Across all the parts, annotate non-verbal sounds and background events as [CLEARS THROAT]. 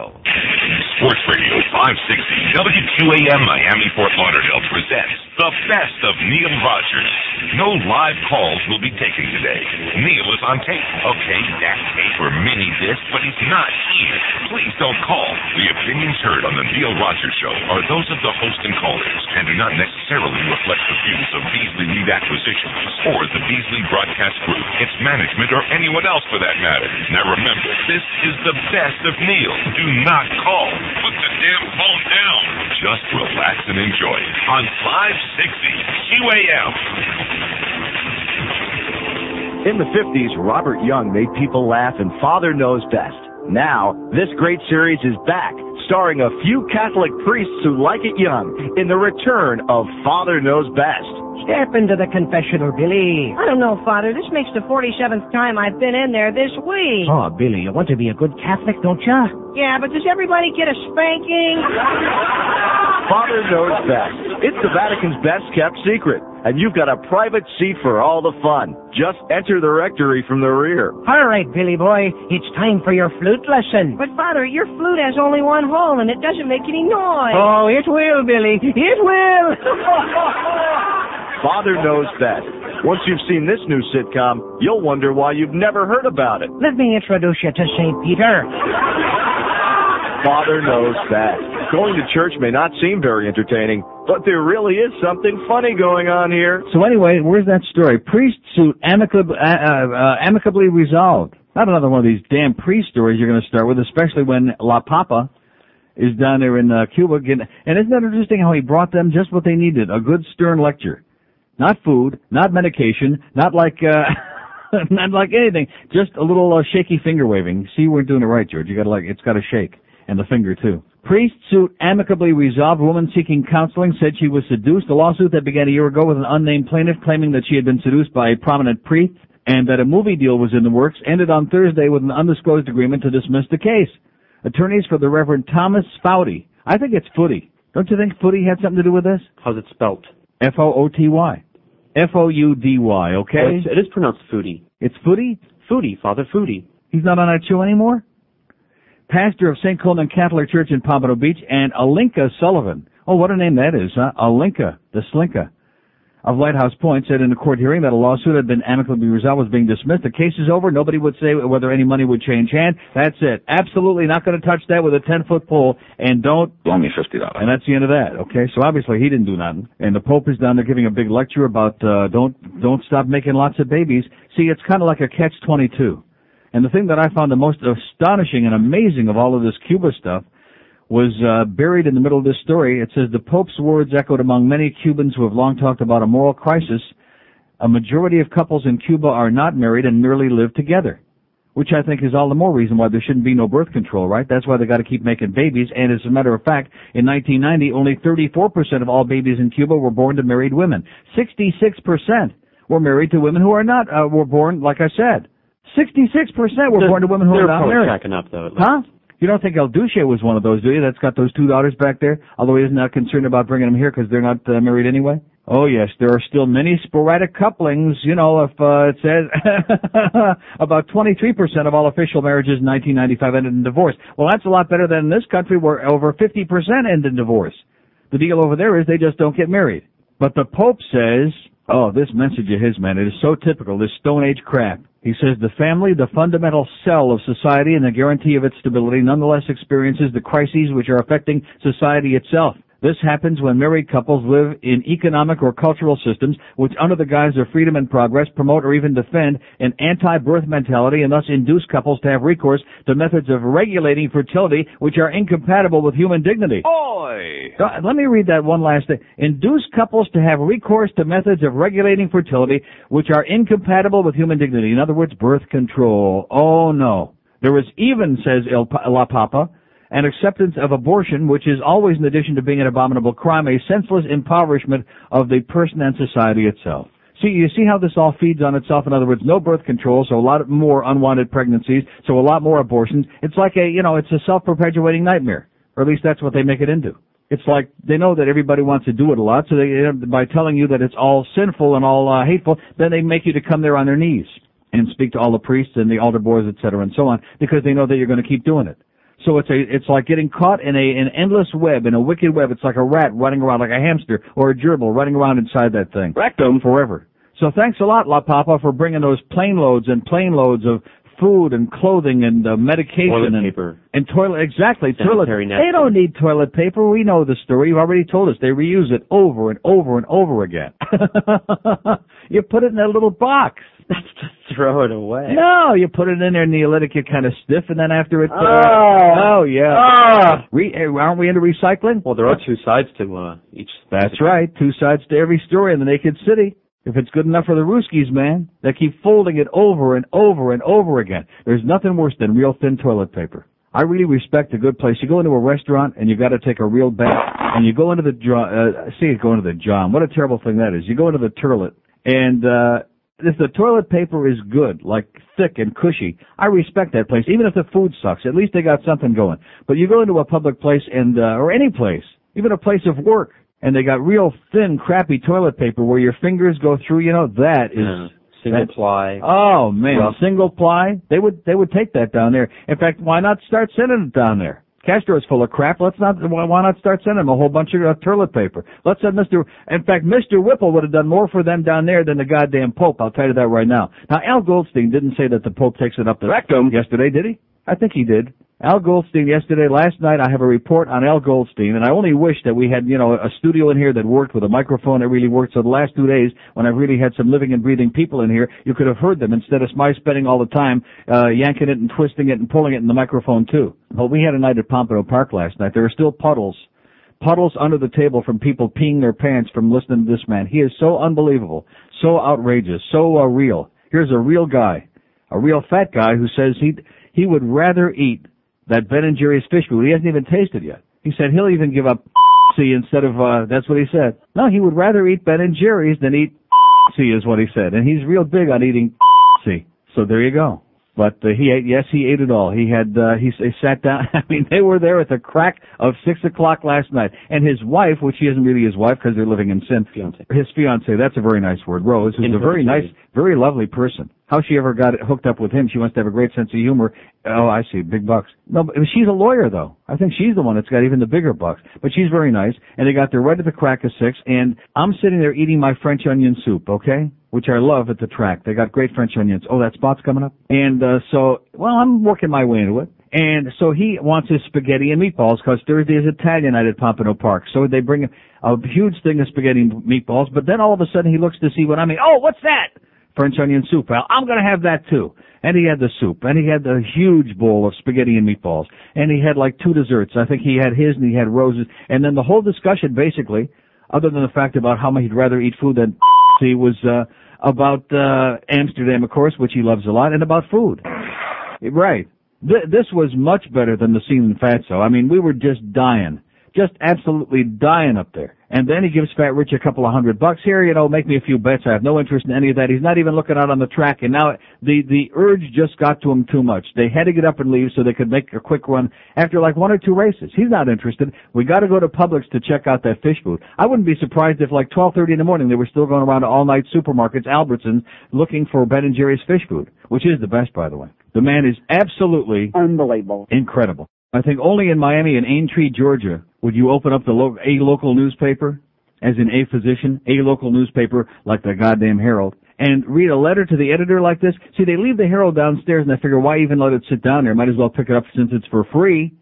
Oh. Sports Radio 560 WQAM Miami Fort Lauderdale presents the best of Neil Rogers. No live calls will be taken today. Neil is on tape. Okay, that tape or mini disc, but he's not here. Please don't call. The opinions heard on the Neil Rogers Show are those of the host and callers and do not necessarily reflect the views of Beasley Meat Acquisitions or the Beasley Broadcast Group, its management, or anyone else for that matter. Now remember, this is the best of Neil. Do not call. Put the damn phone down. Just relax and enjoy it on 560 QAM. In the 50s, Robert Young made people laugh and Father Knows Best. Now, this great series is back, starring a few Catholic priests who like it young in the return of Father Knows Best. Step into the confessional, Billy. I don't know, Father. This makes the 47th time I've been in there this week. Oh, Billy, you want to be a good Catholic, don't you? Yeah, but does everybody get a spanking? [LAUGHS] Father Knows Best. It's the Vatican's best kept secret, and you've got a private seat for all the fun. Just enter the rectory from the rear. All right, Billy boy, it's time for your flute lesson. But, Father, your flute has only one hole and it doesn't make any noise. Oh, it will, Billy. It will. [LAUGHS] Father Knows Best. Once you've seen this new sitcom, you'll wonder why you've never heard about it. Let me introduce you to St. Peter. Father Knows Best. Going to church may not seem very entertaining, but there really is something funny going on here. So anyway, where's that story? Priest suit amicably, uh, uh, amicably resolved. Not another one of these damn priest stories you're going to start with, especially when La Papa is down there in uh, Cuba. Getting, and isn't that interesting how he brought them just what they needed? A good stern lecture. Not food, not medication, not like, uh, [LAUGHS] not like anything. Just a little uh, shaky finger waving. See, we're doing it right, George. You gotta like, it's gotta shake. And the finger too. Priest suit amicably resolved. Woman seeking counseling said she was seduced. A lawsuit that began a year ago with an unnamed plaintiff claiming that she had been seduced by a prominent priest and that a movie deal was in the works ended on Thursday with an undisclosed agreement to dismiss the case. Attorneys for the Reverend Thomas Fouty. I think it's Footy. Don't you think Footy had something to do with this? How's it spelt? F-O-O-T-Y. F-O-U-D-Y, okay? Oh, it's, it is pronounced Foodie. It's Footy? Foodie, Father Foodie. He's not on our show anymore? Pastor of St. Coleman Catholic Church in Pompano Beach and Alinka Sullivan. Oh, what a name that is, huh? Alinka, the Slinka of Lighthouse Point said in a court hearing that a lawsuit had been amicably resolved was being dismissed. The case is over. Nobody would say whether any money would change hand. That's it. Absolutely not going to touch that with a 10 foot pole and don't. Blow me $50. And that's the end of that. Okay. So obviously he didn't do nothing. And the Pope is down there giving a big lecture about, uh, don't, don't stop making lots of babies. See, it's kind of like a catch 22. And the thing that I found the most astonishing and amazing of all of this Cuba stuff was uh, buried in the middle of this story. It says the Pope's words echoed among many Cubans who have long talked about a moral crisis. A majority of couples in Cuba are not married and merely live together, which I think is all the more reason why there shouldn't be no birth control, right? That's why they got to keep making babies. And as a matter of fact, in 1990, only 34% of all babies in Cuba were born to married women. 66% were married to women who are not uh, were born, like I said. 66% were They're- born to women who are not married. they're probably married. up though. Huh? You don't think El Duce was one of those, do you? That's got those two daughters back there? Although he is not concerned about bringing them here because they're not uh, married anyway? Oh yes, there are still many sporadic couplings. You know, if uh, it says [LAUGHS] about 23% of all official marriages in 1995 ended in divorce. Well, that's a lot better than in this country where over 50% end in divorce. The deal over there is they just don't get married. But the Pope says, oh, this message of his, man, it is so typical, this Stone Age crap. He says the family, the fundamental cell of society and the guarantee of its stability, nonetheless experiences the crises which are affecting society itself. This happens when married couples live in economic or cultural systems which under the guise of freedom and progress promote or even defend an anti-birth mentality and thus induce couples to have recourse to methods of regulating fertility which are incompatible with human dignity. Oi! Uh, Let me read that one last thing. Induce couples to have recourse to methods of regulating fertility which are incompatible with human dignity. In other words, birth control. Oh no. There is even, says La Papa, an acceptance of abortion, which is always, in addition to being an abominable crime, a senseless impoverishment of the person and society itself. See, you see how this all feeds on itself? In other words, no birth control, so a lot more unwanted pregnancies, so a lot more abortions. It's like a, you know, it's a self-perpetuating nightmare. Or at least that's what they make it into. It's like they know that everybody wants to do it a lot, so they, by telling you that it's all sinful and all uh, hateful, then they make you to come there on their knees and speak to all the priests and the altar boys, et cetera, and so on, because they know that you're going to keep doing it. So it's a it's like getting caught in a an endless web, in a wicked web. It's like a rat running around, like a hamster or a gerbil running around inside that thing. Rectum. Forever. So thanks a lot, La Papa, for bringing those plane loads and plane loads of food and clothing and uh, medication Toilet and paper. and toilet exactly toilet. Sanitary They don't need toilet paper. We know the story. You've already told us. They reuse it over and over and over again. [LAUGHS] you put it in a little box. [LAUGHS] That's to throw it away. No, you put it in there and you let it get kind of stiff, and then after it. Uh, Oh. oh yeah. Ah. Re- eh, aren't we into recycling? Well, there are two sides to uh, each. [LAUGHS] That's right. Two sides to every story in the naked city. If it's good enough for the Ruskies, man, they keep folding it over and over and over again. There's nothing worse than real thin toilet paper. I really respect a good place. You go into a restaurant and you got to take a real bath, and you go into the jaw. Uh, see it go into the John. What a terrible thing that is. You go into the toilet, and uh, if the toilet paper is good, like thick and cushy, I respect that place. Even if the food sucks, at least they got something going. But you go into a public place and uh, or any place, even a place of work, and they got real thin, crappy toilet paper where your fingers go through. You know that is. Yeah. Single that- ply. Oh man, Rough. single ply. They would they would take that down there. In fact, why not start sending it down there? Castro's full of crap. Let's not. Why not start sending them a whole bunch of uh, toilet paper? Let's send Mister. In fact, Mister Whipple would have done more for them down there than the goddamn Pope. I'll tell you that right now. Now, Al Goldstein didn't say that the Pope takes it up the Rectum. yesterday, did he? I think he did. Al Goldstein yesterday, last night, I have a report on Al Goldstein, and I only wish that we had, you know, a studio in here that worked with a microphone that really worked. So the last two days, when I've really had some living and breathing people in here, you could have heard them instead of my spending all the time uh, yanking it and twisting it and pulling it in the microphone too. But we had a night at Pompano Park last night. There were still puddles, puddles under the table from people peeing their pants from listening to this man. He is so unbelievable, so outrageous, so uh, real. Here's a real guy, a real fat guy who says he he would rather eat that Ben and Jerry's fish food. He hasn't even tasted yet. He said he'll even give up [LAUGHS] see instead of uh that's what he said. No, he would rather eat Ben and Jerry's than eat [LAUGHS] see is what he said. And he's real big on eating [LAUGHS] see. So there you go. But uh, he ate, yes, he ate it all. He had, uh, he, he sat down. [LAUGHS] I mean, they were there at the crack of six o'clock last night. And his wife, which he isn't really his wife because they're living in sin. Fiance. His fiance, that's a very nice word. Rose, who's a very nice, very lovely person. How she ever got hooked up with him, she must have a great sense of humor. Oh, I see, big bucks. No, but she's a lawyer though. I think she's the one that's got even the bigger bucks. But she's very nice, and they got there right at the crack of six, and I'm sitting there eating my French onion soup, okay? Which I love at the track. They got great French onions. Oh, that spot's coming up? And, uh, so, well, I'm working my way into it. And so he wants his spaghetti and meatballs because Thursday is Italian night at Pompano Park. So they bring a, a huge thing of spaghetti and meatballs, but then all of a sudden he looks to see what I mean. Oh, what's that? French onion soup. Well, I'm gonna have that too. And he had the soup, and he had the huge bowl of spaghetti and meatballs, and he had like two desserts. I think he had his and he had Rose's, and then the whole discussion basically, other than the fact about how much he'd rather eat food than see, was uh, about uh, Amsterdam, of course, which he loves a lot, and about food. Right. Th- this was much better than the scene in Fatso. I mean, we were just dying. Just absolutely dying up there. And then he gives Fat Rich a couple of hundred bucks. Here, you know, make me a few bets. I have no interest in any of that. He's not even looking out on the track. And now the, the urge just got to him too much. They had to get up and leave so they could make a quick run after like one or two races. He's not interested. We got to go to Publix to check out that fish food. I wouldn't be surprised if like 12:30 in the morning they were still going around to all night supermarkets, Albertsons, looking for Ben and Jerry's fish food, which is the best, by the way. The man is absolutely Unbelievable. incredible. I think only in Miami and Aintree, Georgia, would you open up the lo- a local newspaper, as in a physician, a local newspaper like the goddamn Herald, and read a letter to the editor like this. See, they leave the Herald downstairs, and I figure why even let it sit down there? Might as well pick it up since it's for free.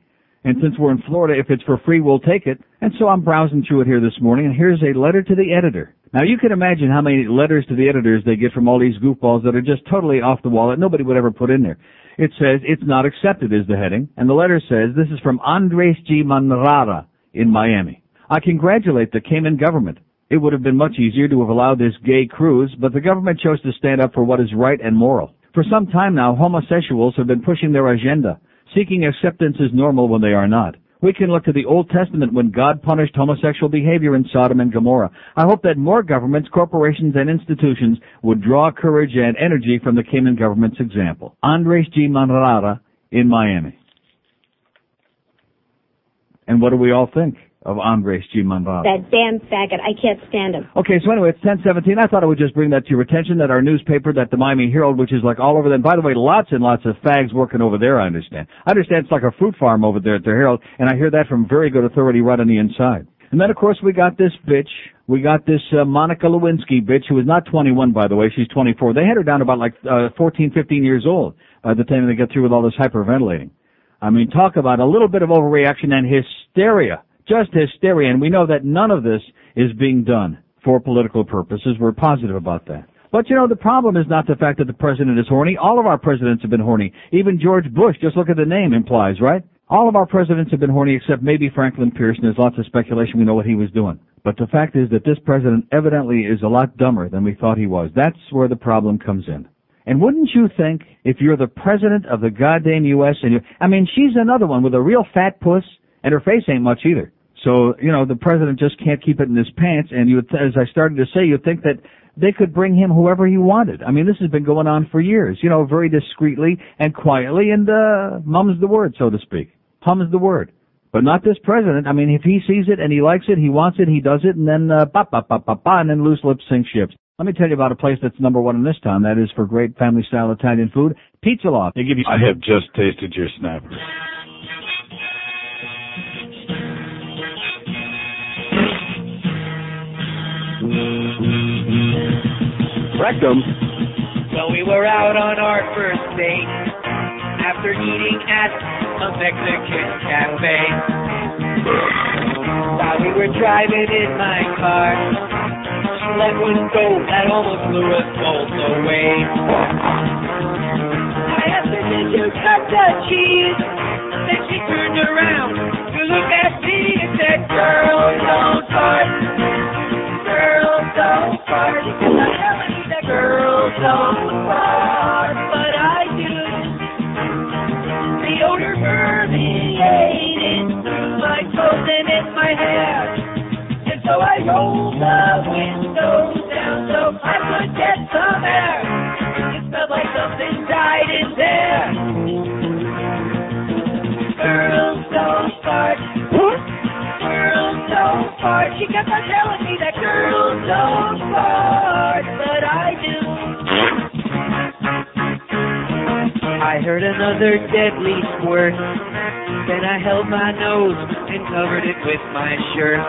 And since we're in Florida, if it's for free, we'll take it. And so I'm browsing through it here this morning, and here's a letter to the editor. Now you can imagine how many letters to the editors they get from all these goofballs that are just totally off the wall that nobody would ever put in there. It says, it's not accepted is the heading, and the letter says, this is from Andres G. Manrara in Miami. I congratulate the Cayman government. It would have been much easier to have allowed this gay cruise, but the government chose to stand up for what is right and moral. For some time now, homosexuals have been pushing their agenda, seeking acceptance as normal when they are not. We can look to the Old Testament when God punished homosexual behavior in Sodom and Gomorrah. I hope that more governments, corporations, and institutions would draw courage and energy from the Cayman government's example. Andres G. Manrara in Miami. And what do we all think of Andres G. Monbaz. That damn faggot. I can't stand him. Okay, so anyway, it's 1017. I thought I would just bring that to your attention that our newspaper, that the Miami Herald, which is like all over them. By the way, lots and lots of fags working over there, I understand. I understand it's like a fruit farm over there at the Herald, and I hear that from very good authority right on the inside. And then, of course, we got this bitch. We got this uh, Monica Lewinsky bitch, who is not 21, by the way. She's 24. They had her down about like uh, 14, 15 years old by the time they get through with all this hyperventilating. I mean, talk about a little bit of overreaction and hysteria just hysteria, and we know that none of this is being done for political purposes. We're positive about that. But you know, the problem is not the fact that the president is horny. All of our presidents have been horny. Even George Bush, just look at the name, implies, right? All of our presidents have been horny except maybe Franklin Pierce, and there's lots of speculation we know what he was doing. But the fact is that this president evidently is a lot dumber than we thought he was. That's where the problem comes in. And wouldn't you think if you're the president of the goddamn U.S. and you, I mean, she's another one with a real fat puss, and her face ain't much either. So, you know, the president just can't keep it in his pants. And you, as I started to say, you'd think that they could bring him whoever he wanted. I mean, this has been going on for years, you know, very discreetly and quietly and, uh, mum's the word, so to speak. Hums the word. But not this president. I mean, if he sees it and he likes it, he wants it, he does it, and then, uh, ba ba ba ba ba, and then loose lips sink ships. Let me tell you about a place that's number one in this town. That is for great family style Italian food. Pizza Loft. They give you. I have just tasted your snapper. Rectum. Well, we were out on our first date after eating at a Mexican cafe. While we were driving in my car, she let one go that almost blew us both away. I asked her, did you cut the cheese? Then she turned around to look at me and said, girl, don't. Girl, fart. Because I'm telling you that girls don't fart, but I do. The odor permeated through my clothes and in my hair. And so I rolled the windows down so I could get some air. It smelled like something died in there. Girls don't fart. Girls don't fart. She kept on telling me that girls don't fart, but I do. I heard another deadly squirt. Then I held my nose and covered it with my shirt.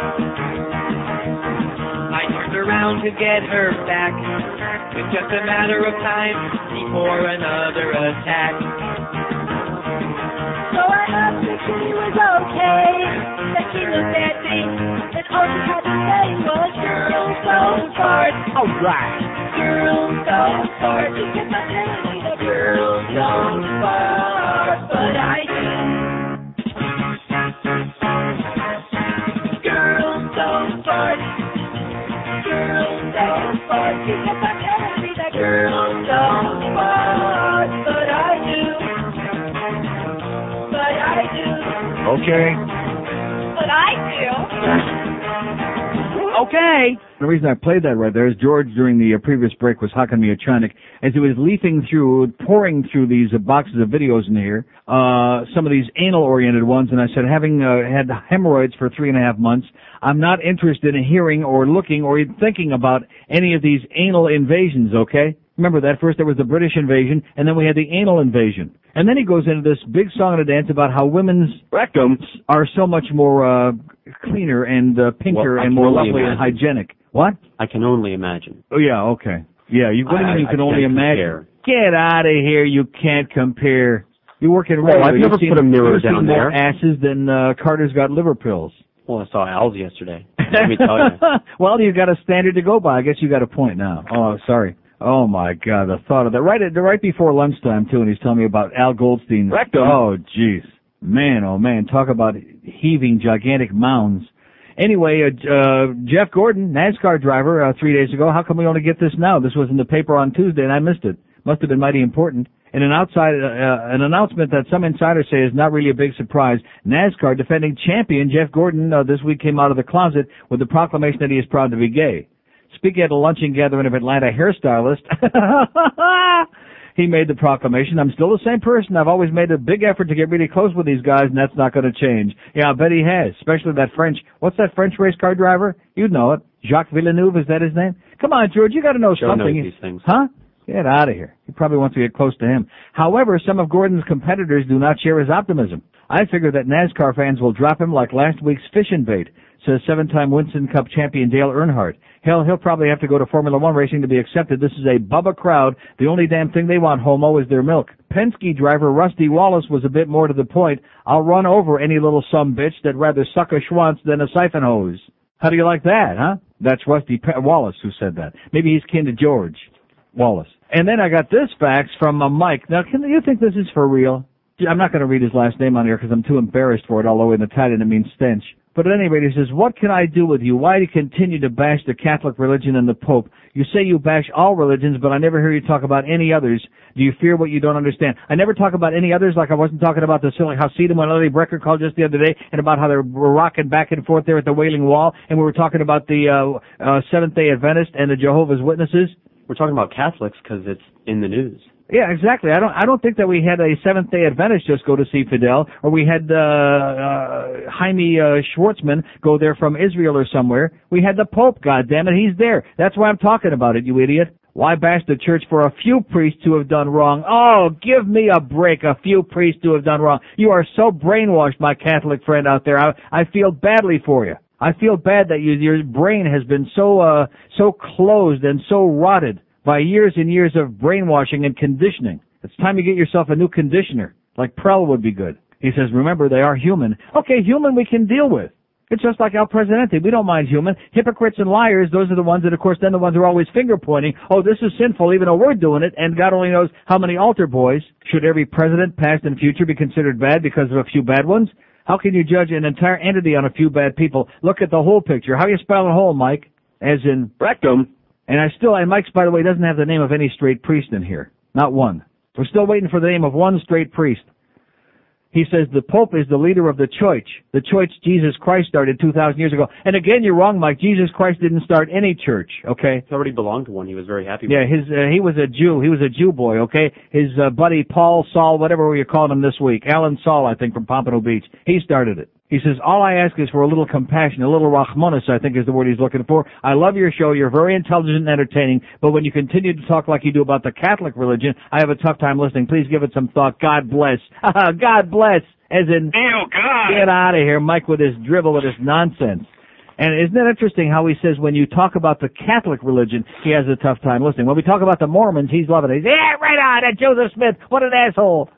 I turned around to get her back. It's just a matter of time before another attack. So I asked if she was okay. Then she looked at me, and all she had to say was, "Girls don't fart." All right. Girls don't fart. She kept on telling me that girls don't fart, but I do. Girls don't fart. Girls don't fart. She kept on telling me that girls don't fart, Okay. But I do. Okay. The reason I played that right there is George during the uh, previous break was hocking me a chainik as he was leafing through, pouring through these uh, boxes of videos in here, uh, some of these anal-oriented ones, and I said, having uh, had hemorrhoids for three and a half months, I'm not interested in hearing or looking or even thinking about any of these anal invasions, okay? Remember that first there was the British invasion, and then we had the anal invasion. And then he goes into this big song and a dance about how women's rectums are so much more uh, cleaner and uh, pinker Well, and more lovely and hygienic. What? I can only imagine. Oh yeah, okay. Yeah, you, what do you I- mean you I can only imagine? compare. Get out of here, you can't compare. You work in Well, radio. I've You've never seen- put a mirror you've seen down more there. asses than uh, Carter's got liver pills. Well, I saw Al's yesterday. [LAUGHS] Let me tell you. well, you got a standard to go by. I guess you got a point now. Oh, sorry. Oh my God, the thought of that. Right, at, right before lunchtime too, and he's telling me about Al Goldstein. Rectum. Oh, jeez, man, oh man, talk about heaving gigantic mounds. Anyway, uh, uh, Jeff Gordon, NASCAR driver, uh, three days ago. How come we only get this now? This was in the paper on Tuesday, and I missed it. Must have been mighty important. And an outside, uh, uh, an announcement that some insiders say is not really a big surprise. NASCAR defending champion Jeff Gordon uh, this week came out of the closet with the proclamation that he is proud to be gay. Speaking at a luncheon gathering of Atlanta hairstylist, [LAUGHS] he made the proclamation. I'm still the same person. I've always made a big effort to get really close with these guys, and that's not going to change. Yeah, I bet he has. Especially that French. What's that French race car driver? You'd know it. Jacques Villeneuve. Is that his name? Come on, George. You got to know Joe something. knows these things. Huh? Get out of here. He probably wants to get close to him. However, some of Gordon's competitors do not share his optimism. I figure that NASCAR fans will drop him like last week's fishing bait, says seven-time Winston Cup champion Dale Earnhardt. Hell, he'll probably have to go to Formula One racing to be accepted. This is a Bubba crowd. The only damn thing they want, homo, is their milk. Penske driver Rusty Wallace was a bit more to the point. I'll run over any little some bitch that rather suck a schwanz than a siphon hose. How do you like that, huh? That's Rusty Pe- Wallace who said that. Maybe he's kin to George Wallace. And then I got this fax from uh, Mike. Now, can you think this is for real? I'm not going to read his last name on here because I'm too embarrassed for it, although in the Italian it means stench. But at any rate, he says, what can I do with you? Why do you continue to bash the Catholic religion and the Pope? You say you bash all religions, but I never hear you talk about any others. Do you fear what you don't understand? I never talk about any others like I wasn't talking about the silly Hasidim when Lily Brecker called just the other day and about how they were rocking back and forth there at the Wailing Wall and we were talking about the uh, uh, Seventh-day Adventist and the Jehovah's Witnesses. We're talking about Catholics because it's in the news. Yeah, exactly. I don't. I don't think that we had a Seventh Day Adventist just go to see Fidel, or we had uh, uh, Jaime uh, Schwartzman go there from Israel or somewhere. We had the Pope. God damn it, he's there. That's why I'm talking about it, you idiot. Why bash the church for a few priests who have done wrong? Oh, give me a break. A few priests who have done wrong. You are so brainwashed, my Catholic friend out there. I, I feel badly for you. I feel bad that you, your brain has been so uh, so closed and so rotted by years and years of brainwashing and conditioning. It's time you get yourself a new conditioner, like Prell would be good. He says, remember, they are human. Okay, human we can deal with. It's just like El Presidente. We don't mind human. Hypocrites and liars, those are the ones that, of course, then the ones who are always finger pointing. Oh, this is sinful, even though we're doing it, and God only knows how many altar boys. Should every president, past and future, be considered bad because of a few bad ones? How can you judge an entire entity on a few bad people? Look at the whole picture. How you spell a whole, Mike? As in Rectum. And I still, and Mike's, by the way, doesn't have the name of any straight priest in here. Not one. We're still waiting for the name of one straight priest. He says the Pope is the leader of the church. The church Jesus Christ started 2,000 years ago. And again, you're wrong, Mike. Jesus Christ didn't start any church, okay? He already belonged to one. He was very happy Yeah, his, uh, he was a Jew. He was a Jew boy, okay? His uh, buddy Paul Saul, whatever you called him this week. Alan Saul, I think, from Pompano Beach. He started it. He says, all I ask is for a little compassion, a little rachmanis, I think is the word he's looking for. I love your show. You're very intelligent and entertaining, but when you continue to talk like you do about the Catholic religion, I have a tough time listening. Please give it some thought. God bless. [LAUGHS] God bless. As in, Oh, God. get out of here, Mike, with this dribble, with his nonsense. And isn't it interesting how he says when you talk about the Catholic religion, he has a tough time listening. When we talk about the Mormons, he's loving it. He's, yeah, right on, that Joseph Smith, what an asshole.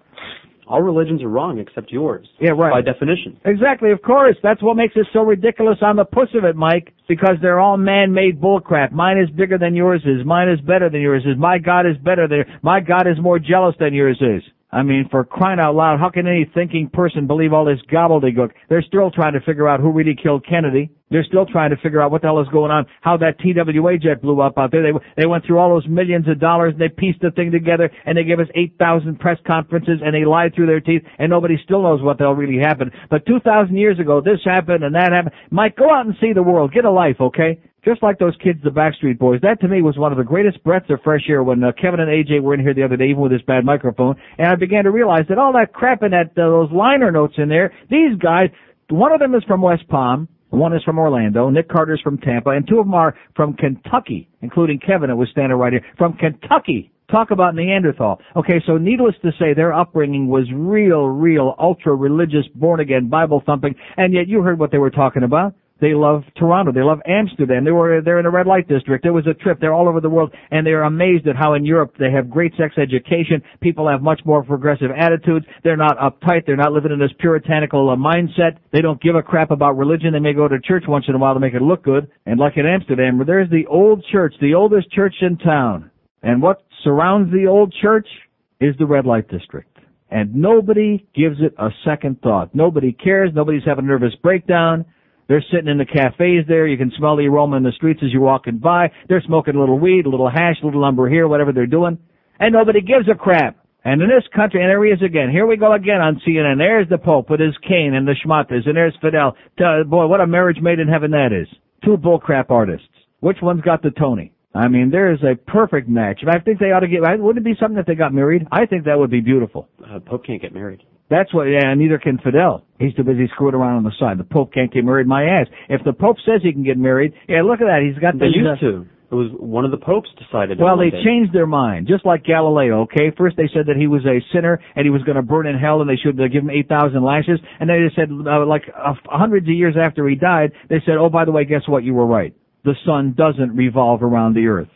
All religions are wrong except yours. Yeah, right. By definition. Exactly, of course. That's what makes it so ridiculous on the puss of it, Mike. Because they're all man-made bullcrap. Mine is bigger than yours is. Mine is better than yours is. My God is better than My God is more jealous than yours is. I mean, for crying out loud, how can any thinking person believe all this gobbledygook? They're still trying to figure out who really killed Kennedy. They're still trying to figure out what the hell is going on, how that TWA jet blew up out there. They they went through all those millions of dollars and they pieced the thing together and they gave us 8,000 press conferences and they lied through their teeth and nobody still knows what the hell really happened. But 2,000 years ago, this happened and that happened. Mike, go out and see the world. Get a life, okay? Just like those kids, the Backstreet Boys. That to me was one of the greatest breaths of fresh air when uh, Kevin and AJ were in here the other day, even with this bad microphone. And I began to realize that all that crap in that, uh, those liner notes in there, these guys, one of them is from West Palm, one is from Orlando, Nick Carter's from Tampa, and two of them are from Kentucky, including Kevin, who was standing right here, from Kentucky. Talk about Neanderthal. Okay, so needless to say, their upbringing was real, real, ultra religious, born again, Bible thumping, and yet you heard what they were talking about. They love Toronto. They love Amsterdam. They were they're in a red light district. There was a trip. They're all over the world, and they're amazed at how in Europe they have great sex education. People have much more progressive attitudes. They're not uptight. They're not living in this puritanical uh, mindset. They don't give a crap about religion. They may go to church once in a while to make it look good. And like in Amsterdam, where there's the old church, the oldest church in town. And what surrounds the old church is the red light district. And nobody gives it a second thought. Nobody cares. Nobody's having a nervous breakdown. They're sitting in the cafes there. You can smell the aroma in the streets as you're walking by. They're smoking a little weed, a little hash, a little lumber here, whatever they're doing. And nobody gives a crap. And in this country, and there he is again. Here we go again on CNN. There's the Pope with his cane and the schmatters, and there's Fidel. Boy, what a marriage made in heaven that is. Two bullcrap artists. Which one's got the Tony? I mean, there is a perfect match. I think they ought to get. Wouldn't it be something if they got married? I think that would be beautiful. Uh, Pope can't get married. That's what, yeah, neither can Fidel. He's too busy screwing around on the side. The Pope can't get married, my ass. If the Pope says he can get married, yeah, look at that. He's got the. They used to. It was one of the popes decided. Well, they day. changed their mind, just like Galileo. Okay, first they said that he was a sinner and he was going to burn in hell, and they should give him eight thousand lashes. And then they said, uh, like uh, hundreds of years after he died, they said, "Oh, by the way, guess what? You were right. The sun doesn't revolve around the earth."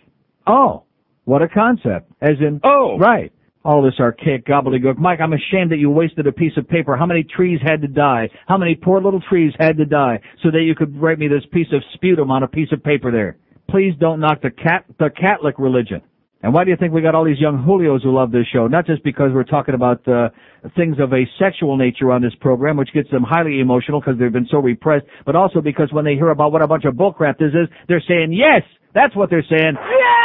Oh, what a concept! As in, Oh. right. All this archaic gobbledygook. Mike, I'm ashamed that you wasted a piece of paper. How many trees had to die? How many poor little trees had to die so that you could write me this piece of sputum on a piece of paper there? Please don't knock the cat, the Catholic religion. And why do you think we got all these young Julios who love this show? Not just because we're talking about uh, things of a sexual nature on this program, which gets them highly emotional because they've been so repressed, but also because when they hear about what a bunch of bullcrap this is, they're saying, yes, that's what they're saying.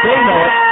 They know it.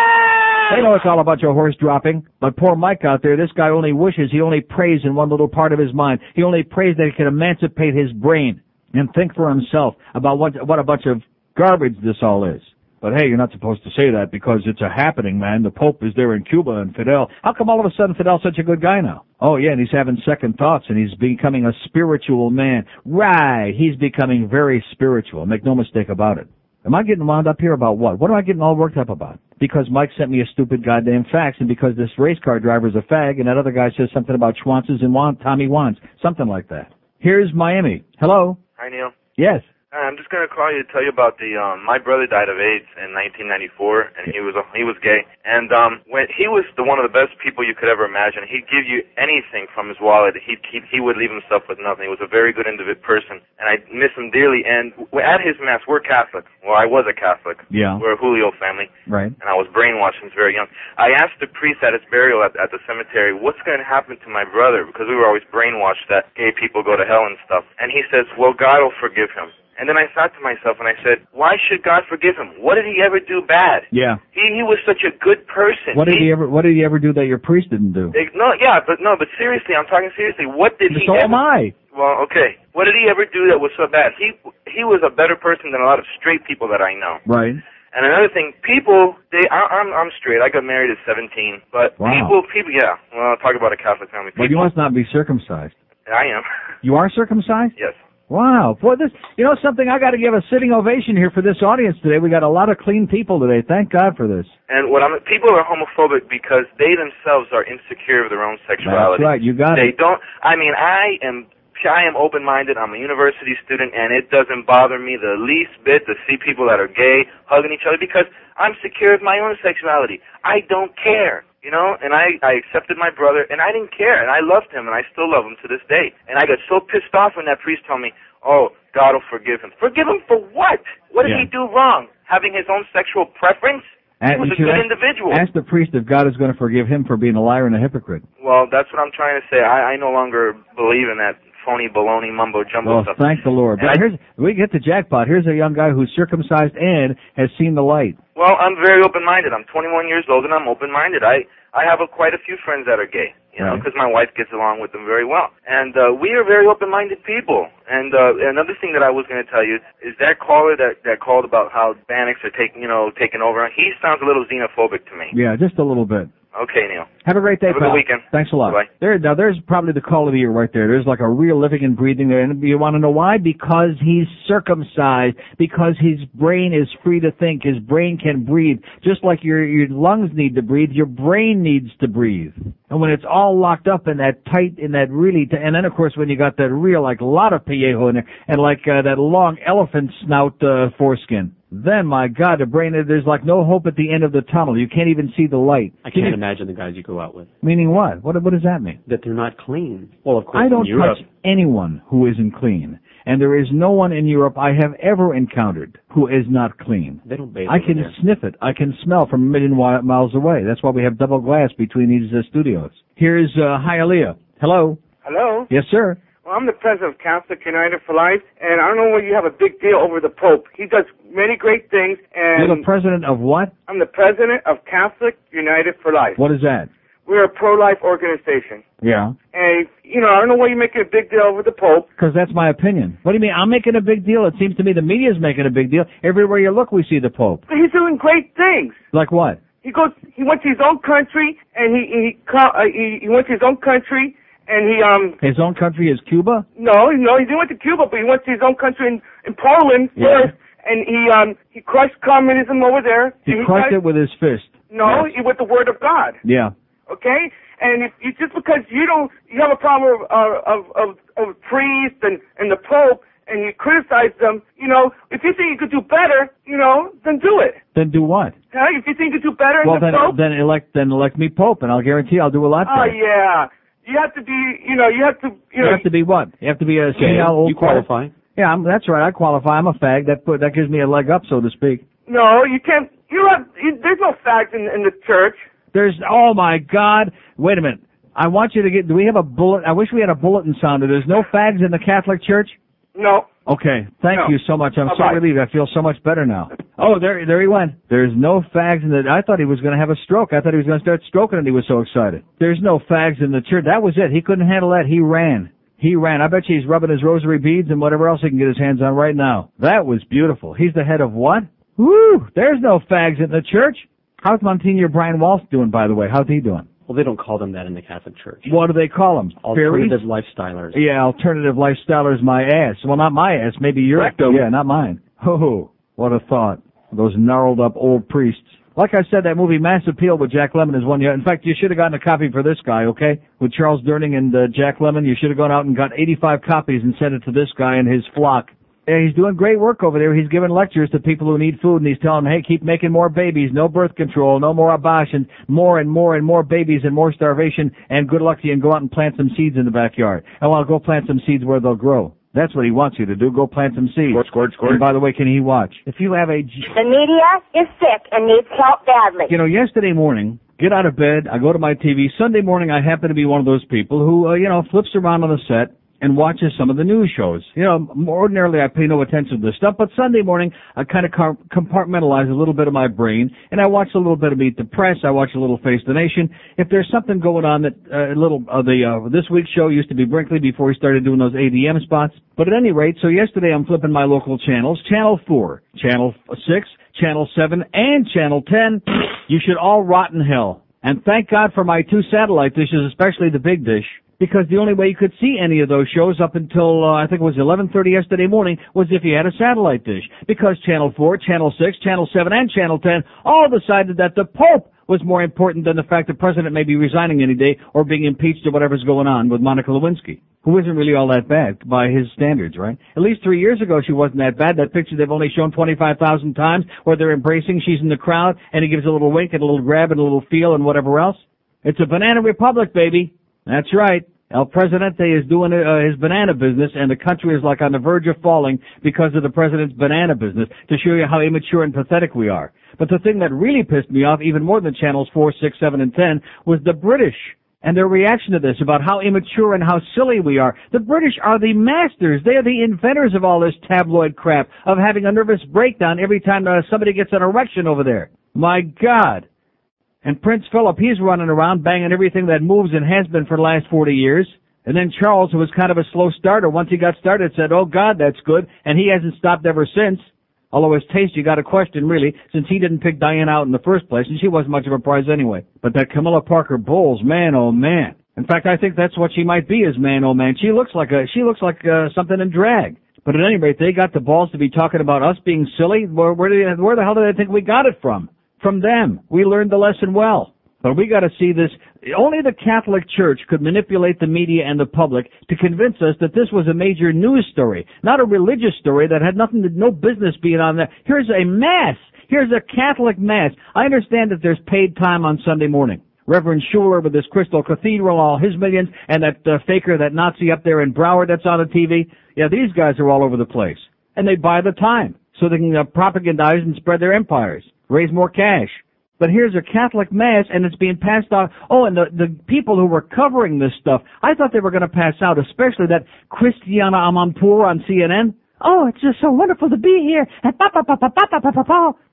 They know it's all about your horse dropping. But poor Mike out there, this guy only wishes, he only prays in one little part of his mind. He only prays that he can emancipate his brain and think for himself about what, what a bunch of garbage this all is. But hey, you're not supposed to say that because it's a happening, man. The Pope is there in Cuba and Fidel. How come all of a sudden Fidel's such a good guy now? Oh yeah, and he's having second thoughts and he's becoming a spiritual man. Right, he's becoming very spiritual. Make no mistake about it. Am I getting wound up here about what? What am I getting all worked up about? Because Mike sent me a stupid goddamn fax and because this race car driver's a fag and that other guy says something about Schwanzes and Wan, Tommy Wans. Something like that. Here's Miami. Hello? Hi, Neil. Yes. I'm just gonna call you to tell you about the um my brother died of AIDS in 1994 and he was a, he was gay and um when he was the one of the best people you could ever imagine he'd give you anything from his wallet he'd, he he would leave himself with nothing he was a very good individual person and I miss him dearly and at his mass we're Catholic well I was a Catholic Yeah. we're a Julio family Right. and I was brainwashed since very young. I asked the priest at his burial at, at the cemetery, what's going to happen to my brother? Because we were always brainwashed that gay people go to hell and stuff. And he says, well, God will forgive him. And then I thought to myself and I said, why should God forgive him? What did he ever do bad? Yeah. He, he was such a good person. What did he ever what did he ever do that your priest didn't do? No, yeah, but no, but seriously, I'm talking seriously. What did he So am I. well, okay. What did he ever do that was so bad? He he was a better person than a lot of straight people that I know. Right. And another thing, people they I, I'm I'm straight. I got married at 17, but Wow. people people yeah. Well, talk about a Catholic family. Well, you must not be circumcised. I am. You are circumcised? yes. Wow. Boy, this, you know something, I gotta give a sitting ovation here for this audience today. We got a lot of clean people today. Thank God for this. And what I'm people are homophobic because they themselves are insecure of their own sexuality. That's right. You got They it. don't. I mean, I am. I am open-minded. I'm a university student, and it doesn't bother me the least bit to see people that are gay hugging each other because I'm secure of my own sexuality. I don't care, you know. And I I accepted my brother, and I didn't care, and I loved him, and I still love him to this day. And I got so pissed off when that priest told me, "Oh, God will forgive him." Forgive him for what? What did Yeah. he do wrong? Having his own sexual preference? he was a good ask- individual. Ask the priest if God is going to forgive him for being a liar and a hypocrite. Well, that's what I'm trying to say. I, I no longer believe in that phony baloney mumbo jumbo Well, stuff. thank the Lord. And But I- here's we get the jackpot. Here's a young guy who's circumcised and has seen the light. Well, I'm very open-minded. I'm 21 years old and I'm open-minded. I I have a, quite a few friends that are gay, you know, Right. because my wife gets along with them very well, and uh, we are very open-minded people. And uh, another thing that I was going to tell you is that caller that that called about how Hispanics are taking, you know, taking over. He sounds a little xenophobic to me. Yeah, just a little bit. Okay, Neil. Have a great day, Have a good pal. weekend. Thanks a lot. Bye-bye. There, now there's probably the call of the year right there. There's like a real living and breathing there. And you want to know why? Because he's circumcised. Because his brain is free to think. His brain can breathe. Just like your, your lungs need to breathe, your brain needs to breathe. And when it's all locked up in that tight, in that really, t- and then of course when you got that real, like a lot of piejo in there, and like uh, that long elephant snout uh, foreskin, then my God, the brain, there's like no hope at the end of the tunnel. You can't even see the light. I Can can't you- imagine the guys you go out with. Meaning what? What what does that mean? That they're not clean. Well, of course, I don't in Europe, touch anyone who isn't clean. And there is no one in Europe I have ever encountered who is not clean. they don't bathe I can there. sniff it. I can smell from a million miles away. That's why we have double glass between these uh, studios. Here's uh, Hialeah. Hello. Hello? Yes, sir. Well, I'm the president of Catholic United for Life, and I don't know why you have a big deal over the Pope. He does many great things, You're and the president of what? I'm the president of Catholic United for Life. What is that? we're a pro-life organization. Yeah. And, you know, I don't know why you're making a big deal over the Pope. Because that's my opinion. What do you mean? I'm making a big deal. It seems to me the media's making a big deal. Everywhere you look, we see the Pope. But he's doing great things. Like what? He goes, he went to his own country, and he, he, uh, he, he went to his own country, and he, um, His own country is Cuba? no, no, he didn't went to Cuba, but he went to his own country in, in Poland Yeah. first, and he, um, he crushed communism over there. He And crushed it with his fist. No, Yes. he with the word of God. Yeah. Okay, and if you just because you don't, you have a problem of of of, of priests and and the Pope, and you criticize them, you know, if you think you could do better, you know, then do it. Then do what? Huh? If you think you could do better Well, than then, the Pope, then elect, then elect me Pope, and I'll guarantee I'll do a lot oh better. yeah, you have to be, you know, you have to, you know, You have to be what? You have to be a Okay, senile old you qual- qualify. Yeah, I'm, that's right. I qualify. I'm a fag. That put that gives me a leg up, so to speak. no, you can't. You have. You, there's no fags in in the church. There's oh my God! Wait a minute. I want you to get. Do we have a bullet? I wish we had a bulletin sounder. There's no fags in the Catholic Church. No. Okay, thank No. you so much. I'm so Bye-bye. relieved. I feel so much better now. Oh, there, there he went. There's no fags in the. I thought he was going to have a stroke. I thought he was going to start stroking, and he was so excited. There's no fags in the church. That was it. He couldn't handle that. He ran. He ran. I bet you he's rubbing his rosary beads and whatever else he can get his hands on right now. That was beautiful. He's the head of what? Woo! There's no fags in the church. How's Monsignor Bryan Walsh doing, by the way? How's he doing? Well, they don't call them that in the Catholic Church. What do they call him? Fairies? Alternative lifestylers. Yeah, alternative lifestylers my ass. Well, not my ass. Maybe your Rectum. Yeah, not mine. Oh, what a thought. Those gnarled up old priests. Like I said, that movie Mass Appeal with Jack Lemmon is one. You, in fact, you should have gotten a copy for this guy, okay? With Charles Durning and uh, Jack Lemmon, you should have gone out and got 85 copies and sent it to this guy and his flock. Yeah, he's doing great work over there. He's giving lectures to people who need food, and he's telling them, hey, keep making more babies, no birth control, no more abortions, more and more and more babies and more starvation, and good luck to you, and go out and plant some seeds in the backyard. I want to go plant some seeds where they'll grow. That's what he wants you to do. Go plant some seeds. Squirt, squirt, squirt. And by the way, can he watch? If you have a G- The media is sick and needs help badly. you know, yesterday morning, get out of bed, I go to my TV. Sunday morning, I happen to be one of those people who, uh, you know, flips around on the set and watches some of the news shows. You know, ordinarily I pay no attention to this stuff, but Sunday morning I kind of compartmentalize a little bit of my brain, and I watch a little bit of Meet the Press. I watch a little Face the Nation. If there's something going on that uh, a little uh, the uh, this week's show used to be Brinkley before he started doing those ADM spots. But at any rate, so yesterday I'm flipping my local channels: Channel Four, Channel Six, Channel Seven, and Channel Ten. You should all rot in hell. And thank God for my two satellite dishes, especially the big dish because the only way you could see any of those shows up until uh, I think it was 11:30 yesterday morning was if you had a satellite dish. Because Channel 4, Channel 6, Channel 7, and Channel 10 all decided that the Pope was more important than the fact the president may be resigning any day or being impeached or whatever's going on with Monica Lewinsky, who isn't really all that bad by his standards, right? At least three years ago she wasn't that bad. That picture they've only shown 25,000 times where they're embracing, she's in the crowd, and he gives a little wink and a little grab and a little feel and whatever else. It's a banana republic, baby. That's right. El Presidente is doing uh, his banana business, and the country is like on the verge of falling because of the president's banana business. To show you how immature and pathetic we are. But the thing that really pissed me off, even more than channels four, six, seven, and ten, was the British and their reaction to this about how immature and how silly we are. The British are the masters. They are the inventors of all this tabloid crap of having a nervous breakdown every time uh, somebody gets an erection over there. My God. And Prince Philip, he's running around banging everything that moves and has been for the last 40 years. And then Charles, who was kind of a slow starter, once he got started, said, oh God, that's good. And he hasn't stopped ever since. Although his taste, you got to question really, since he didn't pick Diana out in the first place, and she wasn't much of a prize anyway. But that Camilla Parker Bowles, man, oh man. In fact, I think that's what she might be as man, oh man. She looks like a, she looks like uh, something in drag. But at any rate, they got the balls to be talking about us being silly. Where, where, they, where the hell do they think we got it from? From them. We learned the lesson well. But we got to see this. Only the Catholic Church could manipulate the media and the public to convince us that this was a major news story, not a religious story that had nothing to, no business being on there. Here's a mass. Here's a Catholic mass. I understand that there's paid time on Sunday morning. Reverend Schuller with his Crystal Cathedral, all his millions, and that uh, faker, that Nazi up there in Broward that's on the TV. Yeah, these guys are all over the place. And they buy the time so they can uh, propagandize and spread their empires, raise more cash. But here's a Catholic mass and it's being passed out. Oh, and the, the people who were covering this stuff, I thought they were going to pass out, especially that Christiane Amanpour on CNN. Oh, it's just so wonderful to be here.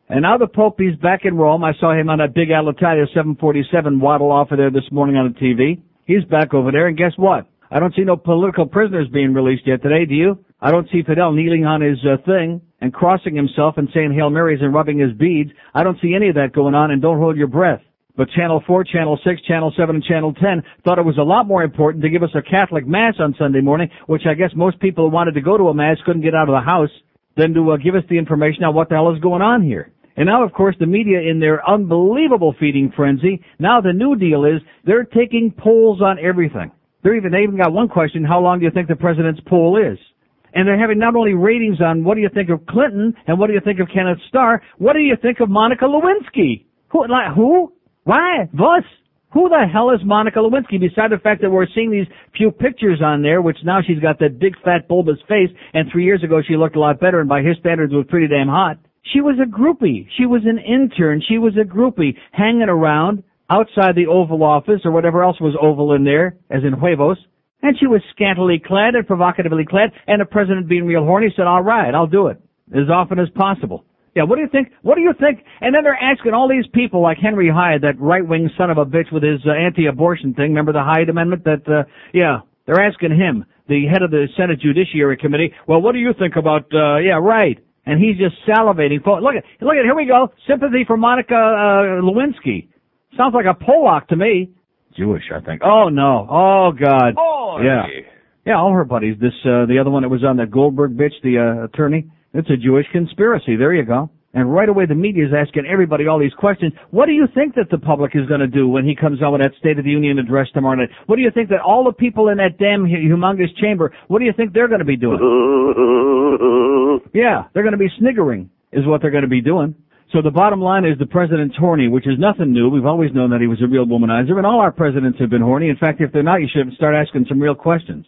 And now the Pope is back in Rome. I saw him on a big Alitalia 747 waddle off of there this morning on the TV. He's back over there and guess what? I don't see no political prisoners being released yet today, do you? I don't see Fidel kneeling on his uh, thing and crossing himself and saying Hail Marys and rubbing his beads. I don't see any of that going on, and don't hold your breath. But Channel 4, Channel 6, Channel 7, and Channel 10 thought it was a lot more important to give us a Catholic Mass on Sunday morning, which I guess most people who wanted to go to a Mass couldn't get out of the house, than to uh, give us the information on what the hell is going on here. And now, of course, the media in their unbelievable feeding frenzy, now the new deal is they're taking polls on everything. They're even, they even got one question, how long do you think the president's poll is? And they're having not only ratings on what do you think of Clinton and what do you think of Kenneth Starr, what do you think of Monica Lewinsky? Who, like, who? Why? Was? Who the hell is Monica Lewinsky? Besides the fact that we're seeing these few pictures on there, which now she's got that big fat bulbous face, and three years ago she looked a lot better, and by his standards was pretty damn hot. She was a groupie. She was an intern. She was a groupie hanging around outside the Oval Office or whatever else was oval in there, as in huevos. And she was scantily clad and provocatively clad, and the president being real horny said, all right, I'll do it as often as possible. Yeah, what do you think? What do you think? And then they're asking all these people like Henry Hyde, that right-wing son of a bitch with his uh, anti-abortion thing. Remember the Hyde Amendment? That, uh, yeah, they're asking him, the head of the Senate Judiciary Committee, well, what do you think about, uh, yeah, right. And he's just salivating. Look at, look at, here we go. Sympathy for Monica, uh, Lewinsky. Sounds like a Polak to me. Jewish, I think. Oh no. Oh God. Oh. Yeah. Yeah, all her buddies. This, uh, the other one that was on that Goldberg bitch, the, uh, attorney. It's a Jewish conspiracy. There you go. And right away the media is asking everybody all these questions. What do you think that the public is going to do when he comes out with that State of the Union address tomorrow night? What do you think that all the people in that damn humongous chamber, what do you think they're going to be doing? [LAUGHS] yeah, they're going to be sniggering is what they're going to be doing. So the bottom line is the president's horny, which is nothing new. We've always known that he was a real womanizer, and all our presidents have been horny. In fact, if they're not, you should start asking some real questions.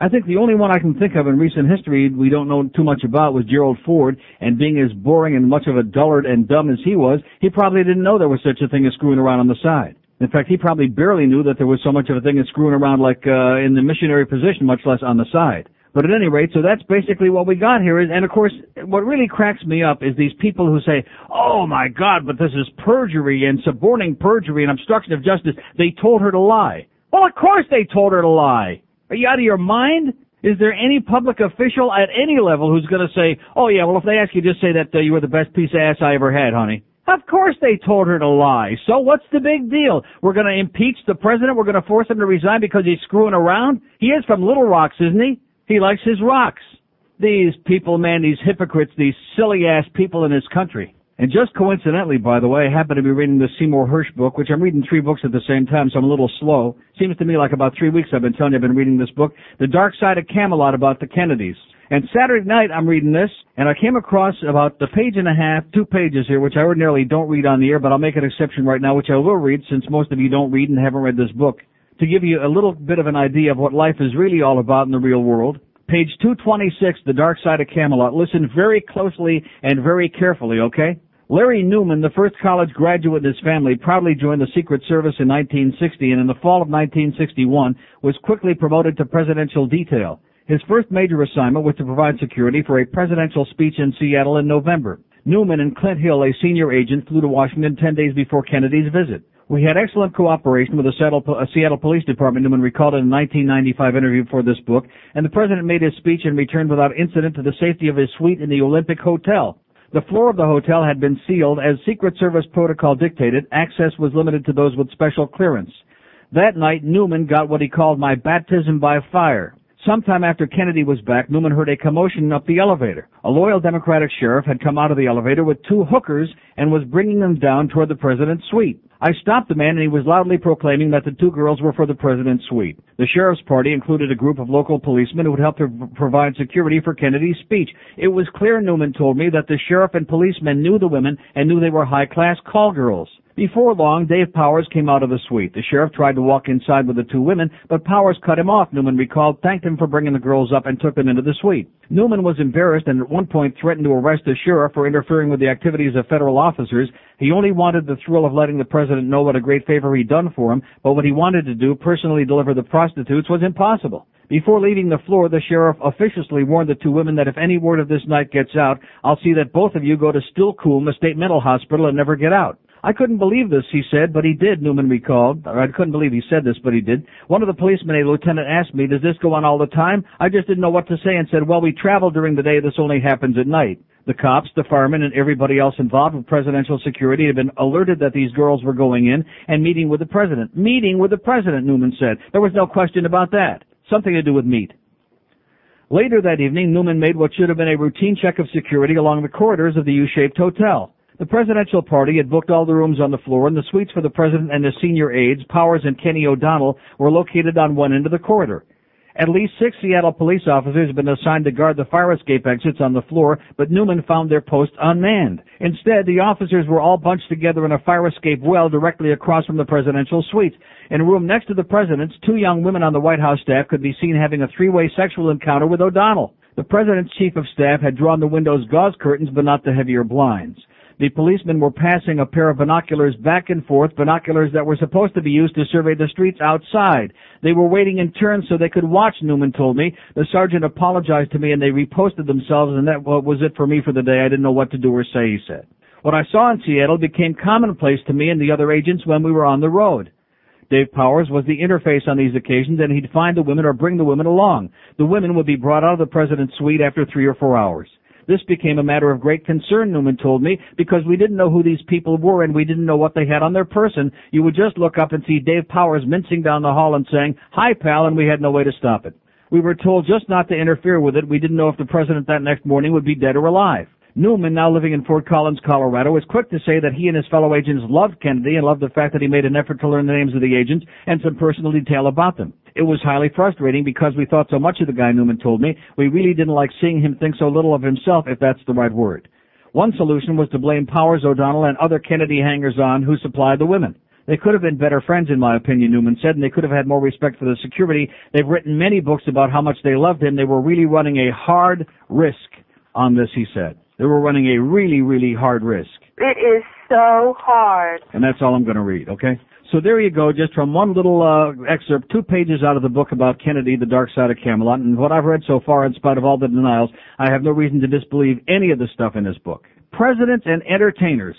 I think the only one I can think of in recent history we don't know too much about was Gerald Ford, and being as boring and much of a dullard and dumb as he was, he probably didn't know there was such a thing as screwing around on the side. In fact, he probably barely knew that there was so much of a thing as screwing around like uh, in the missionary position, much less on the side. But at any rate, so that's basically what we got here. Is, and of course, what really cracks me up is these people who say, "Oh my God, but this is perjury and suborning perjury and obstruction of justice." They told her to lie. Well, of course they told her to lie. Are you out of your mind? Is there any public official at any level who's going to say, "Oh yeah, well if they ask you, just say that uh, you were the best piece of ass I ever had, honey"? Of course they told her to lie. So what's the big deal? We're going to impeach the president. We're going to force him to resign because he's screwing around. He is from Little Rocks, isn't he? He likes his rocks. These people, man, these hypocrites, these silly ass people in this country. And just coincidentally, by the way, I happen to be reading the Seymour Hersh book, which I'm reading three books at the same time, so I'm a little slow. Seems to me like about three weeks I've been telling you I've been reading this book, The Dark Side of Camelot about the Kennedys. And Saturday night I'm reading this, and I came across about the page and a half, two pages here, which I ordinarily don't read on the air, but I'll make an exception right now, which I will read since most of you don't read and haven't read this book, to give you a little bit of an idea of what life is really all about in the real world. Page 226, The Dark Side of Camelot. Listen very closely and very carefully, okay? Larry Newman, the first college graduate in his family, proudly joined the Secret Service in 1960 and in the fall of 1961 was quickly promoted to presidential detail. His first major assignment was to provide security for a presidential speech in Seattle in November. Newman and Clint Hill, a senior agent, flew to Washington 10 days before Kennedy's visit. We had excellent cooperation with the Seattle, uh, Seattle Police Department, Newman recalled in a 1995 interview for this book, and the president made his speech and returned without incident to the safety of his suite in the Olympic Hotel. The floor of the hotel had been sealed as Secret Service protocol dictated. Access was limited to those with special clearance. That night, Newman got what he called my baptism by fire. Sometime after Kennedy was back, Newman heard a commotion up the elevator. A loyal Democratic sheriff had come out of the elevator with two hookers and was bringing them down toward the president's suite. I stopped the man and he was loudly proclaiming that the two girls were for the president's suite. The sheriff's party included a group of local policemen who would help to provide security for Kennedy's speech. It was clear, Newman told me, that the sheriff and policemen knew the women and knew they were high-class call girls. Before long, Dave Powers came out of the suite. The sheriff tried to walk inside with the two women, but Powers cut him off, Newman recalled, thanked him for bringing the girls up, and took them into the suite. Newman was embarrassed and at one point threatened to arrest the sheriff for interfering with the activities of federal officers. He only wanted the thrill of letting the president know what a great favor he'd done for him, but what he wanted to do, personally deliver the prostitutes, was impossible. Before leaving the floor, the sheriff officiously warned the two women that if any word of this night gets out, I'll see that both of you go to Steilacoom, a state mental hospital, and never get out. I couldn't believe this, he said, but he did, Newman recalled. Or I couldn't believe he said this, but he did. One of the policemen, a lieutenant, asked me, does this go on all the time? I just didn't know what to say and said, well, we travel during the day, this only happens at night. The cops, the firemen, and everybody else involved with presidential security had been alerted that these girls were going in and meeting with the president. Meeting with the president, Newman said. There was no question about that. Something to do with meat. Later that evening, Newman made what should have been a routine check of security along the corridors of the U-shaped hotel. The presidential party had booked all the rooms on the floor, and the suites for the president and his senior aides, Powers and Kenny O'Donnell, were located on one end of the corridor. At least six Seattle police officers had been assigned to guard the fire escape exits on the floor, but Newman found their post unmanned. Instead, the officers were all bunched together in a fire escape well directly across from the presidential suite. In a room next to the president's, two young women on the White House staff could be seen having a three-way sexual encounter with O'Donnell. The president's chief of staff had drawn the window's gauze curtains but not the heavier blinds. The policemen were passing a pair of binoculars back and forth, binoculars that were supposed to be used to survey the streets outside. They were waiting in turn so they could watch, Newman told me. The sergeant apologized to me and they reposted themselves and that was it for me for the day. I didn't know what to do or say, he said. What I saw in Seattle became commonplace to me and the other agents when we were on the road. Dave Powers was the interface on these occasions and he'd find the women or bring the women along. The women would be brought out of the president's suite after three or four hours. This became a matter of great concern, Newman told me, because we didn't know who these people were and we didn't know what they had on their person. You would just look up and see Dave Powers mincing down the hall and saying, hi pal, and we had no way to stop it. We were told just not to interfere with it. We didn't know if the president that next morning would be dead or alive. Newman, now living in Fort Collins, Colorado, is quick to say that he and his fellow agents loved Kennedy and loved the fact that he made an effort to learn the names of the agents and some personal detail about them. It was highly frustrating because we thought so much of the guy, Newman told me. We really didn't like seeing him think so little of himself, if that's the right word. One solution was to blame Powers, O'Donnell, and other Kennedy hangers-on who supplied the women. They could have been better friends, in my opinion, Newman said, and they could have had more respect for the security. They've written many books about how much they loved him. They were really running a hard risk on this, he said. They were running a really, really hard risk. It is so hard. And that's all I'm going to read, okay? So there you go, just from one little uh, excerpt, two pages out of the book about Kennedy, The Dark Side of Camelot. And what I've read so far, in spite of all the denials, I have no reason to disbelieve any of the stuff in this book. Presidents and entertainers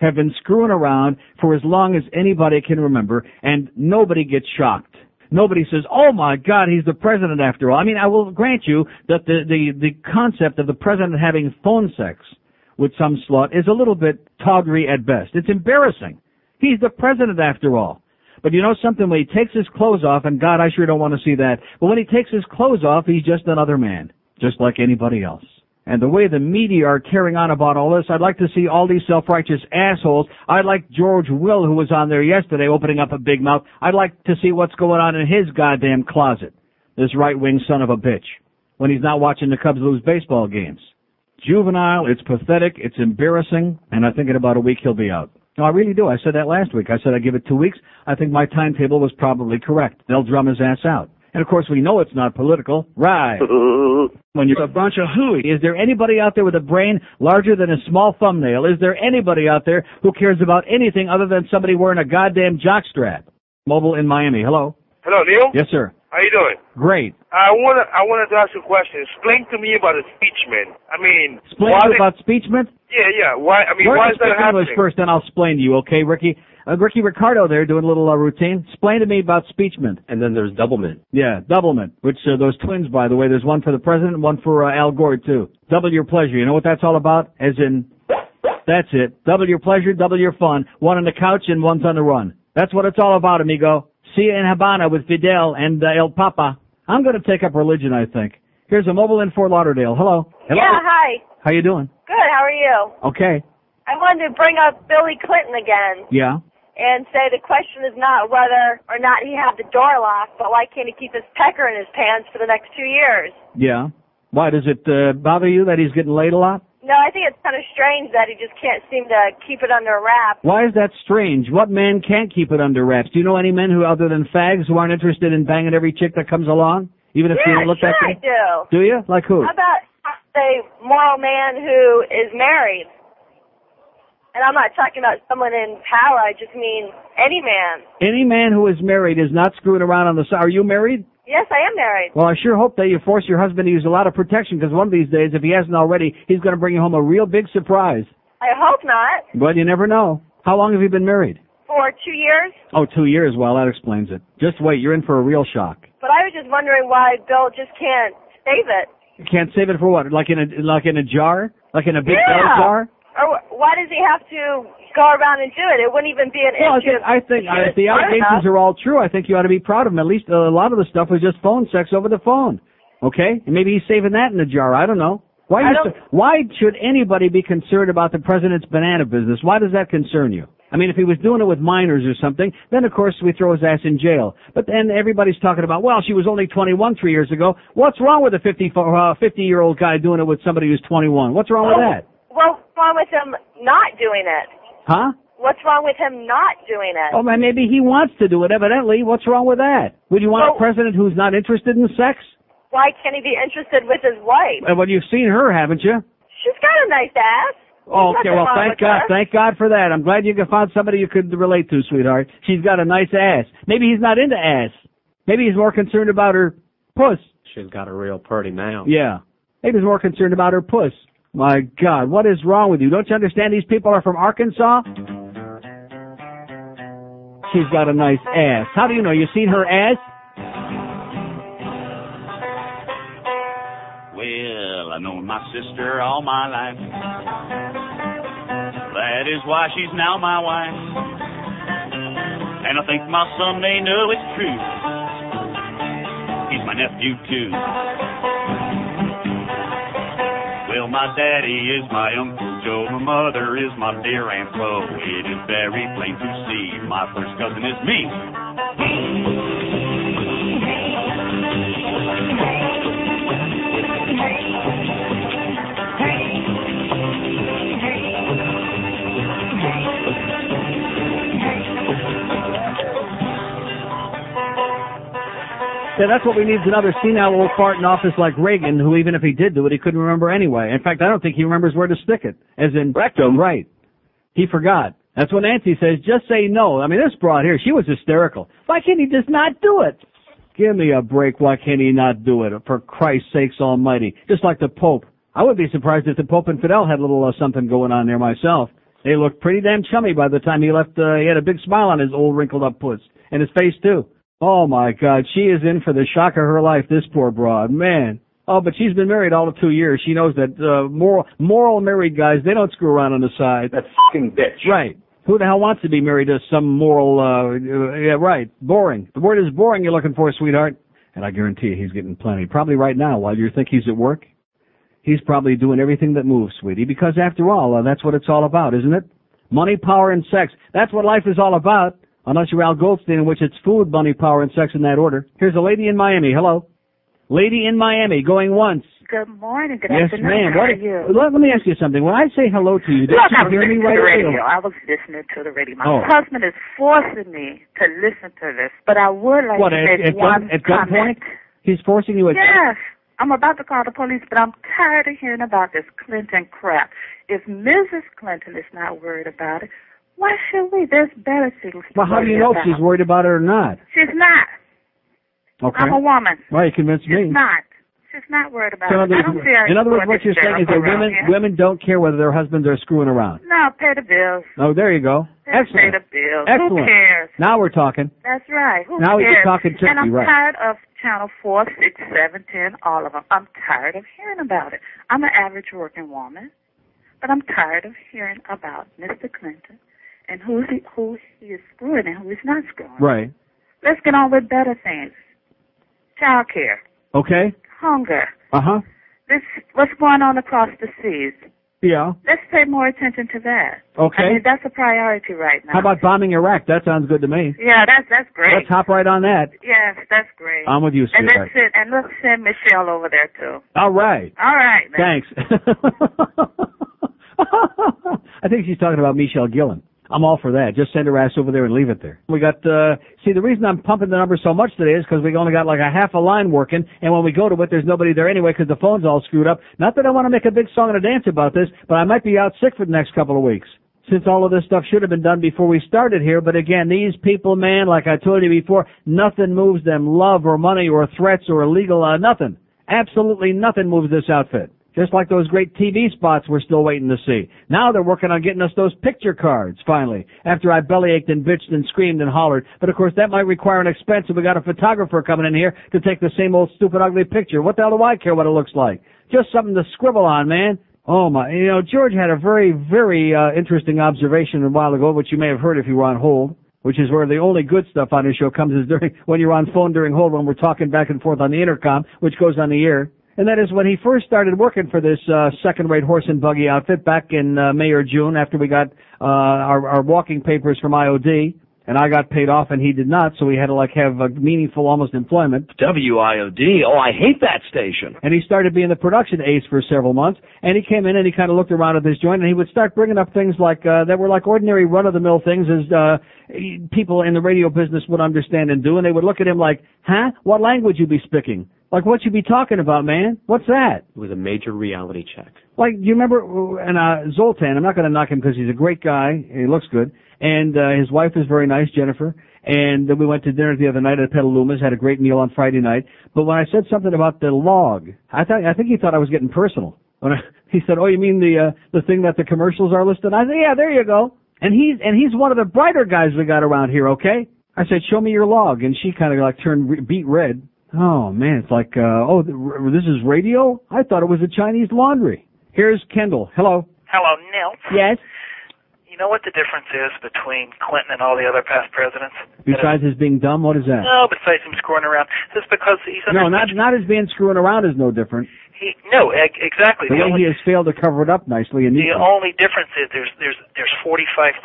have been screwing around for as long as anybody can remember, and nobody gets shocked. Nobody says, "Oh my God, he's the president after all." I mean, I will grant you that the the the concept of the president having phone sex with some slut is a little bit tawdry at best. It's embarrassing. He's the president after all. But you know something? When he takes his clothes off, and God, I sure don't want to see that. But when he takes his clothes off, he's just another man, just like anybody else. And the way the media are carrying on about all this, I'd like to see all these self-righteous assholes. I'd like George Will, who was on there yesterday, opening up a big mouth. I'd like to see what's going on in his goddamn closet. This right-wing son of a bitch. When he's not watching the Cubs lose baseball games. Juvenile, it's pathetic, it's embarrassing, and I think in about a week he'll be out. No, I really do. I said that last week. I said I'd give it two weeks. I think my timetable was probably correct. They'll drum his ass out. And of course we know it's not political. Right. [LAUGHS] when you're a bunch of hooey. Is there anybody out there with a brain larger than a small thumbnail? Is there anybody out there who cares about anything other than somebody wearing a goddamn jockstrap? Mobile in Miami. Hello. Hello, Neil. Yes, sir. How you doing? Great. I wanna I wanted to ask you a question. Explain to me about impeachment. I mean, Explain why to you they- about speechment? Yeah, yeah. Why? I mean, Learn why to is that speak English first, then I'll explain to you, okay, Ricky? Uh, Ricky Ricardo there doing a little uh, routine. Explain to me about speechment. And then there's doublemint. Yeah, doublemint, which uh, those twins, by the way, there's one for the president and one for uh, Al Gore, too. Double your pleasure. You know what that's all about? As in, that's it. Double your pleasure, double your fun. One on the couch and one's on the run. That's what it's all about, amigo. See you in Havana with Fidel and uh, El Papa. I'm going to take up religion, I think. Here's a mobile in Fort Lauderdale. Hello. Hello. Yeah, hi. How you doing? Good, how are you? Okay. I wanted to bring up Billy Clinton again Yeah. and say the question is not whether or not he had the door locked, but why can't he keep his pecker in his pants for the next two years? Yeah. Why does it uh, bother you that he's getting laid a lot? No, I think it's kind of strange that he just can't seem to keep it under wraps. Why is that strange? What man can't keep it under wraps? Do you know any men who, other than fags, who aren't interested in banging every chick that comes along, even if they yeah, don't look sure that I do. Do you? Like who? How about a moral man who is married? And I'm not talking about someone in power. I just mean any man. Any man who is married is not screwing around on the side. Are you married? Yes, I am married. Well, I sure hope that you force your husband to use a lot of protection because one of these days, if he hasn't already, he's going to bring you home a real big surprise. I hope not. But you never know. How long have you been married? For two years. Oh, two years. Well, that explains it. Just wait. You're in for a real shock. But I was just wondering why Bill just can't save it. You can't save it for what? Like in a like in a jar? Like in a big Yeah. jar? Or why does he have to go around and do it? It wouldn't even be an Well, I issue. think, I think if he if the allegations are all true, I think you ought to be proud of him. At least a lot of the stuff was just phone sex over the phone. Okay? And maybe he's saving that in a jar. I don't know. Why, don't- why should anybody be concerned about the president's banana business? Why does that concern you? I mean, if he was doing it with minors or something, then of course we throw his ass in jail. But then everybody's talking about, well, she was only 21 three years ago. What's wrong with a 50, uh, 50 year old guy doing it with somebody who's 21? What's wrong with Oh. that? What's wrong with him not doing it? Huh? What's wrong with him not doing it? Oh, man, maybe he wants to do it, evidently. What's wrong with that? Would you want Well- a president who's not interested in sex? Why can't he be interested with his wife? Well, you've seen her, haven't you? She's got a nice ass. Oh, okay, well, thank God, her. thank God for that. I'm glad you found somebody you could relate to, sweetheart. She's got a nice ass. Maybe he's not into ass. Maybe he's more concerned about her puss. She's got a real pretty mouth. Yeah. Maybe he's more concerned about her puss. My God, what is wrong with you? Don't you understand these people are from Arkansas? She's got a nice ass. How do you know? You seen her ass? Well, I known my sister all my life. That is why she's now my wife. And I think my son may know it's true. He's my nephew too. Well, my daddy is my Uncle Joe. My mother is my dear Aunt Flo. It is very plain to see my first cousin is me. Yeah, that's what we need is another senile old fart in office like Reagan, who even if he did do it, he couldn't remember anyway. In fact, I don't think he remembers where to stick it. As in rectum. Right. He forgot. That's what Nancy says. Just say no. I mean, this broad here, she was hysterical. Why can't he just not do it? Give me a break. Why can't he not do it? For Christ's sakes almighty. Just like the Pope. I would be surprised if the Pope and Fidel had a little uh, something going on there myself. They looked pretty damn chummy by the time he left. Uh, he had a big smile on his old wrinkled up puss. And his face too. Oh my God, she is in for the shock of her life, this poor broad. Man. Oh, but she's been married all of two years. She knows that, uh, moral, moral married guys, they don't screw around on the side. That fucking bitch. Right. Who the hell wants to be married to some moral, uh, yeah, right. Boring. The word is boring you're looking for, sweetheart. And I guarantee you he's getting plenty. Probably right now while you think he's at work. He's probably doing everything that moves, sweetie, because after all, uh, that's what it's all about, isn't it? Money, power, and sex. That's what life is all about. Unless you're Al Goldstein, in which it's food, money, power, and sex in that order. Here's a lady in Miami. Hello. Lady in Miami, going once. Good morning. Good yes, afternoon. ma'am. How What, are you? let, let me ask you something. When I say hello to you, Look, I you hear me right the away? radio. I was listening to the radio. My Oh. husband is forcing me to listen to this, but I would like What, to at, make at, one gun, at gunpoint? He's forcing you at Yes. I'm about to call the police, but I'm tired of hearing about this Clinton crap. If Mrs. Clinton is not worried about it, why should we? There's better things Well, how do you know if she's worried about it or not? She's not. Okay. I'm a woman. Well, you convinced me. She's not. She's not worried about So it. I don't see her in other words, what you're saying is that women here. women don't care whether their husbands are screwing around. No, pay the bills. Oh, there you go. Pay Excellent. the bills. Excellent. Who cares? Now we're talking. That's right. Who Now cares? you're talking turkey, And I'm right. tired of Channel 4, 6, 7, 10, all of them. I'm tired of hearing about it. I'm an average working woman, but I'm tired of hearing about Mr. Clinton and who's he, who he is screwing and who he's not screwing. Right. Let's get on with better things. Child care, Okay. hunger, Uh huh. this what's going on across the seas. Yeah. Let's pay more attention to that. Okay. I mean, that's a priority right now. How about bombing Iraq? That sounds good to me. Yeah, that's that's great. Let's hop right on that. Yes, that's great. I'm with you, And sweetheart. let's send and let's send Michelle over there too. All right. All right, man. Thanks. [LAUGHS] I think she's talking about Michele Gillen. I'm all for that. Just send her ass over there and leave it there. We got, uh, see, the reason I'm pumping the number so much today is because we only got like a half a line working, and when we go to it, there's nobody there anyway because the phone's all screwed up. Not that I want to make a big song and a dance about this, but I might be out sick for the next couple of weeks. since all of this stuff should have been done before we started here. But again, these people, man, like I told you before, nothing moves them. Love or money or threats or illegal, uh, nothing. Absolutely nothing moves this outfit. Just like those great TV spots we're still waiting to see. Now they're working on getting us those picture cards, finally, after I bellyached and bitched and screamed and hollered. But of course that might require an expense if we got a photographer coming in here to take the same old stupid ugly picture. What the hell do I care what it looks like? Just something to scribble on, man. Oh my, you know, George had a very, very, uh, interesting observation a while ago, which you may have heard if you were on hold, which is where the only good stuff on his show comes is during, [LAUGHS] when you're on phone during hold when we're talking back and forth on the intercom, which goes on the air. And that is when he first started working for this, uh, second-rate horse and buggy outfit back in, uh, May or June after we got, uh, our, our walking papers from IOD. And I got paid off and he did not, so he had to like have a meaningful almost employment. WIOD. Oh, I hate that station. And he started being the production ace for several months. And he came in and he kind of looked around at this joint and he would start bringing up things like, uh, that were like ordinary run-of-the-mill things as, uh, people in the radio business would understand and do. And they would look at him like, huh? What language you be speaking? Like what you be talking about, man? What's that? It was a major reality check. Like, you remember, and, uh, Zoltan, I'm not gonna knock him because he's a great guy, he looks good, and, uh, his wife is very nice, Jennifer, and then we went to dinner the other night at Petalumas, had a great meal on Friday night, but when I said something about the log, I thought, I think he thought I was getting personal. When I, [LAUGHS] he said, oh, you mean the, uh, the thing that the commercials are listed? I said, yeah, there you go. And he's, and he's one of the brighter guys we got around here, okay? I said, show me your log, and she kind of like turned re- beat red. Oh man, it's like, uh, oh, this is radio? I thought it was a Chinese laundry. Here's Kendall. Hello. Hello, Neil. Yes. You know what the difference is between Clinton and all the other past presidents? Besides his being dumb, what is that? No, besides him screwing around. Just because he's under No, not not his being screwing around is no different. No exactly. The The only has failed to cover it up nicely and the only difference is there's there's there's 45,000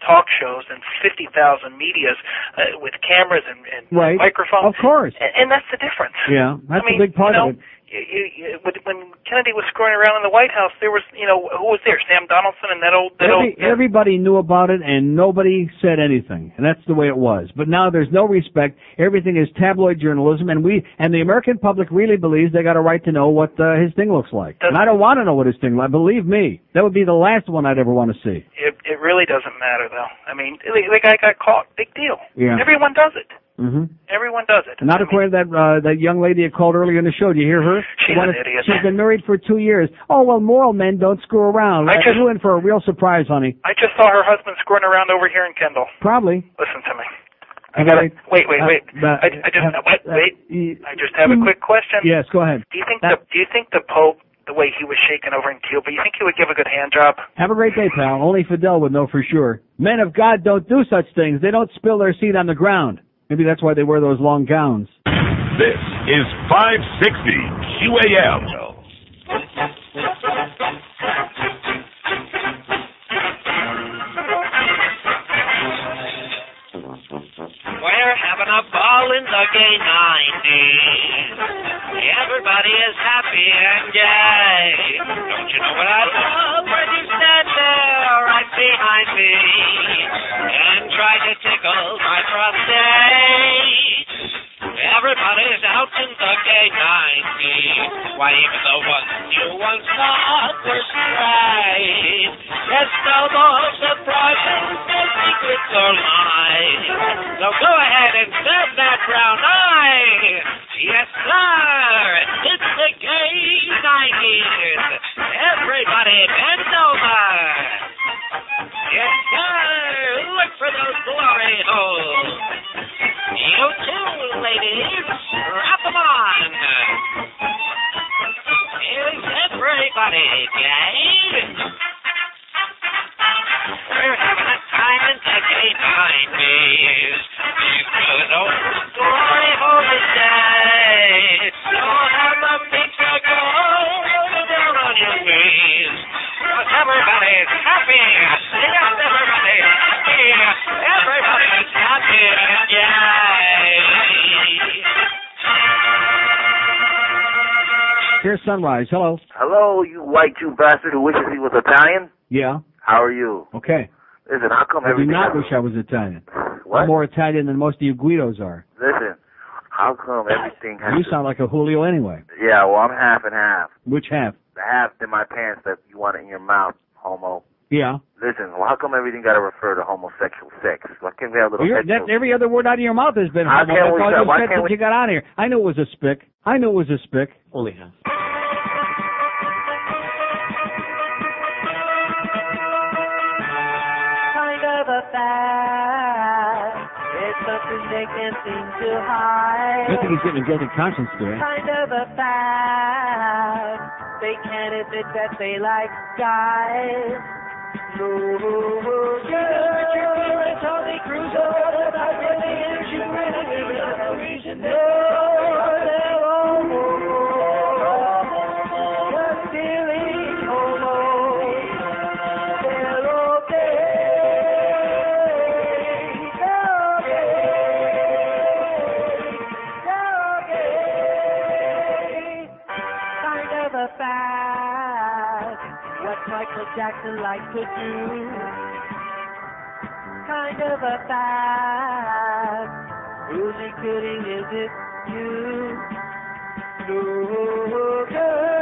talk shows and 50,000 medias uh, with cameras and, and Right. microphones. Of course. And, and that's the difference. Yeah, that's I mean, a big part you know, of it. You, you, when- Kennedy was screwing around in the White House, there was, you know, who was there? Sam Donaldson and that old, that Every, old. everybody knew about it and nobody said anything. And that's the way it was. But now there's no respect. Everything is tabloid journalism and we, and the American public really believes they got a right to know what uh, his thing looks like. And I don't want to know what his thing like. Believe me. That would be the last one I'd ever want to see. It, it really doesn't matter, though. I mean, the, the guy got caught. Big deal. Yeah. Everyone does it. Hmm Everyone does it. Not according to that, uh, that young lady that called earlier in the show. Do you hear her? She's an idiot. She's been married for two years. Oh, well, moral men don't screw around. I just- you in for a real surprise, honey. I just saw her husband screwing around over here in Kendall. Probably. Listen to me. I gotta, Wait, wait, uh, wait. uh, I, I just uh, wait, wait. I just have a quick question. Yes, go ahead. Do you think the Do you think the Pope, the way he was shaking over in Cuba, you think he would give a good hand job? Have a great day, pal. Only Fidel would know for sure. Men of God don't do such things. They don't spill their seed on the ground. Maybe that's why they wear those long gowns. This is 560 QAM. We're having a ball in the gay 90s. Everybody is happy and gay. Don't you know what I love when you stand there right behind me and try to tickle my prostate? Everybody's out in the gay 90s. Why, even the ones you once thought were straight. Yes, no more surprises, no secrets or lies. So go ahead and stab that brown eye. Yes, sir. It's the gay 90s. Everybody bend over. Yes, sir. Look for those glory holes. You too, ladies. Wrap them on. Is everybody gay? We're having a time in the gay 90s. These good old glory holes days. You'll have the pizza go on your knees. Cause everybody's happy. Yes, everybody's happy. Everybody's happy. Yay. Here's Sunrise. Hello. Hello, you white Jew bastard who wishes he was Italian. Yeah. How are you? Okay. Listen, how come I do everything? not wish I was Italian. What? I'm more Italian than most of you Guidos are. Listen, how come everything has? You to- sound like a Julio anyway. Yeah, well, I'm half and half. Which half? The half in my pants that you want it in your mouth, homo. Yeah. Listen, well, how come everything got to refer to homosexual sex? Why can't we have a little Well, you're, that, every other word out of your mouth has been How homo. can't That's we all you why can't we- you got on here. I knew it was a spick. I knew it was a spick. Only half. kind of a fact. It's something they can't seem to hide. I don't think he's getting a guilty conscience today. Kind of a fact. They can't admit that they like guys. Oh, no, girl, it's only crucial that I really am you and I give it a reason. No, they're Jackson liked to do. Kind of a fact. Who's he kidding? Is it you? No, girl.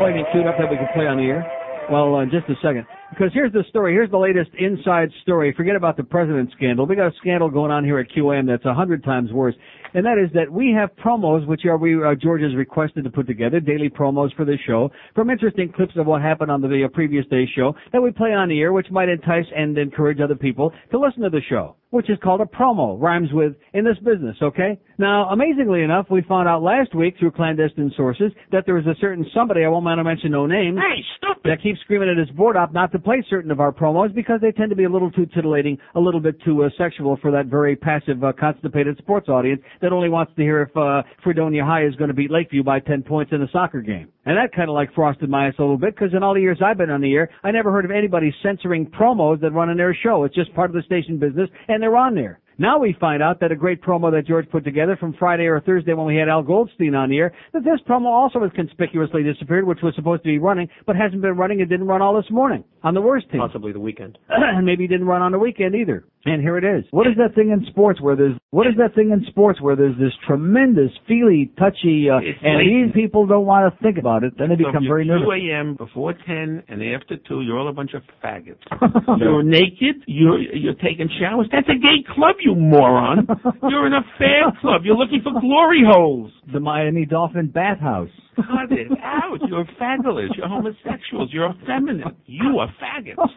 Oh, anything queued up that we can play on the air? Well, uh, just a second. Because here's the story. Here's the latest inside story. Forget about the president scandal. We got a scandal going on here at QAM that's a hundred times worse. And that is that we have promos, which are we, uh, George has requested to put together, daily promos for the show, from interesting clips of what happened on the uh, previous day's show that we play on the air, which might entice and encourage other people to listen to the show, which is called a promo. Rhymes with in this business, okay? Now, amazingly enough, we found out last week through clandestine sources that there was a certain somebody, I won't want to mention no names, Hey, stupid! that keeps screaming at his board op not to play certain of our promos because they tend to be a little too titillating, a little bit too uh, sexual for that very passive, uh, constipated sports audience that only wants to hear if uh, Fredonia High is going to beat Lakeview by 10 points in a soccer game. And that kind of like frosted my ass a little bit because in all the years I've been on the air, I never heard of anybody censoring promos that run on their show. It's just part of the station business and they're on there. Now we find out that a great promo that George put together from Friday or Thursday when we had Al Goldstein on here, that this promo also has conspicuously disappeared, which was supposed to be running, but hasn't been running and didn't run all this morning on the worst team. Possibly the weekend. and [CLEARS THROAT] maybe didn't run on the weekend either. And here it is. What is that thing in sports where there's what is that thing in sports where there's this tremendous feely, touchy, uh, and like- these people don't want to think about it. Then they So become if very you're nervous. 2 a.m. before 10 and after 2, you're all a bunch of faggots. [LAUGHS] you're naked. You're you're taking showers. That's a gay club, you moron. [LAUGHS] you're in a fan club. You're looking for glory holes. The Miami Dolphin bathhouse. Cut it out. You're fabulous. You're homosexuals. You're effeminate. You are faggots.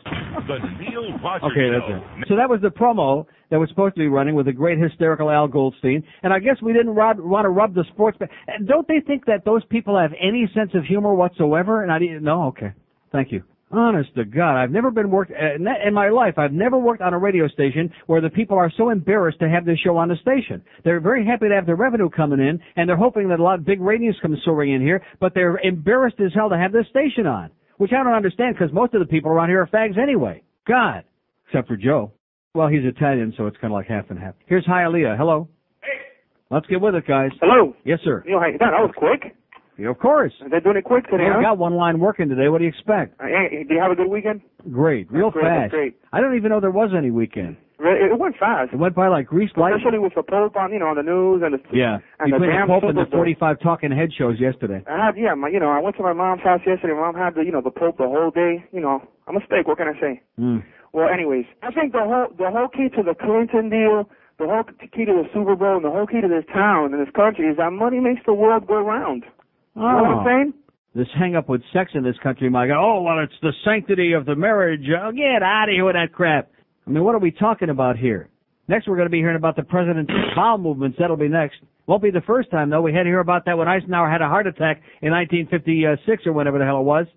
The Neil Rogers Okay, that's Show. it. So that was the promo that was supposed to be running with the great hysterical Al Goldstein, and I guess we didn't rub, want to rub the sports. Ba- don't they think that those people have any sense of humor whatsoever? And I didn't. No, okay, thank you. Honest to God, I've never been worked uh, in my life. I've never worked on a radio station where the people are so embarrassed to have this show on the station. They're very happy to have the revenue coming in, and they're hoping that a lot of big ratings come soaring in here. But they're embarrassed as hell to have this station on, which I don't understand because most of the people around here are fags anyway. God, except for Joe. Well, he's Italian, so it's kind of like half and half. Here's Hialeah. Hello. Hey. Let's get with it, guys. Hello. Yes, sir. You doing? That was quick. Yeah, of course. They're doing it quick today, We huh? got one line working today. What do you expect? Uh, hey, do you have a good weekend? Great, real That's great, that's fast. great. I don't even know there was any weekend. It went fast. It went by like greased lightning. Especially with the Pope on, you know, on the news and the Yeah, and the between the Pope and the 45 talking head shows yesterday. I had, yeah, my, you know, I went to my mom's house yesterday. My mom had the, you know, the Pope the whole day. You know, I'm a steak. What can I say? Mm. Well, anyways, I think the whole the whole key to the Clinton deal, the whole key to the Super Bowl, and the whole key to this town and this country is that money makes the world go round. You know what I'm Oh. saying? This hang up with sex in this country, my God. Oh, well, it's the sanctity of the marriage. Oh, get out of here with that crap. I mean, what are we talking about here? Next, we're going to be hearing about the president's [COUGHS] bowel movements. That'll be next. Won't be the first time, though. We had to hear about that when Eisenhower had a heart attack in 1956 or whenever the hell it was.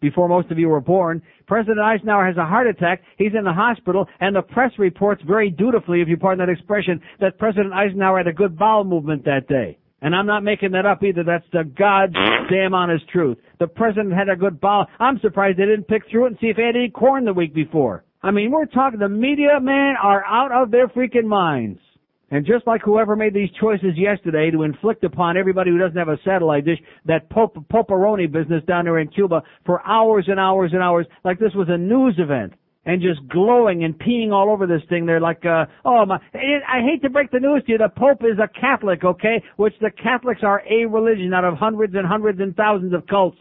Before most of you were born, President Eisenhower has a heart attack. He's in the hospital, and the press reports very dutifully, if you pardon that expression, that President Eisenhower had a good bowel movement that day. And I'm not making that up either. That's the goddamn honest truth. The president had a good bowel. I'm surprised they didn't pick through it and see if he had any corn the week before. I mean, we're talking, the media, man, are out of their freaking minds. And just like whoever made these choices yesterday to inflict upon everybody who doesn't have a satellite dish that pop- poperoni business down there in Cuba for hours and hours and hours, like this was a news event, and just glowing and peeing all over this thing. They're like, uh, oh my, I hate to break the news to you, the Pope is a Catholic, okay? Which the Catholics are a religion out of hundreds and hundreds and thousands of cults.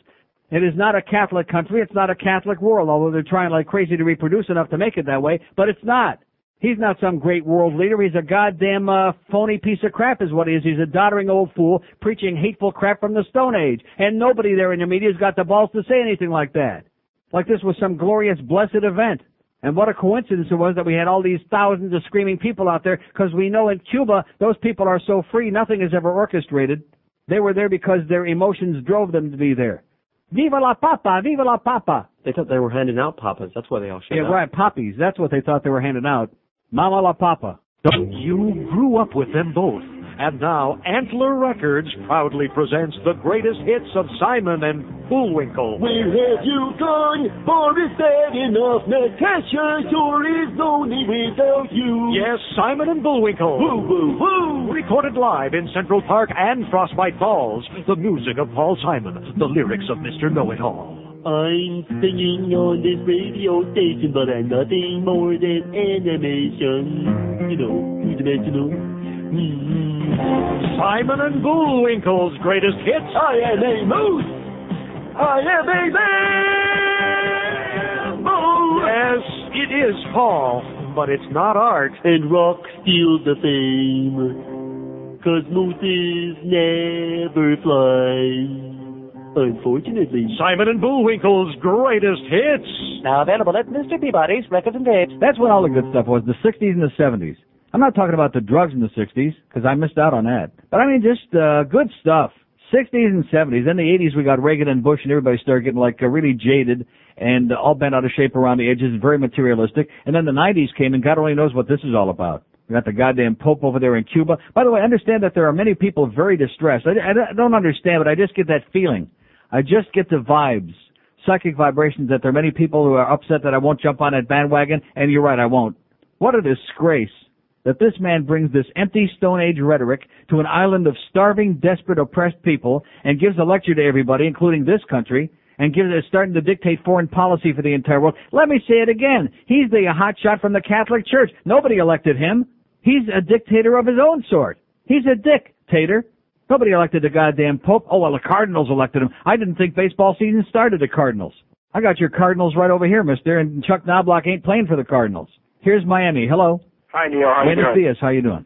It is not a Catholic country. It's not a Catholic world, although they're trying like crazy to reproduce enough to make it that way, but it's not. He's not some great world leader. He's a goddamn uh, phony piece of crap is what he is. He's a doddering old fool preaching hateful crap from the Stone Age. And nobody there in the media's got the balls to say anything like that. Like this was some glorious, blessed event. And what a coincidence it was that we had all these thousands of screaming people out there because we know in Cuba those people are so free nothing is ever orchestrated. They were there because their emotions drove them to be there. Viva la papa! Viva la papa! They thought they were handing out papas. That's why they all showed Yeah, up. right, poppies. That's what they thought they were handing out. Mama la papa. You grew up with them both. And now Antler Records proudly presents the greatest hits of Simon and Bullwinkle. Where have you gone? For is that enough? Natasha sure is lonely without you. Yes, Simon and Bullwinkle. Woo, woo, woo. Recorded live in Central Park and Frostbite Falls. The music of Paul Simon. The lyrics of Mr. Know-It-All. I'm singing on this radio station, but I'm nothing more than animation. You know, two-dimensional. Mm-hmm. Simon and Bullwinkle's greatest hits. I am a moose. I am a mammo. Yes, it is Paul, but it's not art. And rock steals the fame. Cause mooses never fly. Unfortunately. Simon and Bullwinkle's greatest hits. Now available at Mr. Peabody's Records and Tapes. That's when all the good stuff was, the 60s and the 70s. I'm not talking about the drugs in the 60s, because I missed out on that. But I mean just uh, good stuff. 60s and 70s. Then the 80s we got Reagan and Bush and everybody started getting like uh, really jaded and uh, all bent out of shape around the edges, very materialistic. And then the 90s came and God only knows what this is all about. We got the goddamn Pope over there in Cuba. By the way, I understand that there are many people very distressed. I, I don't understand, but I just get that feeling. I just get the vibes, psychic vibrations that there are many people who are upset that I won't jump on that bandwagon, and you're right, I won't. What a disgrace that this man brings this empty Stone Age rhetoric to an island of starving, desperate, oppressed people and gives a lecture to everybody, including this country, and gives is starting to dictate foreign policy for the entire world. Let me say it again. He's the hotshot from the Catholic Church. Nobody elected him. He's a dictator of his own sort. He's a dictator. Nobody elected the goddamn Pope. Oh, well, the Cardinals elected him. I didn't think baseball season started the Cardinals. I got your Cardinals right over here, mister, and Chuck Knoblauch ain't playing for the Cardinals. Here's Miami. Hello. Hi, Neil. How you Buenos doing? dias. How you doing?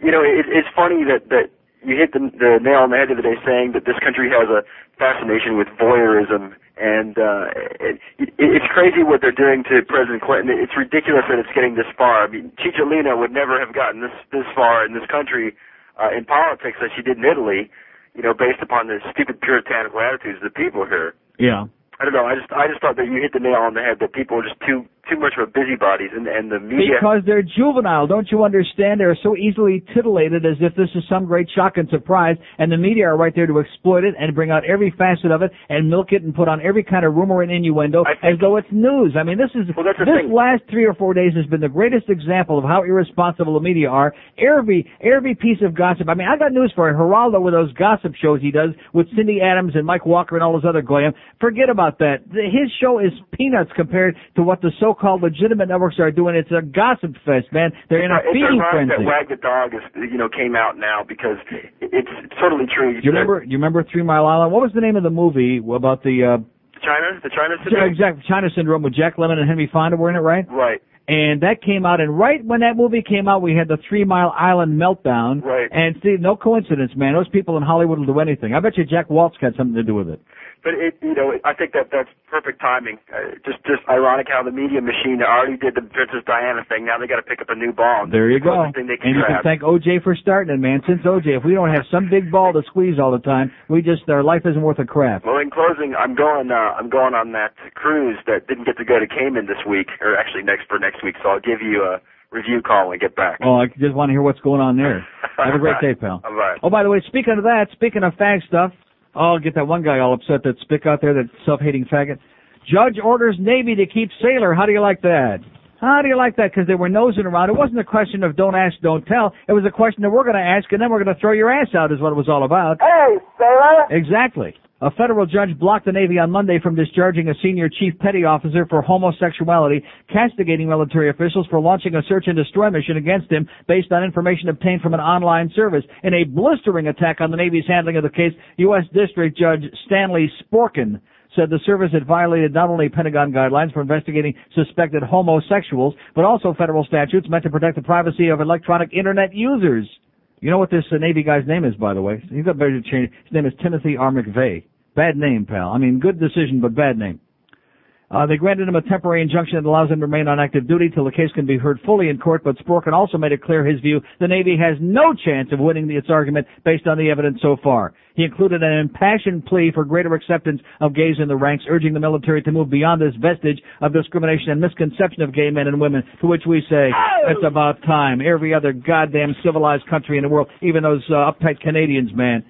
You know, it, it's funny that that you hit the, the nail on the head the other day saying that this country has a fascination with voyeurism, and uh, it, it, it's crazy what they're doing to President Clinton. It's ridiculous that it's getting this far. I mean, Cicciolina would never have gotten this this far in this country uh, in politics as she did in Italy. You know, based upon the stupid puritanical attitudes of the people here. Yeah. I don't know. I just I just thought that you hit the nail on the head that people are just too too much of a busybodies and and the media. Because they're juvenile, don't you understand? They're so easily titillated as if this is some great shock and surprise, and the media are right there to exploit it and bring out every facet of it and milk it and put on every kind of rumor and innuendo as though it's news. I mean, this is Well, this thing. last three or four days has been the greatest example of how irresponsible the media are. Every every piece of gossip. I mean, I got news for you. Geraldo with those gossip shows he does with Cindy Adams and Mike Walker and all those other goyim. Forget about that. His show is peanuts compared to what the so-called legitimate networks are doing. It's a gossip fest, man. They're in a it's feeding frenzy. that Wag the Dog is you know came out now because it's, it's totally true. Do you remember? You remember Three Mile Island? What was the name of the movie about the uh, China? The China Yeah, syndrome. exactly China Syndrome with Jack Lemmon and Henry Fonda were in it, right? Right. And that came out, and right when that movie came out, we had the Three Mile Island meltdown. Right. And see, no coincidence, man. Those people in Hollywood will do anything. I bet you Jack Waltz had something to do with it. But it, you know, I think that that's perfect timing. Uh, just, just ironic how the media machine already did the Princess Diana thing. Now they got to pick up a new ball. There you the go. they And can you can thank OJ for starting it, man. Since OJ, if we don't have some big ball to squeeze all the time, we just our life isn't worth a crap. Well, in closing, I'm going. Uh, I'm going on that cruise that didn't get to go to Cayman this week, or actually next for next week. So I'll give you a review call when we get back. Oh, I just want to hear what's going on there. [LAUGHS] Have a great day, pal. All right. Oh, by the way, speaking of that, speaking of fag stuff, oh, get that one guy all upset that spick out there, that self-hating faggot. Judge orders Navy to keep sailor. How do you like that? How do you like that? Because they were nosing around. It wasn't a question of don't ask, don't tell. It was a question that we're going to ask and then we're going to throw your ass out is what it was all about. Hey, sailor. Exactly. A federal judge blocked the Navy on Monday from discharging a senior chief petty officer for homosexuality, castigating military officials for launching a search and destroy mission against him based on information obtained from an online service. In a blistering attack on the Navy's handling of the case, U.S. District Judge Stanley Sporkin said the service had violated not only Pentagon guidelines for investigating suspected homosexuals, but also federal statutes meant to protect the privacy of electronic internet users. You know what this uh, Navy guy's name is, by the way? He's got better to change. His name is Timothy R. McVeigh. Bad name, pal. I mean, good decision, but bad name. Uh, they granted him a temporary injunction that allows him to remain on active duty till the case can be heard fully in court, but Sporkin also made it clear his view the Navy has no chance of winning its argument based on the evidence so far. He included an impassioned plea for greater acceptance of gays in the ranks, urging the military to move beyond this vestige of discrimination and misconception of gay men and women, to which we say, it's about time. Every other goddamn civilized country in the world, even those uh, uptight Canadians, man,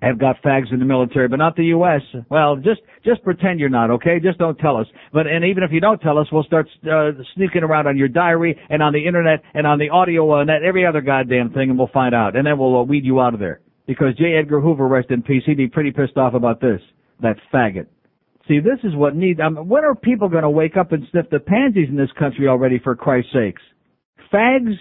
have got fags in the military, but not the U.S. Well, just just pretend you're not, okay? Just don't tell us. But and even if you don't tell us, we'll start uh, sneaking around on your diary and on the internet and on the audio and every other goddamn thing, and we'll find out, and then we'll uh, weed you out of there. Because J. Edgar Hoover, rest in peace, he'd be pretty pissed off about this. That faggot. See, this is what needs. Mean, when are people going to wake up and sniff the pansies in this country already? For Christ's sakes, fags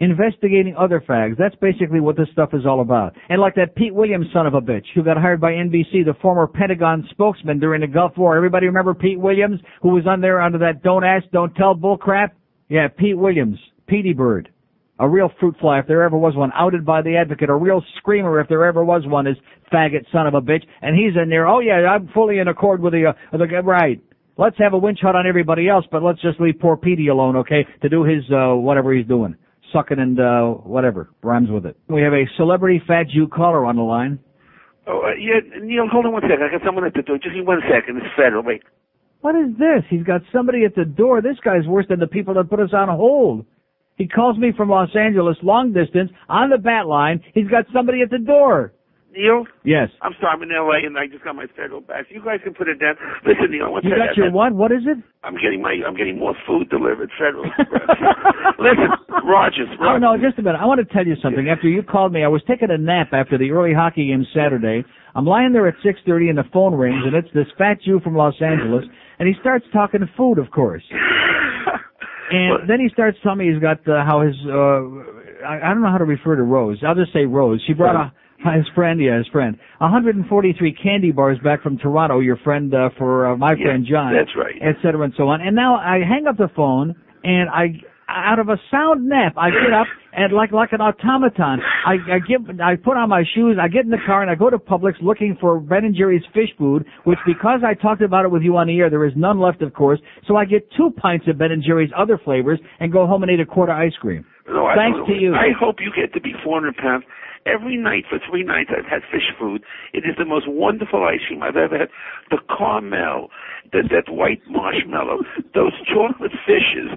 investigating other fags. That's basically what this stuff is all about. And like that Pete Williams son of a bitch who got hired by NBC, the former Pentagon spokesman during the Gulf War. Everybody remember Pete Williams who was on there under that don't ask, don't tell bull crap? Yeah, Pete Williams, Petey Bird. A real fruit fly if there ever was one, outed by the advocate, a real screamer if there ever was one, is faggot son of a bitch. And he's in there, oh yeah, I'm fully in accord with the, uh, the, right. Let's have a winch hut on everybody else, but let's just leave poor Petey alone, okay, to do his, uh, whatever he's doing sucking and uh, whatever rhymes with it. We have a celebrity fat Jew caller on the line. Oh, uh, yeah, Neil, hold on one second. I got someone at the door. Just one second. It's federal. Wait. What is this? He's got somebody at the door. This guy's worse than the people that put us on hold. He calls me from Los Angeles, long distance, on the bat line. He's got somebody at the door. Neil? Yes. I'm sorry, I'm in LA and I just got my federal badge. You guys can put it down. Listen, Neil, what's You that? got your what? What is it? I'm getting my I'm getting more food delivered federal. [LAUGHS] Listen, Rogers, Oh no, just a minute. I want to tell you something. After you called me, I was taking a nap after the early hockey game Saturday. I'm lying there at 6:30 and the phone rings and it's this fat Jew from Los Angeles and he starts talking food, of course. [LAUGHS] And then he starts telling me he's got uh, how his uh I, I don't know how to refer to Rose. I'll just say Rose. She brought a his friend, yeah, his friend. 143 candy bars back from Toronto, your friend uh, for uh, my Yeah, friend John. that's right. Et cetera and so on. And now I hang up the phone and I out of a sound nap, I get up and like like an automaton, I, I get I put on my shoes, I get in the car and I go to Publix looking for Ben and Jerry's fish food, which because I talked about it with you on the air, there is none left, of course. So I get two pints of Ben and Jerry's other flavors and go home and eat a quart of ice cream. No, Thanks to you. I hope you get to be 400 pounds. Every night for three nights I've had fish food. It is the most wonderful ice cream I've ever had. The caramel, the, that white marshmallow, those chocolate fishes.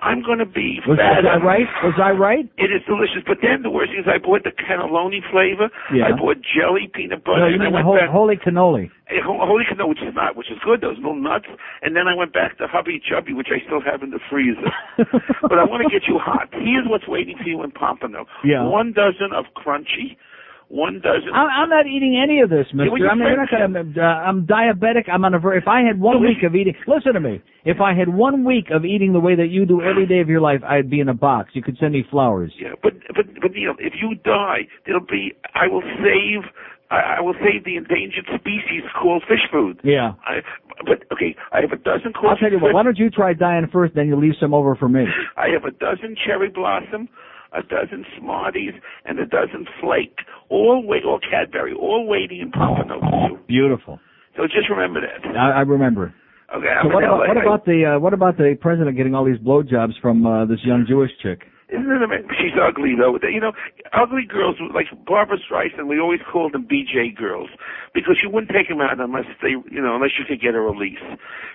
I'm going to be Was, fat. was I right? Was I right? It is delicious. But then the worst thing is I bought the cannelloni flavor. Yeah. I bought jelly, peanut butter, No, you mean the went whole, back. holy cannoli. Holy canoe, which is not, which is good, those little nuts. And then I went back to Hubby Chubby, which I still have in the freezer. [LAUGHS] but I want to get you hot. Here's what's waiting for you in Pompano. Yeah. One dozen of crunchy, one dozen. I'm, I'm not eating any of this, Yeah, Mister. your I mean, you're not gonna, uh, I'm diabetic. I'm on a. ver- If I had one week of eating, listen to me. If I had one week of eating the way that you do every day of your life, I'd be in a box. You could send me flowers. Yeah, but but but Neil, if you die, there'll be. I will save. I, I will save the endangered species called fish food. Yeah. I, but okay, I have a dozen. I'll tell you what. Why don't you try dying first, then you leave some over for me. [LAUGHS] I have a dozen cherry blossom, a dozen Smarties, and a dozen flake. All wait, all Cadbury, all waiting in Pompano for you. Beautiful. So just remember that. I, I remember. Okay. So what about what about the uh, what about the president getting all these blowjobs from uh, this young Jewish chick? Isn't it amazing? She's ugly though. You know, ugly girls like Barbra Streisand. We always called them BJ girls because you wouldn't take them out unless they, you know, unless you could get a release.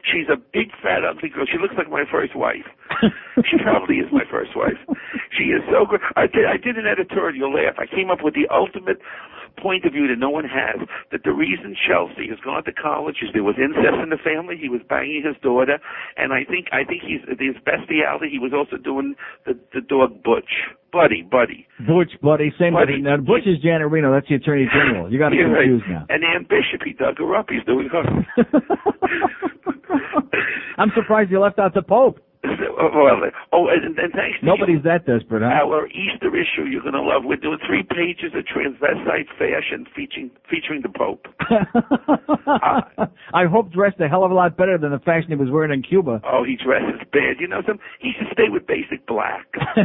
She's a big fat ugly girl. She looks like my first wife. [LAUGHS] she probably is my first wife. She is so good. I did. I did an editorial. You'll laugh. I came up with the ultimate point of view that no one has that the reason Chelsea has gone to college is there was incest in the family. He was banging his daughter, and I think I think he's his bestiality. He was also doing the the dog Butch, Buddy, Buddy. Butch, buddy, same Buddy. Now, Butch is Janet Reno. That's the Attorney General. You got to Yeah, right. now. And Ann Bishop, he dug her up. He's doing [LAUGHS] her. I'm surprised you left out the Pope. [LAUGHS] well, oh, and, and thanks to Nobody's that desperate, huh? Our Easter issue you're going to love. We're doing three pages of transvestite fashion featuring featuring the Pope. [LAUGHS] I hope dressed a hell of a lot better than the fashion he was wearing in Cuba. Oh, he dresses bad. You know, some he should stay with basic black. [LAUGHS]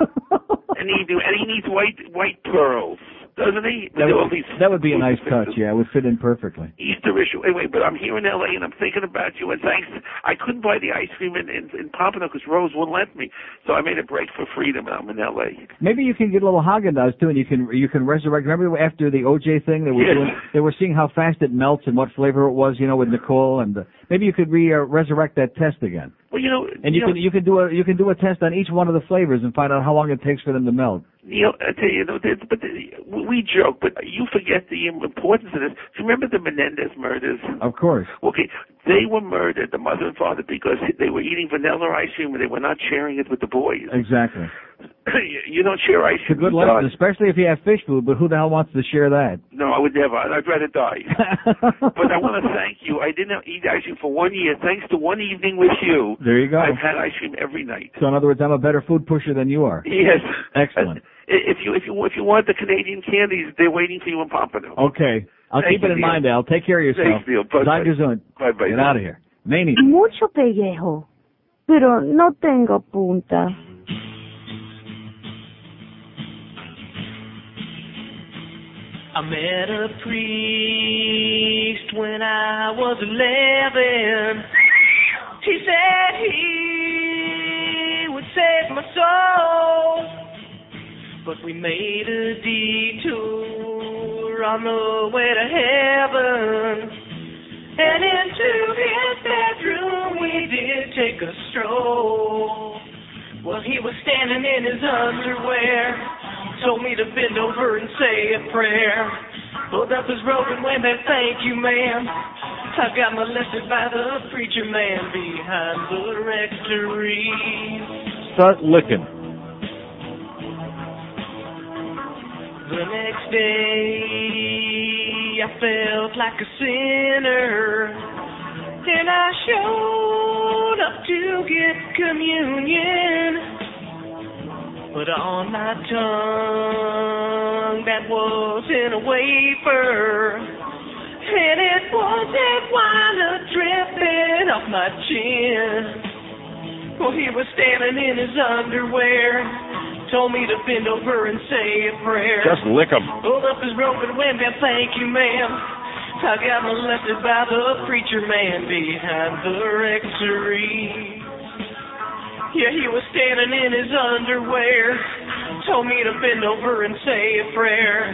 and he do, and he needs white white pearls, doesn't he? That would, that would be a nice [LAUGHS] touch. Yeah, it would fit in perfectly. Easter issue. Anyway, but I'm here in L.A. and I'm thinking about you. And thanks, I couldn't buy the ice cream in in, in Pompano because Rose wouldn't let me. So I made a break for freedom, and I'm in L.A. Maybe you can get a little Haagen Dazs too, and you can you can resurrect. Remember after the OJ thing, they were Yes. doing, they were seeing how fast it melts and what flavor it was, you know, with Nicole, and uh, maybe you could re uh, resurrect that test again. Well, you know, And you Neil, can you can do a you can do a test on each one of the flavors and find out how long it takes for them to melt. Neil, I tell you, you know, but the, we joke, but you forget the importance of this. Do you remember the Menendez murders? Of course. Okay, they were murdered, the mother and father, because they were eating vanilla ice cream and they were not sharing it with the boys. Exactly. [COUGHS] you don't share ice It's a cream. good with lesson, dogs. especially if you have fish food. But who the hell wants to share that? No, I would never. I'd rather die. [LAUGHS] but I want to thank you. I didn't eat ice cream for one year. Thanks to one evening with you, There you go. I've had ice cream every night. So in other words, I'm a better food pusher than you are. Yes. Excellent. [LAUGHS] If you if you if you want the Canadian candies, they're waiting for you in Pompano. Okay. I'll Thank keep it you, in Neil. mind, Al. Take care of yourself. Thanks, Neil. Bye-bye. Talk to. Bye bye. Get out of here. Manny. Mucho pellejo, pero no tengo punta. I met a priest when I was 11. He said he would save my soul. But we made a detour on the way to heaven. And into his bedroom we did take a stroll. Well, he was standing in his underwear. Told me to bend over and say a prayer. Pulled up his robe and went back, thank you, ma'am. I got molested by the preacher man behind the rectory. Start licking. The next day, I felt like a sinner. And I showed up to get communion. But on my tongue, that wasn't a wafer. And it wasn't wine a dripping off my chin. Well, he was standing in his underwear. Told me to bend over and say a prayer. Just lick 'em. Pulled up his robe and went down, thank you, ma'am. I got molested by the preacher man behind the rectory. Yeah, he was standing in his underwear. Told me to bend over and say a prayer.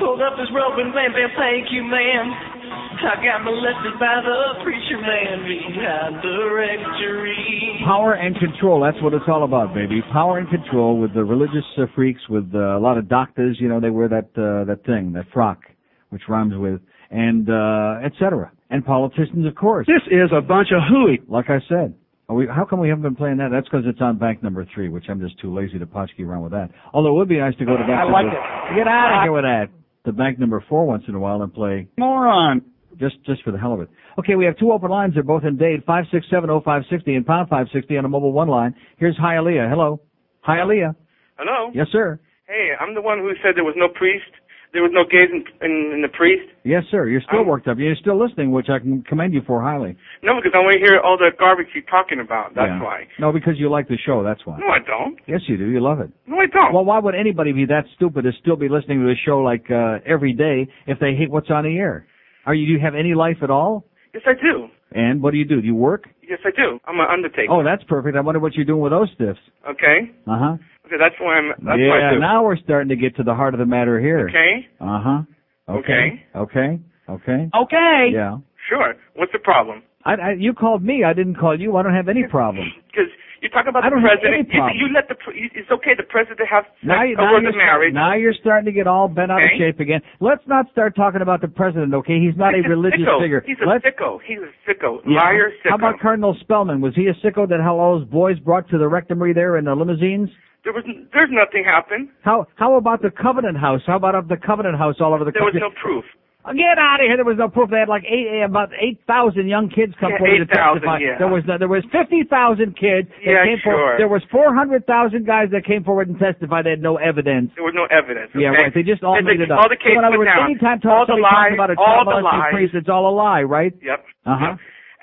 Pulled up his robe and bam bam, thank you, ma'am. I got molested by the preacher man behind the rectory. Power and control. That's what it's all about, baby. Power and control with the religious uh, freaks, with uh, a lot of doctors. You know, they wear that uh, that thing, that frock, which rhymes with, and uh, etc. And politicians, of course. This is a bunch of hooey. Like I said. Are we, how come we haven't been playing that? That's because it's on bank number three, which I'm just too lazy to potchkey around with that. Although it would be nice to go to bank I number, like it. Get out of here with that. To bank number four once in a while and play Moron. just just for the hell of it. Okay, we have two open lines. They're both in Dade. 5670560 and pound 560 on a mobile one line. Here's Hialeah. Hello. Hialeah. Hello. Yes, sir. Hey, I'm the one who said there was no priest. There was no gays in, in, in the priest. Yes, sir. You're still I'm- worked up. You're still listening, which I can commend you for highly. No, because I want to hear all the garbage you're talking about. That's Yeah. why. No, because you like the show. That's why. No, I don't. Yes, you do. You love it. No, I don't. Well, why would anybody be that stupid to still be listening to the show like uh, every day if they hate what's on the air? Are you? Do you have any life at all? Yes, I do. And what do you do? Do you work? Yes, I do. I'm an undertaker. Oh, that's perfect. I wonder what you're doing with those stiffs. Okay. Uh huh. Okay, that's why I'm. That's what I Yeah. do. Now we're starting to get to the heart of the matter here. Okay. Uh huh. Okay. Okay. Okay. Okay. Yeah. Sure. What's the problem? I, I, you called me. I didn't call you. I don't have any problem. Because You talk about I the don't have president. any You, you let the it's okay the president to have sex Now, you, now, over you're, the marriage. now you're starting to get all bent out of shape again. Let's not start talking about the president, okay? He's not He's a religious sicko. figure. He's a Let's, sicko. He's a sicko. Yeah. Liar, sicko. How about Cardinal Spellman? Was he a sicko that had all those boys brought to the rectory there in the limousines? There was there's nothing happened. How how about the Covenant House? How about of the Covenant House all over the There was no proof. Oh, Get out of here! There was no proof. They had like eight, about eight thousand young kids come Yeah, forward to 8,000, testify. yeah. There was there was fifty thousand kids. that Yeah, came forward. sure. There was four hundred thousand guys that came forward and testified. They had no evidence. There was no evidence. Yeah, right. They just all And made the- it up. All the So cases in other words, down. anytime all the lies, about a all the lies. priest, it's all a lie, right? Yep. Uh huh.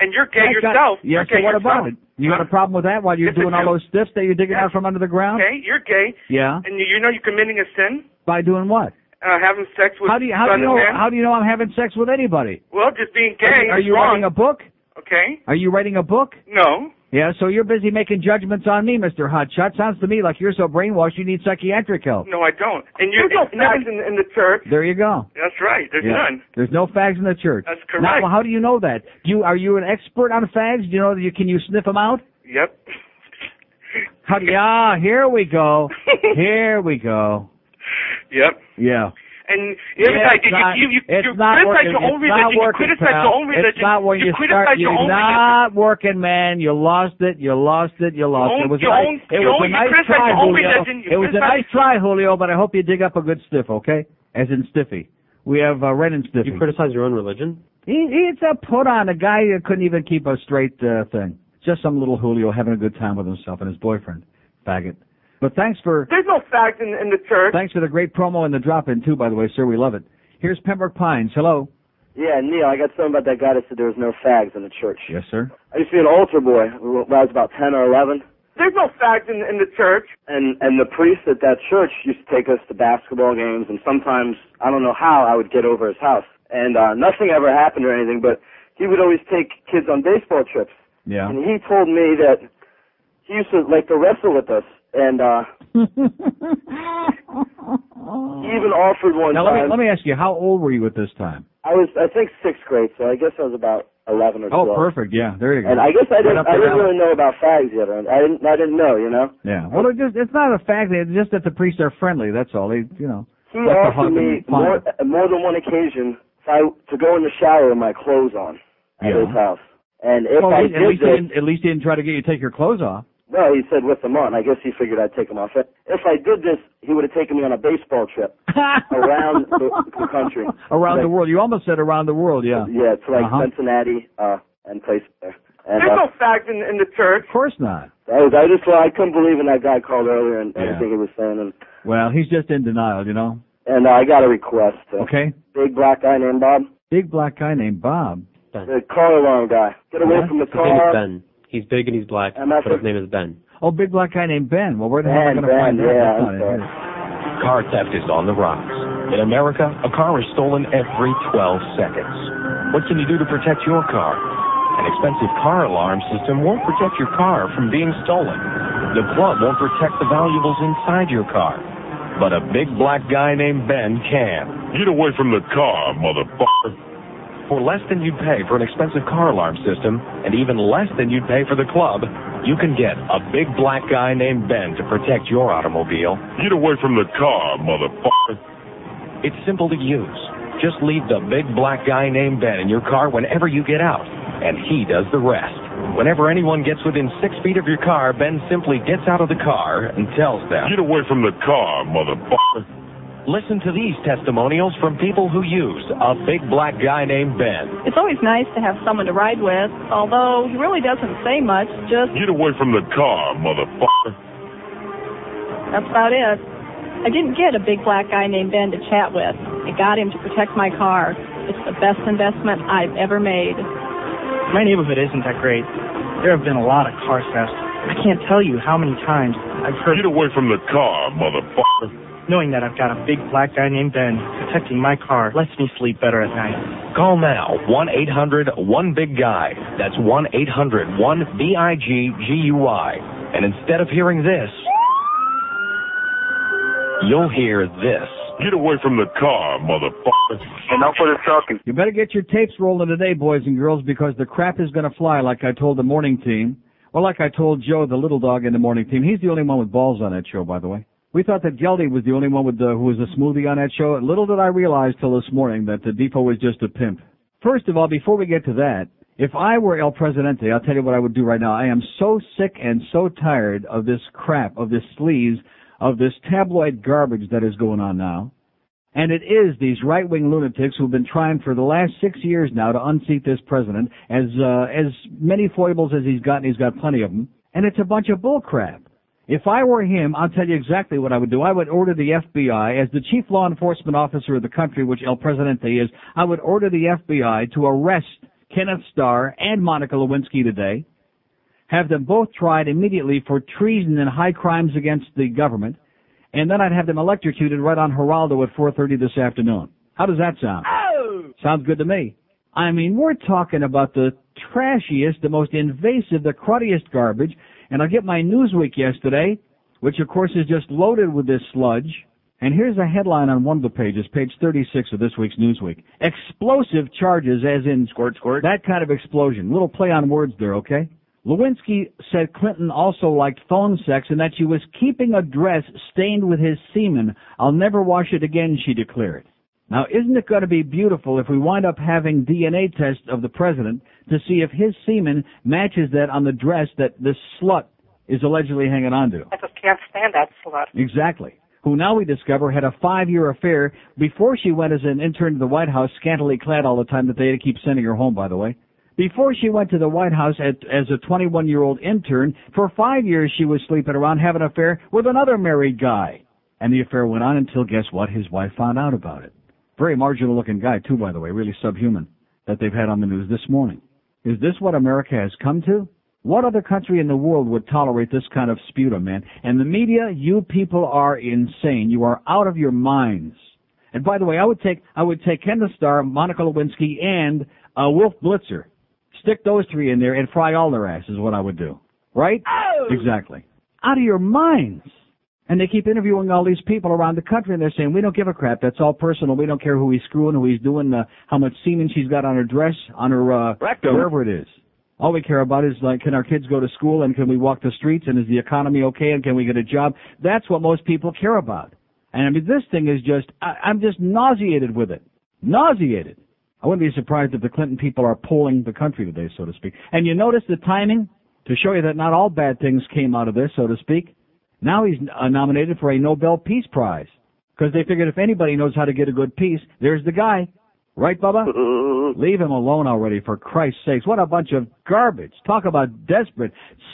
And you're gay yourself. Yeah. You're So what yourself. about it? You got a problem with that while you're Yes, I doing all those stiffs that you're digging out from under the ground? Okay, you're gay, Yeah. and you, you know you're committing a sin. By doing what? Uh, having sex with How do you how do you know how do you know I'm having sex with anybody? Well, just being Are gay you, are you writing a book? Okay. Are you writing a book? No. Yeah, so you're busy making judgments on me, Mr. Hotshot. Sounds to me like you're so brainwashed you need psychiatric help. No, I don't. And you're There's no never in, in the church. There you go. That's right. There's Yeah. none. There's no fags in the church. That's Now, correct. well, how do you know that? You are you an expert on fags? Do you know that you can you sniff them out? Yep. How do you, ah, here we go. [LAUGHS] Here we go. Yep. Yeah. And every Yeah, time it's you, not- you, you, you criticize your own religion. You criticize your own religion. It's not when you, you start. your You're own religion. not working, man. You lost it. You lost it. You lost it. It was Your a own- nice, it was own- a nice try, Julio. religion. It was a nice try, Julio, but I hope you dig up a good stiff, okay? As in stiffy. We have uh, Ren and Stiffy. You criticize your own religion? He, it's a put on. A guy that couldn't even keep a straight uh, thing. Just some little Julio having a good time with himself and his boyfriend. Faggot. But thanks for There's no fact in, in the church. thanks for the great promo and the drop in too, by the way, sir. We love it. Here's Pembroke Pines. Hello. Yeah, Neil, I got something about that guy that said there was no fags in the church. Yes, sir. I used to be an altar boy when I was about 10 or 11. There's no fags in, in the church. And and the priest at that church used to take us to basketball games, and sometimes I don't know how I would get over his house, and uh, nothing ever happened or anything. But he would always take kids on baseball trips, Yeah. and he told me that he used to like to wrestle with us, and uh, he [LAUGHS] even offered one Now let me time. let me ask you, how old were you at this time? I was I think sixth grade, so I guess I was about 11 or 12. Oh, perfect. Yeah, there you go. And I guess I Right didn't up I didn't really know about fags yet. I didn't I didn't know, you know. Yeah. Well, it just it's not a fact. It's just that the priests are friendly. That's all. They, you know. He offered me more more than one occasion I to go in the shower with my clothes on at Yeah. his house. And if well, I at least, did at least, he didn't, at least he didn't try to get you to take your clothes off. Well, he said with them on. I guess he figured I'd take them off. If I did this, he would have taken me on a baseball trip [LAUGHS] around the, the country. around Like- the world. You almost said around the world. Yeah. Yeah, to like Uh-huh. Cincinnati uh, and places there. And There's uh, no fact in, in the church. Of course not. I was I just I couldn't believe in that guy called earlier and Yeah. everything he was saying. And Well, he's just in denial. You know. and uh, I got a request. Uh, Okay. Big black guy named Bob. Big black guy named Bob. The car alarm guy. Get away What? from the His car. Ben. He's big and he's black, I'm but his name is Ben. Oh, big black guy named Ben. Well, where the hell am I going to find Ben, that? yeah, That's I'm not it. sorry. Car theft is on the rise. In America, a car is stolen every 12 seconds. What can you do to protect your car? An expensive car alarm system won't protect your car from being stolen. The club won't protect the valuables inside your car. But a big black guy named Ben can. Get away from the car, motherfucker. For less than you'd pay for an expensive car alarm system, and even less than you'd pay for the club, you can get a big black guy named Ben to protect your automobile. Get away from the car, motherfucker. It's simple to use. Just leave the big black guy named Ben in your car whenever you get out, and he does the rest. Whenever anyone gets within six feet of your car, Ben simply gets out of the car and tells them, Get away from the car, motherfucker. Listen to these testimonials from people who use a big black guy named Ben. It's always nice to have someone to ride with, although he really doesn't say much, just Get away from the car, motherfucker. that's about it. I didn't get a big black guy named Ben to chat with. I got him to protect my car. It's the best investment I've ever made. My neighborhood isn't that great. There have been a lot of car thefts. I can't tell you how many times I've heard Get away from the car, motherfucker. Knowing that I've got a big black guy named Ben protecting my car lets me sleep better at night. Call now 1 800 1 Big Guy. That's 1 800 1 B I G G U I. And instead of hearing this, you'll hear this. Get away from the car, motherfucker. Enough for the talking. You better get your tapes rolling today, boys and girls, because the crap is going to fly. Like I told the morning team, Well, like I told Joe, the little dog in the morning team, he's the only one with balls on that show, by the way. We thought that Geldy was the only one with the, who was a smoothie on that show. And Little did I realize till this morning that the Depot was just a pimp. First of all, before we get to that, if I were El Presidente, I'll tell you what I would do right now. I am so sick and so tired of this crap, of this sleaze, of this tabloid garbage that is going on now. And it is these right-wing lunatics who've been trying for the last six years now to unseat this president. As uh, as many foibles as he's got, and he's got plenty of them. And it's a bunch of bullcrap. If I were him, I'll tell you exactly what I would do. I would order the FBI, as the chief law enforcement officer of the country, which El Presidente is, I would order the FBI to arrest Kenneth Starr and Monica Lewinsky today, have them both tried immediately for treason and high crimes against the government, and then I'd have them electrocuted right on Geraldo at 4.30 this afternoon. How does that sound? Oh! Sounds good to me. I mean, we're talking about the trashiest, the most invasive, the cruddiest garbage, and I get my Newsweek yesterday, which of course is just loaded with this sludge, and here's a headline on one of the pages, page 36 of this week's Newsweek. Explosive charges as in squirt, squirt. That kind of explosion. Little play on words there, okay? Lewinsky said Clinton also liked phone sex and that she was keeping a dress stained with his semen. I'll never wash it again, she declared. Now, isn't it going to be beautiful if we wind up having DNA tests of the president to see if his semen matches that on the dress that this slut is allegedly hanging on to? I just can't stand that slut. Exactly. Who now we discover had a five-year affair before she went as an intern to the White House, scantily clad all the time that they had to keep sending her home, by the way. Before she went to the White House at, as a 21-year-old intern, for five years she was sleeping around having an affair with another married guy. And the affair went on until, guess what, his wife found out about it. Very marginal looking guy too, by the way, really subhuman, that they've had on the news this morning. Is this what America has come to? What other country in the world would tolerate this kind of sputum, man? And the media, you people are insane. You are out of your minds. And by the way, I would take, I would take Kenneth Starr, Monica Lewinsky, and, uh, Wolf Blitzer. Stick those three in there and fry all their asses, what I would do. Right? Oh! Exactly. Out of your minds. And they keep interviewing all these people around the country and they're saying, we don't give a crap. That's all personal. We don't care who he's screwing, who he's doing, uh, how much semen she's got on her dress, on her, uh, Rectum. wherever it is. All we care about is like, can our kids go to school and can we walk the streets and is the economy okay and can we get a job? That's what most people care about. And I mean, this thing is just, I, I'm just nauseated with it. Nauseated. I wouldn't be surprised if the Clinton people are polling the country today, so to speak. And you notice the timing to show you that not all bad things came out of this, so to speak. Now he's uh, nominated for a Nobel Peace Prize because they figured if anybody knows how to get a good peace, there's the guy. Right, Bubba? [LAUGHS] Leave him alone already, for Christ's sakes. What a bunch of garbage. Talk about desperate,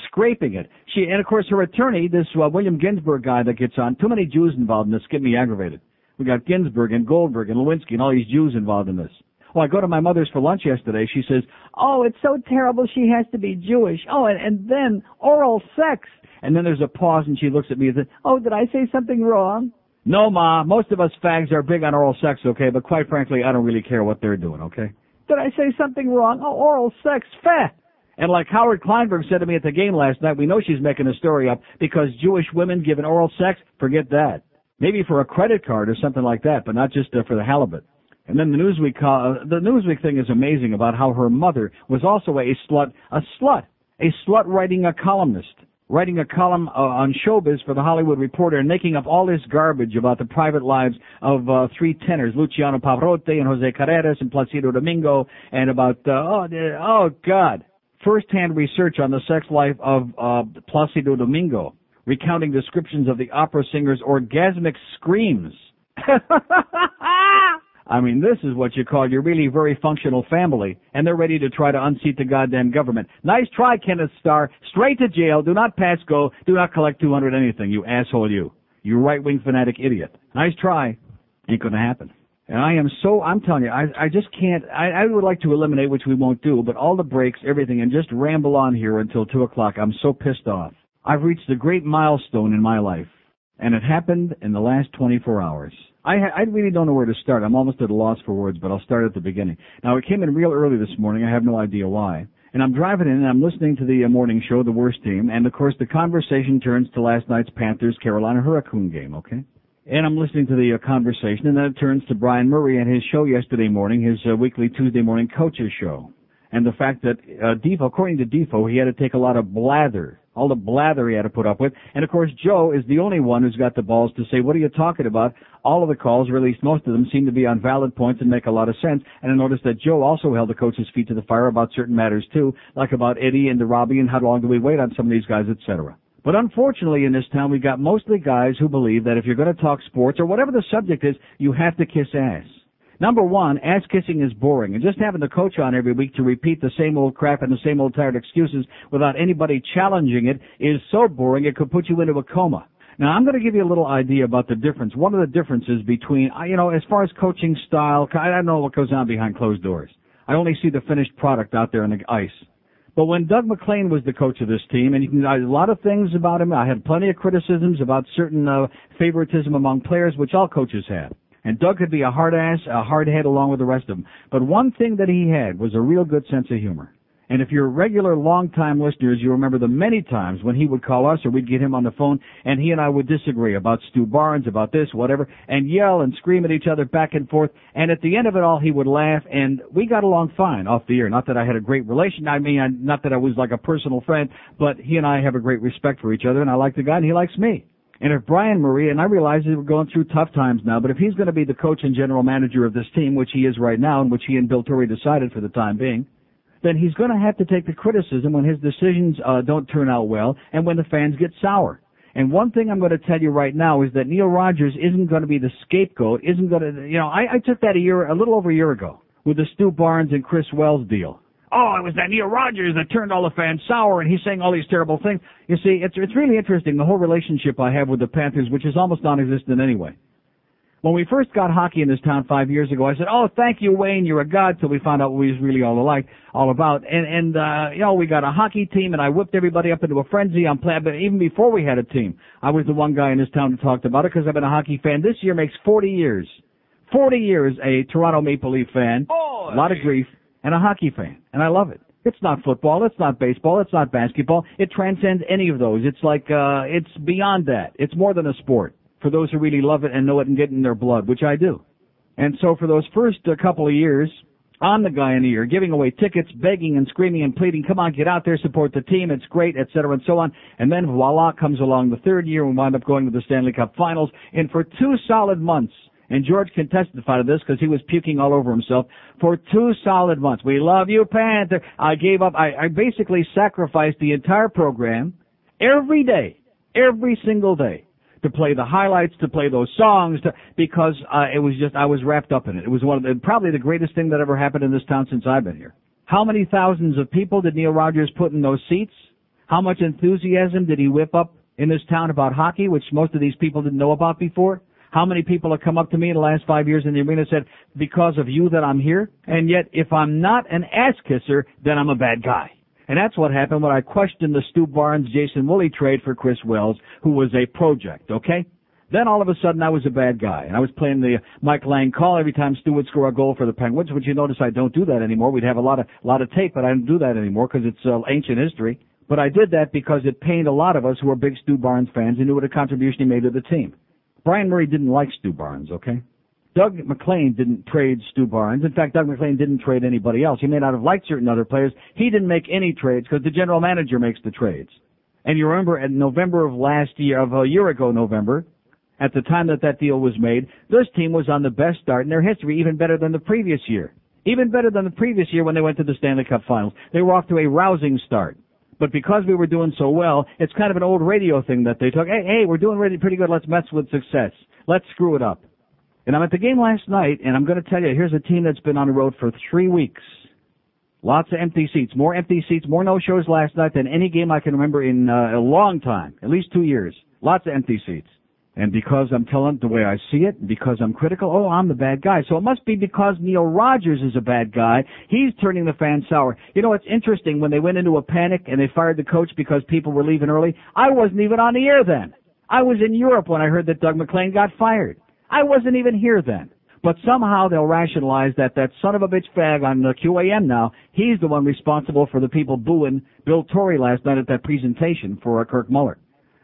scraping it. She, and of course her attorney, this uh, William Ginsburg guy that gets on, too many Jews involved in this, get me aggravated. We got Ginsburg and Goldberg and Lewinsky and all these Jews involved in this. Well, I go to my mother's for lunch yesterday. She says, "Oh, it's so terrible. She has to be Jewish. Oh, and, and then oral sex." And then there's a pause, and she looks at me and says, "Oh, did I say something wrong?" No, ma. Most of us fags are big on oral sex, okay? But quite frankly, I don't really care what they're doing, okay? Did I say something wrong? Oh, oral sex, fat. And like Howard Kleinberg said to me at the game last night, we know she's making a story up because Jewish women given oral sex, forget that. Maybe for a credit card or something like that, but not just uh, for the halibut. And then the Newsweek, uh, the Newsweek thing is amazing about how her mother was also a slut, a slut, a slut writing a columnist, writing a column uh, on showbiz for the Hollywood Reporter and making up all this garbage about the private lives of uh, three tenors, Luciano Pavarotti and Jose Carreras and Placido Domingo, and about uh, oh, oh God, first-hand research on the sex life of uh, Placido Domingo, recounting descriptions of the opera singer's orgasmic screams. [LAUGHS] I mean, this is what you call your really very functional family, and they're ready to try to unseat the goddamn government. Nice try, Kenneth Starr. Straight to jail. Do not pass go. Do not collect 200 anything, you asshole you. You right-wing fanatic idiot. Nice try. Ain't gonna happen. And I am so, I'm telling you, I, I just can't, I, I would like to eliminate, which we won't do, but all the breaks, everything, and just ramble on here until 2 o'clock. I'm so pissed off. I've reached a great milestone in my life, and it happened in the last 24 hours. I, I really don't know where to start. I'm almost at a loss for words, but I'll start at the beginning. Now, it came in real early this morning. I have no idea why. And I'm driving in and I'm listening to the uh, morning show, The Worst Team, and of course the conversation turns to last night's Panthers Carolina Hurricane game, okay? And I'm listening to the uh, conversation and then it turns to Brian Murray and his show yesterday morning, his uh, weekly Tuesday morning coaches show. and the fact that uh, Defo, according to Defo, he had to take a lot of blather, all the blather he had to put up with. And of course, Joe is the only one who's got the balls to say, "What are you talking about?" All of the calls, or at least most of them, seem to be on valid points and make a lot of sense. And I noticed that Joe also held the coach's feet to the fire about certain matters too, like about Eddie and the Robbie and how long do we wait on some of these guys, etc. But unfortunately in this town we've got mostly guys who believe that if you're going to talk sports or whatever the subject is, you have to kiss ass. Number one, ass kissing is boring, and just having the coach on every week to repeat the same old crap and the same old tired excuses without anybody challenging it is so boring it could put you into a coma. Now I'm going to give you a little idea about the difference. One of the differences between, uh, you know, as far as coaching style, I don't know what goes on behind closed doors. I only see the finished product out there on the ice. But when Doug MacLean was the coach of this team, and you can, a lot of things about him, I had plenty of criticisms about certain uh, favoritism among players, which all coaches have. And Doug could be a hard ass, a hard head along with the rest of them. But one thing that he had was a real good sense of humor. And if you're regular long-time listeners, you remember the many times when he would call us or we'd get him on the phone and he and I would disagree about Stu Barnes, about this, whatever, and yell and scream at each other back and forth. And at the end of it all, he would laugh and we got along fine off the air. Not that I had a great relation. I mean, not that I was like a personal friend, but he and I have a great respect for each other and I like the guy and he likes me. And if Brian Murray, and I realize we're going through tough times now, but if he's going to be the coach and general manager of this team, which he is right now, and which he and Bill Torrey decided for the time being, then he's going to have to take the criticism when his decisions uh, don't turn out well and when the fans get sour. And one thing I'm going to tell you right now is that Neil Rogers isn't going to be the scapegoat, isn't going to, you know, I, I took that a year, a little over a year ago with the Stu Barnes and Chris Wells deal. Oh, it was that Neil Rogers that turned all the fans sour and he's saying all these terrible things. You see, it's, it's really interesting, the whole relationship I have with the Panthers, which is almost non-existent anyway. When we first got hockey in this town five years ago, I said, "Oh, thank you, Wayne. You're a god." Till we found out what we was really all alike, all about. And and uh, you know, we got a hockey team, and I whipped everybody up into a frenzy on play. But even before we had a team, I was the one guy in this town who talked about it because I've been a hockey fan. This year makes 40 years. 40 years a Toronto Maple Leaf fan, a lot of grief, and a hockey fan, and I love it. It's not football, it's not baseball, it's not basketball. It transcends any of those. It's like uh it's beyond that. It's more than a sport for those who really love it and know it and get in their blood, which I do. And so for those first uh, couple of years, I'm the guy in the ear, giving away tickets, begging and screaming and pleading, come on, get out there, support the team, it's great, etc. and so on. And then voila comes along the third year, we wind up going to the Stanley Cup Finals, and for two solid months, and George can testify to this because he was puking all over himself for two solid months. We love you, Panther. I gave up. I, I basically sacrificed the entire program every day, every single day to play the highlights, to play those songs, to, because uh, it was just I was wrapped up in it. It was one of the, probably the greatest thing that ever happened in this town since I've been here. How many thousands of people did Neil Rogers put in those seats? How much enthusiasm did he whip up in this town about hockey, which most of these people didn't know about before? How many people have come up to me in the last five years in the arena and said, because of you that I'm here? And yet, if I'm not an ass kisser, then I'm a bad guy. And that's what happened when I questioned the Stu Barnes, Jason Woolley trade for Chris Wells, who was a project, okay? Then all of a sudden I was a bad guy, and I was playing the Mike Lange call every time Stu would score a goal for the Penguins, which you notice I don't do that anymore. We'd have a lot of, lot of tape, but I don't do that anymore because it's uh, ancient history. But I did that because it pained a lot of us who are big Stu Barnes fans and knew what a contribution he made to the team. Brian Murray didn't like Stu Barnes, okay? Doug MacLean didn't trade Stu Barnes. In fact, Doug MacLean didn't trade anybody else. He may not have liked certain other players. He didn't make any trades because the general manager makes the trades. And you remember in November of last year, of a year ago November, at the time that that deal was made, this team was on the best start in their history, even better than the previous year. Even better than the previous year when they went to the Stanley Cup Finals. They were off to a rousing start. But because we were doing so well, it's kind of an old radio thing that they took. Hey, hey, we're doing really pretty good. Let's mess with success. Let's screw it up. And I'm at the game last night, and I'm going to tell you, here's a team that's been on the road for three weeks. Lots of empty seats, more empty seats, more no-shows last night than any game I can remember in uh, a long time, at least two years. Lots of empty seats. And because I'm telling it the way I see it, because I'm critical, oh, I'm the bad guy. So it must be because Neil Rogers is a bad guy. He's turning the fans sour. You know, it's interesting when they went into a panic and they fired the coach because people were leaving early. I wasn't even on the air then. I was in Europe when I heard that Doug MacLean got fired. I wasn't even here then. But somehow they'll rationalize that that son of a bitch fag on the QAM now, he's the one responsible for the people booing Bill Torrey last night at that presentation for Kirk Muller.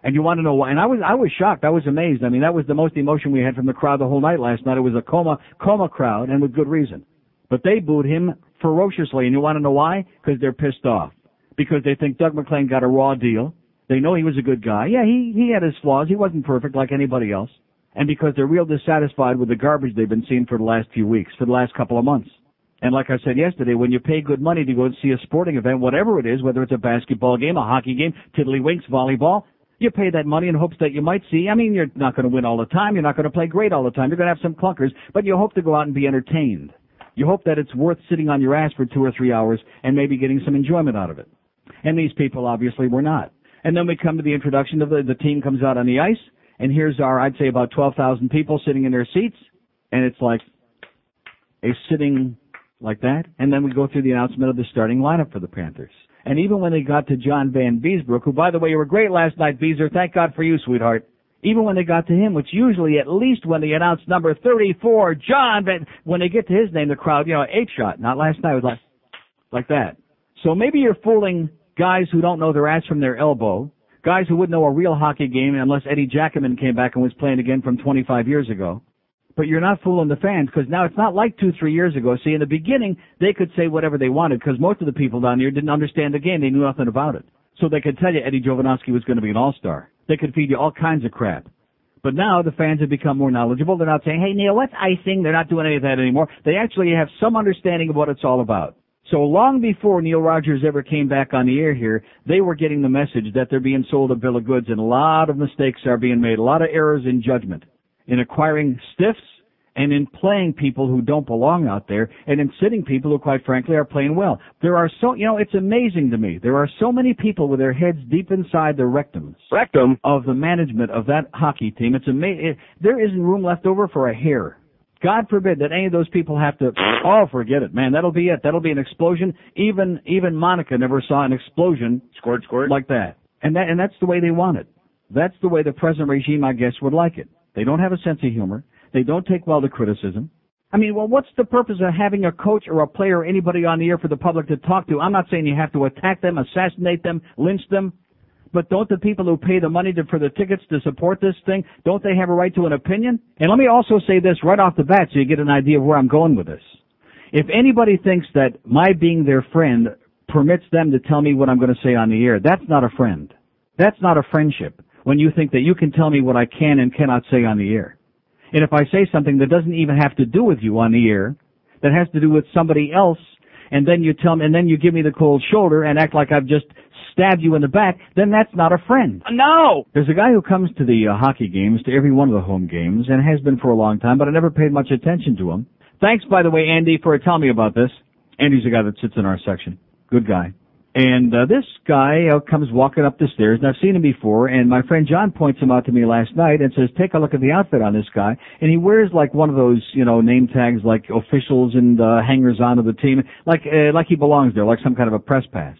And you want to know why? And I was, I was shocked. I was amazed. I mean, that was the most emotion we had from the crowd the whole night last night. It was a coma, coma crowd and with good reason. But they booed him ferociously, and you want to know why? Because they're pissed off. Because they think Doug MacLean got a raw deal. They know he was a good guy. Yeah, he he had his flaws. He wasn't perfect like anybody else. And because they're real dissatisfied with the garbage they've been seeing for the last few weeks, for the last couple of months. And like I said yesterday, when you pay good money to go and see a sporting event, whatever it is, whether it's a basketball game, a hockey game, tiddlywinks, volleyball, you pay that money in hopes that you might see. I mean, you're not going to win all the time. You're not going to play great all the time. You're going to have some clunkers, but you hope to go out and be entertained. You hope that it's worth sitting on your ass for two or three hours and maybe getting some enjoyment out of it. And these people obviously were not. And then we come to the introduction of the, the team comes out on the ice, and here's our, I'd say about 12,000 people sitting in their seats, and it's like a sitting like that, and then we go through the announcement of the starting lineup for the Panthers. And even when they got to John Vanbiesbrouck, who by the way, you were great last night, Beezer, thank God for you, sweetheart. Even when they got to him, which usually at least when they announce number 34, John Van, when they get to his name, the crowd, you know, eight shot, not last night, was like, like that. So maybe you're fooling guys who don't know their ass from their elbow, guys who wouldn't know a real hockey game unless Eddie Jackaman came back and was playing again from 25 years ago. But you're not fooling the fans because now it's not like two, three years ago. See, in the beginning, they could say whatever they wanted because most of the people down here didn't understand the game. They knew nothing about it. So they could tell you Eddie Jovanovski was going to be an all-star. They could feed you all kinds of crap. But now the fans have become more knowledgeable. They're not saying, hey Neil, what's icing? They're not doing any of that anymore. They actually have some understanding of what it's all about. So long before Neil Rogers ever came back on the air here, they were getting the message that they're being sold a bill of goods and a lot of mistakes are being made, a lot of errors in judgment in acquiring stiffs and in playing people who don't belong out there and in sitting people who quite frankly are playing well. There are so, you know, it's amazing to me. There are so many people with their heads deep inside the rectums. Rectum? Of the management of that hockey team. It's amazing. It, there isn't room left over for a hair. God forbid that any of those people have to, oh, forget it, man. That'll be it. That'll be an explosion. Even, even Monica never saw an explosion. Squirt, squirt. Like that. And that, and that's the way they want it. That's the way the present regime, I guess, would like it. They don't have a sense of humor. They don't take well to criticism. I mean, well, what's the purpose of having a coach or a player or anybody on the air for the public to talk to? I'm not saying you have to attack them, assassinate them, lynch them. But don't the people who pay the money to, for the tickets to support this thing, don't they have a right to an opinion? And let me also say this right off the bat so you get an idea of where I'm going with this. If anybody thinks that my being their friend permits them to tell me what I'm going to say on the air, that's not a friend. That's not a friendship. When you think that you can tell me what I can and cannot say on the air. And if I say something that doesn't even have to do with you on the air, that has to do with somebody else, and then you tell me, and then you give me the cold shoulder and act like I've just stabbed you in the back, then that's not a friend. No! There's a guy who comes to the uh, hockey games, to every one of the home games, and has been for a long time, but I never paid much attention to him. Thanks, by the way, Andy, for telling me about this. Andy's the guy that sits in our section. Good guy. And uh, this guy uh, comes walking up the stairs, and I've seen him before. And my friend John points him out to me last night and says, "Take a look at the outfit on this guy." And he wears like one of those, you know, name tags like officials and uh, hangers on of the team, like uh, like he belongs there, like some kind of a press pass.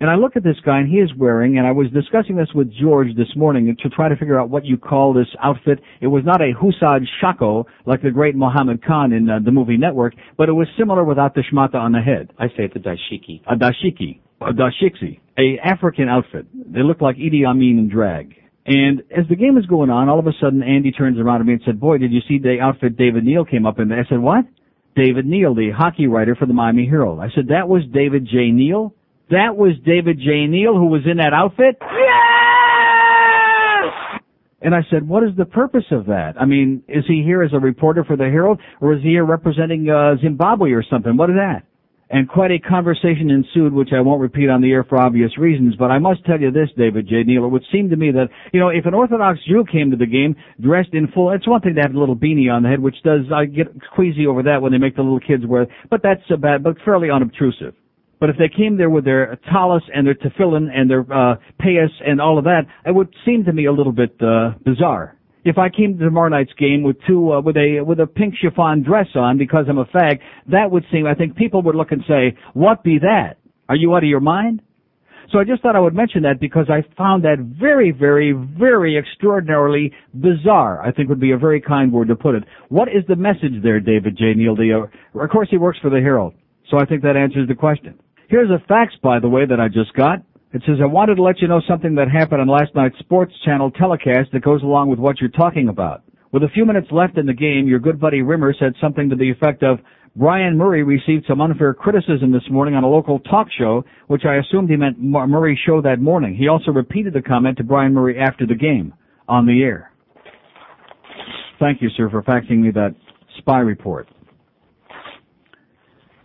And I look at this guy, and he is wearing, and I was discussing this with George this morning to try to figure out what you call this outfit. It was not a Husad Shako like the great Mohammed Khan in uh, the movie Network, but it was similar without the shmata on the head. I say it's a dashiki. A dashiki, a dashiksi, a African outfit. They look like Idi Amin in drag. And as the game was going on, all of a sudden Andy turns around to me and said, "Boy, did you see the outfit David Neal came up in?" I said, "What?" David Neal, the hockey writer for the Miami Herald. I said, "That was David J. Neal." That was David J. Neal who was in that outfit? Yes! And I said, what is the purpose of that? I mean, is he here as a reporter for the Herald or is he here representing uh, Zimbabwe or something? What is that? And quite a conversation ensued, which I won't repeat on the air for obvious reasons, but I must tell you this, David J. Neal, it would seem to me that, you know, if an Orthodox Jew came to the game dressed in full, it's one thing to have a little beanie on the head, which does, I get queasy over that when they make the little kids wear, but that's a bad, but fairly unobtrusive. But if they came there with their tallis and their tefillin and their uh, payas and all of that, it would seem to me a little bit uh, bizarre. If I came to tomorrow night's game with two uh, with a with a pink chiffon dress on because I'm a fag, that would seem. I think people would look and say, "What be that? Are you out of your mind?" So I just thought I would mention that because I found that very, very, very extraordinarily bizarre. I think would be a very kind word to put it. What is the message there, David J. Neal? Uh, of course, he works for the Herald, so I think that answers the question. Here's a fax, by the way, that I just got. It says, I wanted to let you know something that happened on last night's Sports Channel telecast that goes along with what you're talking about. With a few minutes left in the game, your good buddy Rimer said something to the effect of, Brian Murray received some unfair criticism this morning on a local talk show, which I assumed he meant Mur- Murray's show that morning. He also repeated the comment to Brian Murray after the game on the air. Thank you, sir, for faxing me that spy report.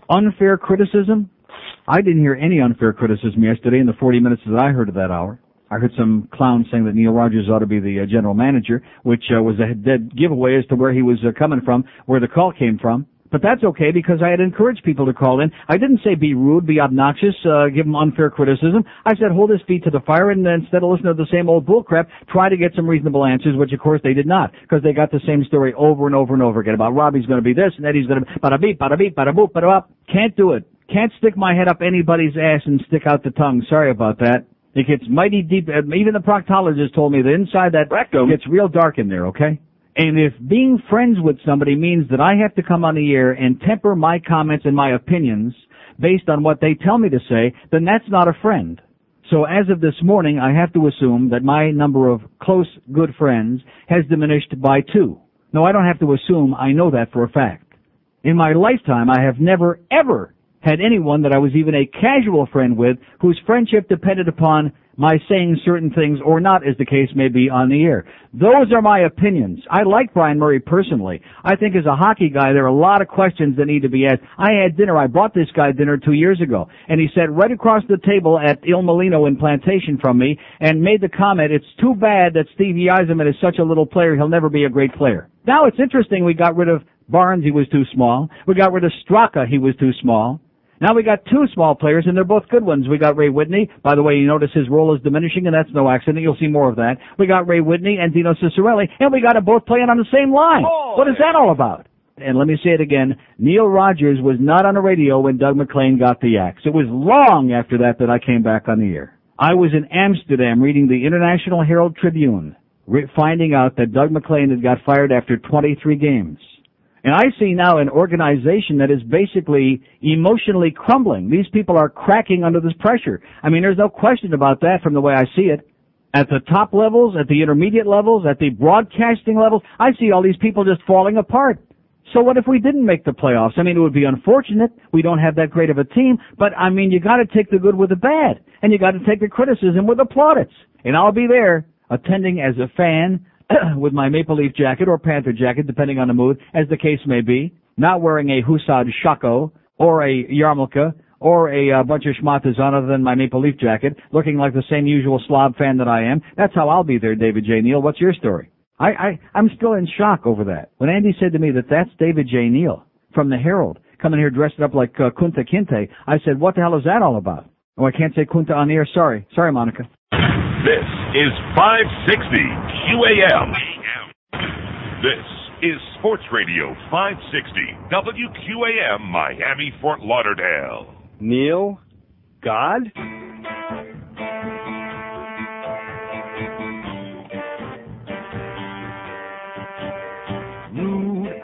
Unfair criticism? I didn't hear any unfair criticism yesterday in the 40 minutes that I heard of that hour. I heard some clown saying that Neil Rogers ought to be the uh, general manager, which uh, was a dead giveaway as to where he was uh, coming from, where the call came from. But that's okay because I had encouraged people to call in. I didn't say be rude, be obnoxious, uh, give them unfair criticism. I said hold his feet to the fire and instead of listening to the same old bullcrap, try to get some reasonable answers, which of course they did not because they got the same story over and over and over again about Robbie's going to be this and Eddie's going to be bada beep, bada beep, bada boop, bada up. Can't do it. Can't stick my head up anybody's ass and stick out the tongue. Sorry about that. It gets mighty deep. uh, Even the proctologist told me that inside that rectum gets real dark in there, okay? And if being friends with somebody means that I have to come on the air and temper my comments and my opinions based on what they tell me to say, then that's not a friend. So as of this morning, I have to assume that my number of close, good friends has diminished by two. No, I don't have to assume. I know that for a fact. In my lifetime, I have never, ever had anyone that I was even a casual friend with whose friendship depended upon my saying certain things or not, as the case may be, on the air. Those are my opinions. I like Brian Murray personally. I think as a hockey guy, there are a lot of questions that need to be asked. I had dinner. I brought this guy dinner two years ago, and he sat right across the table at Il Molino in Plantation from me and made the comment, it's too bad that Stevie Eisenman is such a little player. He'll never be a great player. Now it's interesting we got rid of Barnes, he was too small. We got rid of Straka, he was too small. Now we got two small players, and they're both good ones. We got Ray Whitney. By the way, you notice his role is diminishing, and that's no accident. You'll see more of that. We got Ray Whitney and Dino Ciccarelli, and we got them both playing on the same line. Oh, what is that all about? And let me say it again. Neil Rogers was not on the radio when Doug MacLean got the axe. It was long after that that I came back on the air. I was in Amsterdam reading the International Herald Tribune, re- finding out that Doug MacLean had got fired after 23 games. And I see now an organization that is basically emotionally crumbling. These people are cracking under this pressure. I mean, there's no question about that from the way I see it. At the top levels, at the intermediate levels, at the broadcasting levels, I see all these people just falling apart. So what if we didn't make the playoffs? I mean, it would be unfortunate. We don't have that great of a team, but I mean, you gotta take the good with the bad, and you gotta take the criticism with the plaudits. And I'll be there, attending as a fan, [CLEARS THROAT] with my Maple Leaf jacket or Panther jacket, depending on the mood, as the case may be, not wearing a Husad Shako or a yarmulke or a uh, bunch of schmatas on other than my Maple Leaf jacket, looking like the same usual slob fan that I am. That's how I'll be there, David J. Neal. What's your story? I, I, I'm still in shock over that. When Andy said to me that that's David J. Neal from the Herald, coming here dressed up like uh, Kunta Kinte, I said, what the hell is that all about? Oh, I can't say Kunta on the air. Sorry. Sorry, Monica. This is 560 QAM. This is Sports Radio 560 WQAM Miami Fort Lauderdale. Neil? God?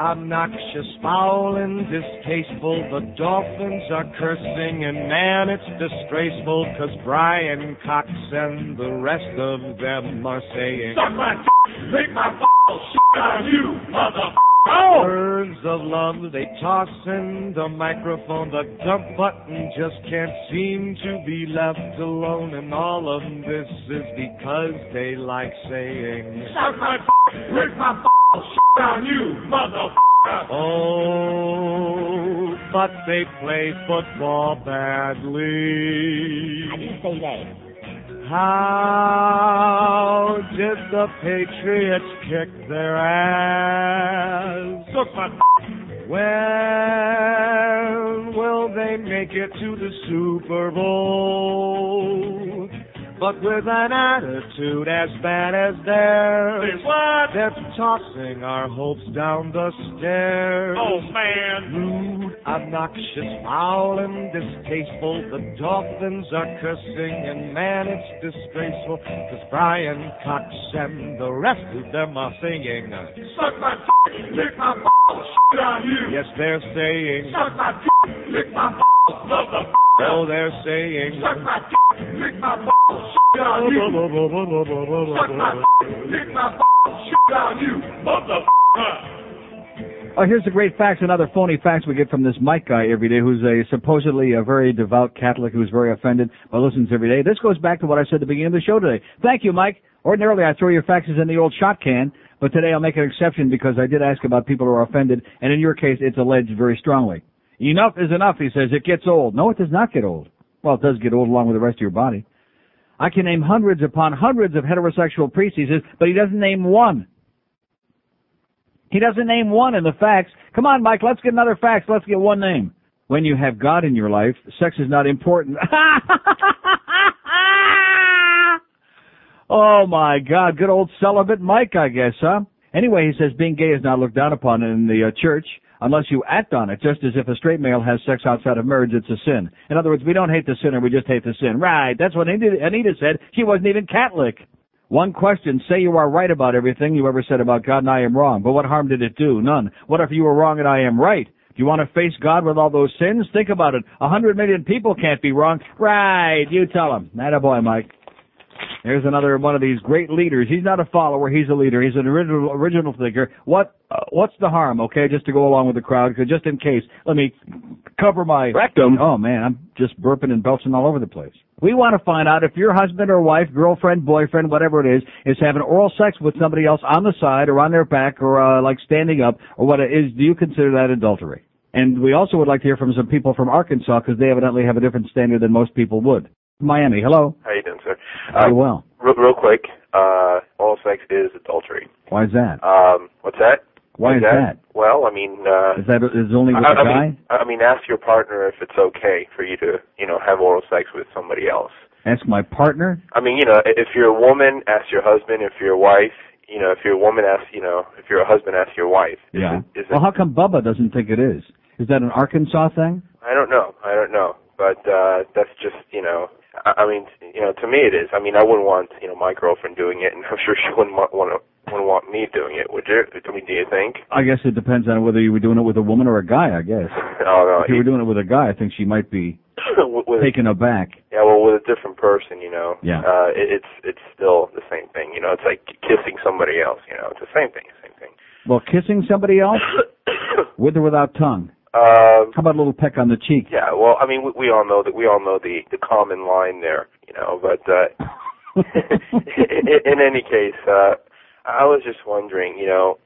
Obnoxious, foul, and distasteful. The Dolphins are cursing, and man, it's disgraceful, cause Bryan Cox and the rest of them are saying, Suck my d- lick my balls, shit on you, mother. Oh! Words of love they toss in the microphone. The dump button just can't seem to be left alone. And all of this is because they like saying, Suck my d- lick my balls, on you, mother. Oh, but they play football badly. I didn't say that. How did the Patriots kick their ass? Look, my when will they make it to the Super Bowl? But with an attitude as bad as theirs, they're tossing our hopes down the stairs. Oh, man. Rude, obnoxious, foul, and distasteful. The Dolphins are cursing, and man, it's disgraceful. Cause Bryan Cox and the rest of them are singing. Suck my d- lick my balls, shit on you. Yes, they're saying. Suck my d- lick my balls. Oh, they're saying. Suck my d- lick my balls, shit on you. Suck my d- lick my balls, shit on you, mother. Oh, here's the great fax, another phony fax we get from this Mike guy every day, who's a supposedly a very devout Catholic who's very offended but listens every day. This goes back to what I said at the beginning of the show today. Thank you, Mike. Ordinarily, I throw your faxes in the old shot can, but today I'll make an exception because I did ask about people who are offended, and in your case, it's alleged very strongly. Enough is enough, he says. It gets old. No, it does not get old. Well, it does get old along with the rest of your body. I can name hundreds upon hundreds of heterosexual priests, he says, but he doesn't name one. He doesn't name one in the facts. Come on, Mike, let's get another fax. Let's get one name. When you have God in your life, sex is not important. [LAUGHS] oh my God, good old celibate Mike, I guess, huh? Anyway, he says being gay is not looked down upon in the uh, church unless you act on it, just as if a straight male has sex outside of marriage, it's a sin. In other words, we don't hate the sinner, we just hate the sin. Right, that's what Anita, said. She wasn't even Catholic. One question, say you are right about everything you ever said about God and I am wrong. But what harm did it do? None. What if you were wrong and I am right? Do you want to face God with all those sins? Think about it. A hundred million people can't be wrong. Right, you tell them. That a boy, Mike. There's another one of these great leaders. He's not a follower. He's a leader. He's an original original thinker. What uh, what's the harm? Okay, just to go along with the crowd. Cause just in case, let me cover my rectum. Oh man, I'm just burping and belching all over the place. We want to find out if your husband or wife, girlfriend, boyfriend, whatever it is, is having oral sex with somebody else on the side or on their back or uh, like standing up or what it is. Do you consider that adultery? And we also would like to hear from some people from Arkansas because they evidently have a different standard than most people would. Miami, hello. How you doing, sir? Very well. Real, real quick, uh, oral sex is adultery. Why is that? Um, what's that? Why is that? Well, I mean, uh, Is that is it only with I, a I guy? mean, I mean, ask your partner if it's okay for you to, you know, have oral sex with somebody else. Ask my partner. I mean, you know, if you're a woman, ask your husband. If you're a wife, you know, if you're a woman, ask, you know, if you're a husband, ask your wife. Yeah. Is it, Well, how come Bubba doesn't think it is? Is that an Arkansas thing? I don't know. I don't know. But uh that's just, you know, I, I mean, you know, to me it is. I mean, I wouldn't want, you know, my girlfriend doing it, and I'm sure she wouldn't want want wouldn't want me doing it. Would you? I mean, do you think? I guess it depends on whether you were doing it with a woman or a guy. I guess. [LAUGHS] Oh no. If you were doing it with a guy, I think she might be [LAUGHS] with, taken aback. yeah, well, with a different person, you know. Yeah. Uh, it, it's it's still the same thing. You know, it's like kissing somebody else. You know, it's the same thing. Same thing. Well, kissing somebody else, [COUGHS] with or without tongue. Um, How about a little peck on the cheek? Yeah, well, I mean, we, we all know that we all know the the common line there, you know. But uh, [LAUGHS] in, in any case, uh, I was just wondering, you know,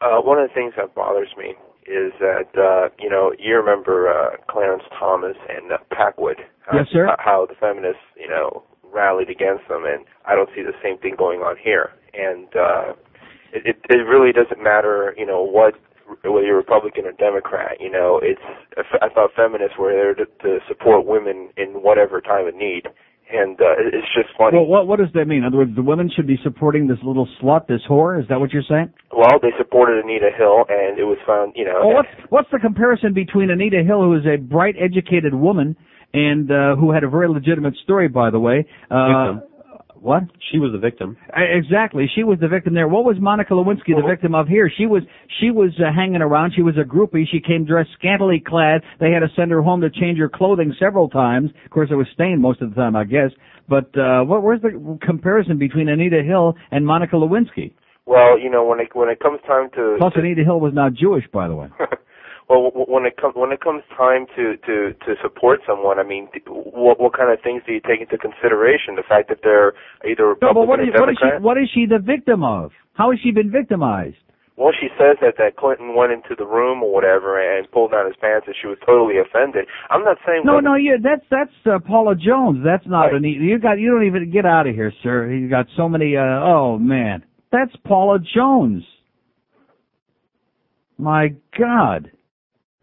uh, one of the things that bothers me is that uh, you know you remember uh, Clarence Thomas and uh, Packwood. uh, Yes, sir. How the feminists, you know, rallied against them, and I don't see the same thing going on here. And uh, it it really doesn't matter, you know, what whether you're Republican or Democrat. You know, it's I thought feminists were there to, to support women in whatever time of need, and uh, it's just funny. Well, what what does that mean? In other words, the women should be supporting this little slut, this whore. Is that what you're saying? Well, they supported Anita Hill, and it was found, you know. Well, what's what's the comparison between Anita Hill, who is a bright, educated woman, and uh, who had a very legitimate story, by the way? Uh, what? She was the victim. I- Exactly. She was the victim there. What was Monica Lewinsky the victim of here? She was she was uh, hanging around. She was a groupie. She came dressed scantily clad. They had to send her home to change her clothing several times. Of course, it was stained most of the time, I guess. But uh, what where's the comparison between Anita Hill and Monica Lewinsky? Well, you know, when it when it comes time to, Plus, to Anita Hill was not Jewish, by the way. [LAUGHS] well, when it comes when it comes time to to to support someone, I mean, what what kind of things do you take into consideration? The fact that they're either No, Republican but what or is, what is she what is she the victim of? How has she been victimized? Well, she says that that Clinton went into the room or whatever and pulled down his pants, and she was totally offended. I'm not saying No, no, yeah, that's that's uh, Paula Jones. That's not an e- you got you don't even get out of here, sir. You got so many. uh Oh man, that's Paula Jones. My God,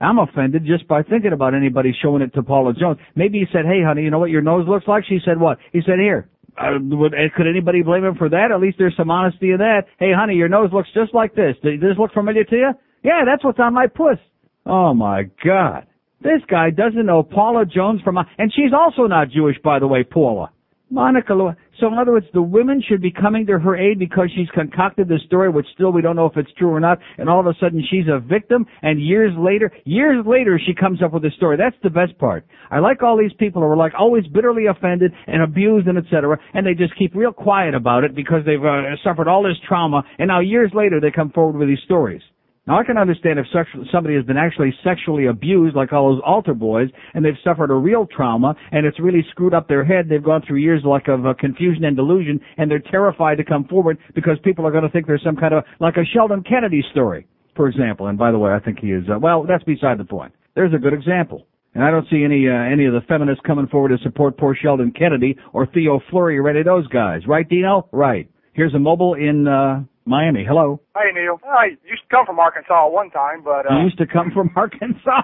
I'm offended just by thinking about anybody showing it to Paula Jones. Maybe he said, "Hey, honey, you know what your nose looks like?" She said, "What?" He said, "Here." Uh, would, could anybody blame him for that? At least there's some honesty in that. Hey, honey, your nose looks just like this. Does this look familiar to you? Yeah, that's what's on my puss. Oh my God. This guy doesn't know Paula Jones from, and she's also not Jewish, by the way, Paula. Monica Lew- So in other words, the women should be coming to her aid because she's concocted this story, which still we don't know if it's true or not, and all of a sudden she's a victim, and years later, years later she comes up with this story. That's the best part. I like all these people who are like always bitterly offended and abused and etc., and they just keep real quiet about it because they've uh, suffered all this trauma, and now years later they come forward with these stories. Now I can understand if sexu- somebody has been actually sexually abused, like all those altar boys, and they've suffered a real trauma, and it's really screwed up their head. They've gone through years like of uh, confusion and delusion, and they're terrified to come forward because people are going to think there's some kind of like a Sheldon Kennedy story, for example. And by the way, I think he is. Uh, well, that's beside the point. There's a good example. And I don't see any uh, any of the feminists coming forward to support poor Sheldon Kennedy or Theo Fleury or any of those guys. Right, Dino? Right. Here's a mobile in uh, Miami. Hello. Hey Neil, I used to come from Arkansas one time, but uh, You used to come from [LAUGHS] Arkansas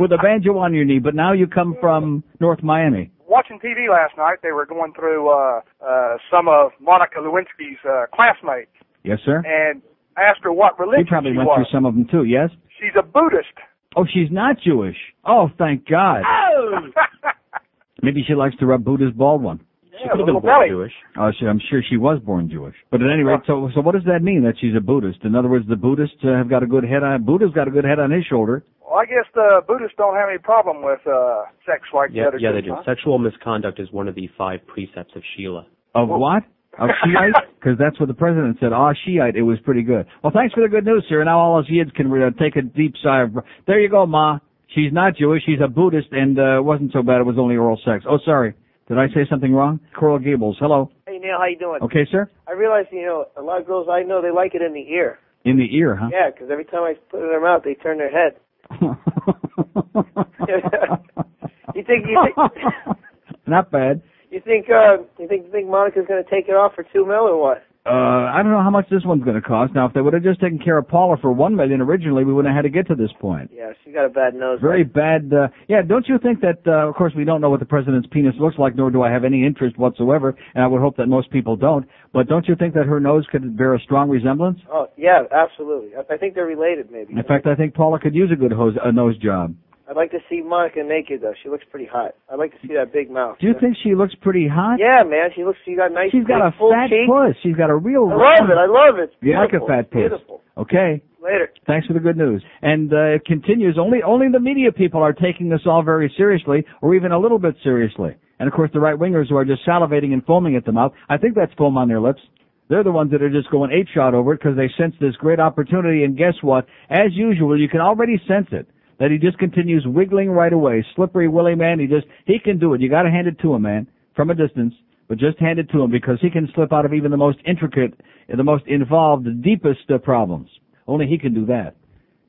with a banjo on your knee, but now you come from North Miami. watching TV last night, they were going through uh, uh, some of Monica Lewinsky's uh, classmates Yes, sir. and asked her what You religion probably went was. through some of them too. Yes. She's a Buddhist. Oh, she's not Jewish. Oh, thank God. Oh! [LAUGHS] Maybe she likes to rub Buddha's bald one. Yeah, the little belly. Oh, she, I'm sure she was born Jewish. But at any rate, so so what does that mean that she's a Buddhist? In other words, the Buddhists uh, have got a good head on. Buddha's got a good head on his shoulder. Well, I guess the Buddhists don't have any problem with uh, sex like the Yeah, other yeah, two, they do. huh? Sexual misconduct is one of the five precepts of Sheila. Of what? Of [LAUGHS] Shiite? Because that's what the president said. Ah, Shiite. It was pretty good. Well, thanks for the good news, sir. Now all us Yids can uh, take a deep sigh of. There you go, Ma. She's not Jewish. She's a Buddhist, and uh, it wasn't so bad. It was only oral sex. Oh, sorry. Did I say something wrong? Coral Gables. Hello. Hey Neil, how you doing? Okay, sir. I realize you know a lot of girls I know they like it in the ear. In the ear, huh? Yeah, 'cause every time I put it in their mouth, they turn their head. [LAUGHS] [LAUGHS] you think you think [LAUGHS] Not bad. you think uh you think you think Monica's gonna take it off for two mil or what? Uh, I don't know how much this one's going to cost. Now, if they would have just taken care of Paula for one million originally, we wouldn't have had to get to this point. Yeah, she got a bad nose. Very bad. Uh, yeah, don't you think that? Uh, of course, we don't know what the president's penis looks like, nor do I have any interest whatsoever, and I would hope that most people don't. But don't you think that her nose could bear a strong resemblance? Oh yeah, absolutely. I, I think they're related maybe. In fact, I think Paula could use a good hose, a nose job. I'd like to see Monica naked though. She looks pretty hot. I'd like to see that big mouth. Do you think she looks pretty hot? Yeah, man. She looks. She got nice. She's got big, a full fat cheek. puss. She's got a real. I love it. I love it. It's You like a fat puss? Beautiful. Okay. Later. Thanks for the good news. And uh, it continues. Only only the media people are taking this all very seriously, or even a little bit seriously. And of course, the right wingers who are just salivating and foaming at the mouth. I think that's foam on their lips. They're the ones that are just going eight shot over it because they sense this great opportunity. And guess what? As usual, you can already sense it that he just continues wiggling right away. Slippery Willie man. He just he can do it. You got to hand it to him, man, from a distance. But just hand it to him because he can slip out of even the most intricate, the most involved, the deepest uh, problems. Only he can do that.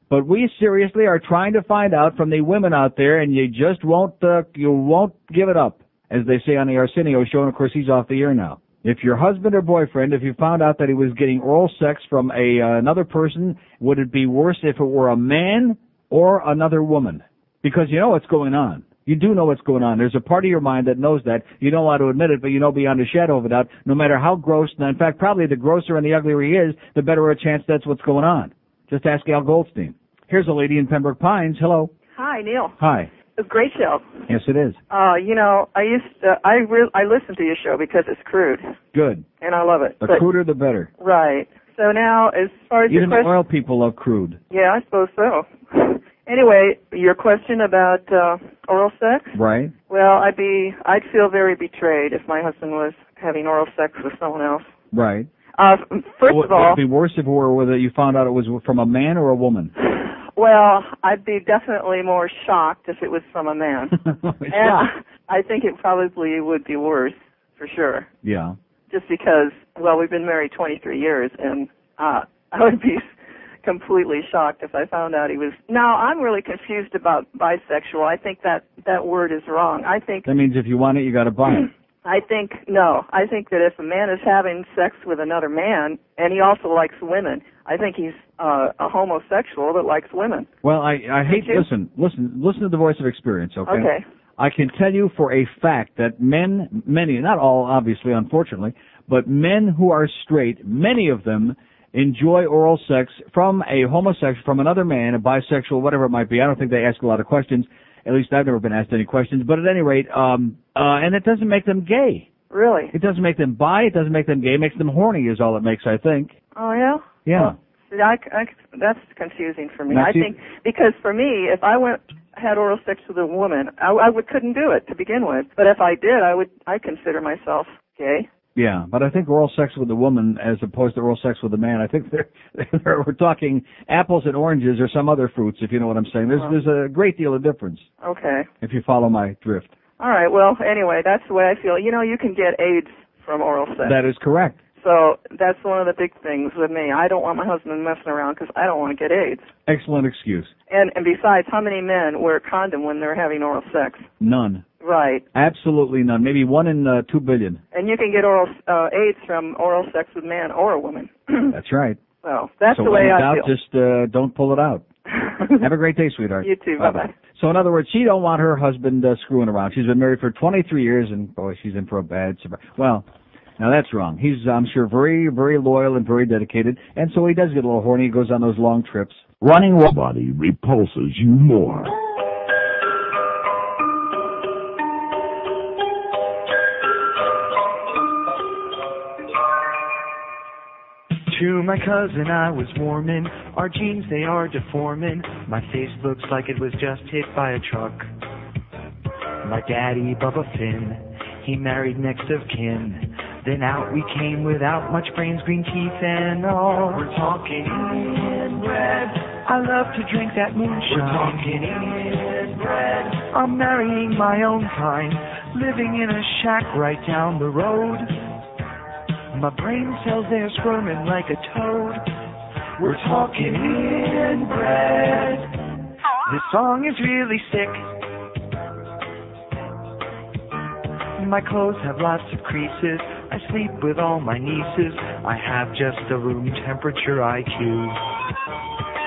But we seriously are trying to find out from the women out there, and you just won't, uh, you won't give it up, as they say on the Arsenio show. And of course, he's off the air now. If your husband or boyfriend, if you found out that he was getting oral sex from a uh, another person, would it be worse if it were a man or another woman? Because you know what's going on. You do know what's going on. There's a part of your mind that knows that. You don't want to admit it, but you know beyond a shadow of a doubt, no matter how gross, and in fact, probably the grosser and the uglier he is, the better a chance that's what's going on. Just ask Al Goldstein. Here's a lady in Pembroke Pines. Hello. Hi, Neil. Hi. It's a great show. Yes, it is. Uh, you know, I used to, I re- I listen to your show because it's crude, Good. and I love it. The But- cruder, the better. Right. So now, as far as your Even the question, oil people love crude. yeah, I suppose so. Anyway, your question about uh, oral sex. Right? Well, I'd be, I'd feel very betrayed if my husband was having oral sex with someone else. Right. Uh, first of all, it'd it be worse if it were whether you found out it was from a man or a woman? [SIGHS] well, I'd be definitely more shocked if it was from a man. [LAUGHS] and I think it probably would be worse for sure. Yeah. Just because well we've been married 23 years and uh [LAUGHS] I would be completely shocked if I found out he was now I'm really confused about bisexual I think that that word is wrong I think That means if you want it, you got to buy it. [CLEARS THROAT] I think no I think that if a man is having sex with another man and he also likes women I think he's uh, a homosexual that likes women Well, I I hate listen listen listen to the voice of experience. Okay. Okay. I can tell you for a fact that men, many, not all, obviously, unfortunately, but men who are straight, many of them enjoy oral sex from a homosexual, from another man, a bisexual, whatever it might be. I don't think they ask a lot of questions. At least I've never been asked any questions. But at any rate, um, uh, and it doesn't make them gay. really It doesn't make them bi. It doesn't make them gay. It makes them horny. Is all it makes. I think. oh yeah Yeah. See, I, I, that's confusing for me. I think because for me, if I went had oral sex with a woman, I, I would couldn't do it to begin with. But if I did, I would I consider myself gay. Yeah, but I think oral sex with a woman as opposed to oral sex with a man, I think they're, [LAUGHS] they're we're talking apples and oranges or some other fruits, if you know what I'm saying. There's Uh-huh. there's a great deal of difference Okay. if you follow my drift. All right. Well, anyway, that's the way I feel. You know, you can get AIDS from oral sex. That is correct. So that's one of the big things with me. I don't want my husband messing around because I don't want to get AIDS. Excellent excuse. And and besides, how many men wear a condom when they're having oral sex? None. Right. Absolutely none. Maybe one in uh, two billion. And you can get oral uh, AIDS from oral sex with man or a woman. [CLEARS THROAT] That's right. so that's so the way I doubt, feel. just uh, don't pull it out. [LAUGHS] Have a great day, sweetheart. You too. Bye-bye. So in other words, she don't want her husband uh, screwing around. She's been married for 23 years, and boy, she's in for a bad surprise. Well, now that's wrong. He's, I'm sure, very, very loyal and very dedicated, and so he does get a little horny. He goes on those long trips. Running what? body repulses you more. To my cousin I was warming, our jeans they are deforming. My face looks like it was just hit by a truck. My daddy, Bubba Finn, he married next of kin. Then out we came without much brains, green teeth and all. We're talking inbred. I love to drink that moonshine. We're talking inbred. I'm marrying my own kind, living in a shack right down the road. My brain cells they're squirming like a toad. We're talking inbred. This song is really sick. My clothes have lots of creases. Sleep with all my nieces. I have just a room temperature IQ.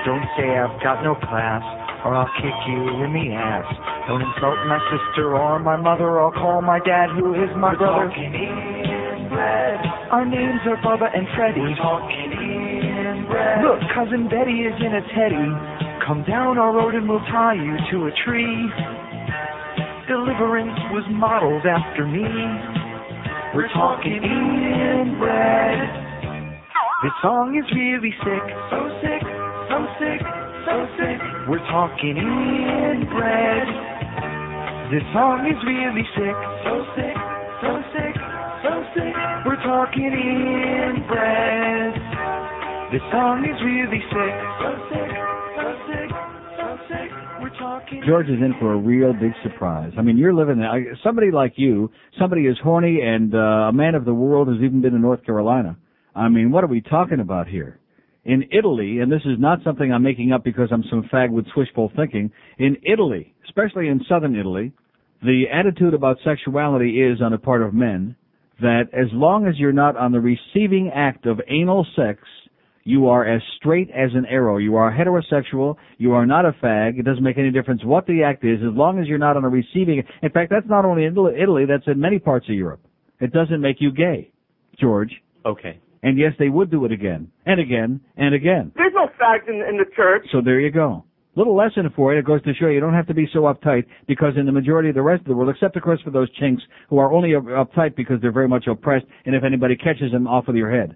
Don't say I've got no class, or I'll kick you in the ass. Don't insult my sister or my mother, or call my dad, who is my We're brother. talking inbred. Our names are Bubba and Freddie. We're talking inbred. Look, cousin Betty is in a teddy. Come down our road and we'll tie you to a tree. Deliverance was modeled after me. We're talking inbred. This song is really sick, so sick, so sick, so sick. We're talking inbred. This song is really sick, so sick, so sick, so sick. We're talking inbred. This song is really sick, so sick, George is in for a real big surprise. I mean, you're living I- somebody like you, somebody as horny and uh, a man of the world has even been in North Carolina. I mean, what are we talking about here? In Italy, and this is not something I'm making up because I'm some fag with swishful thinking. In Italy, especially in southern Italy, the attitude about sexuality is on the part of men that as long as you're not on the receiving act of anal sex, you are as straight as an arrow. You are heterosexual. You are not a fag. It doesn't make any difference what the act is, as long as you're not on a receiving. In fact, that's not only in Italy- Italy. That's in many parts of Europe. It doesn't make you gay, George. Okay. And yes, they would do it again and again and again. There's no fact in, in the church. So there you go. Little lesson for you. It goes to show you don't have to be so uptight because in the majority of the rest of the world, except of course for those chinks who are only uptight because they're very much oppressed, and if anybody catches them, off with your head,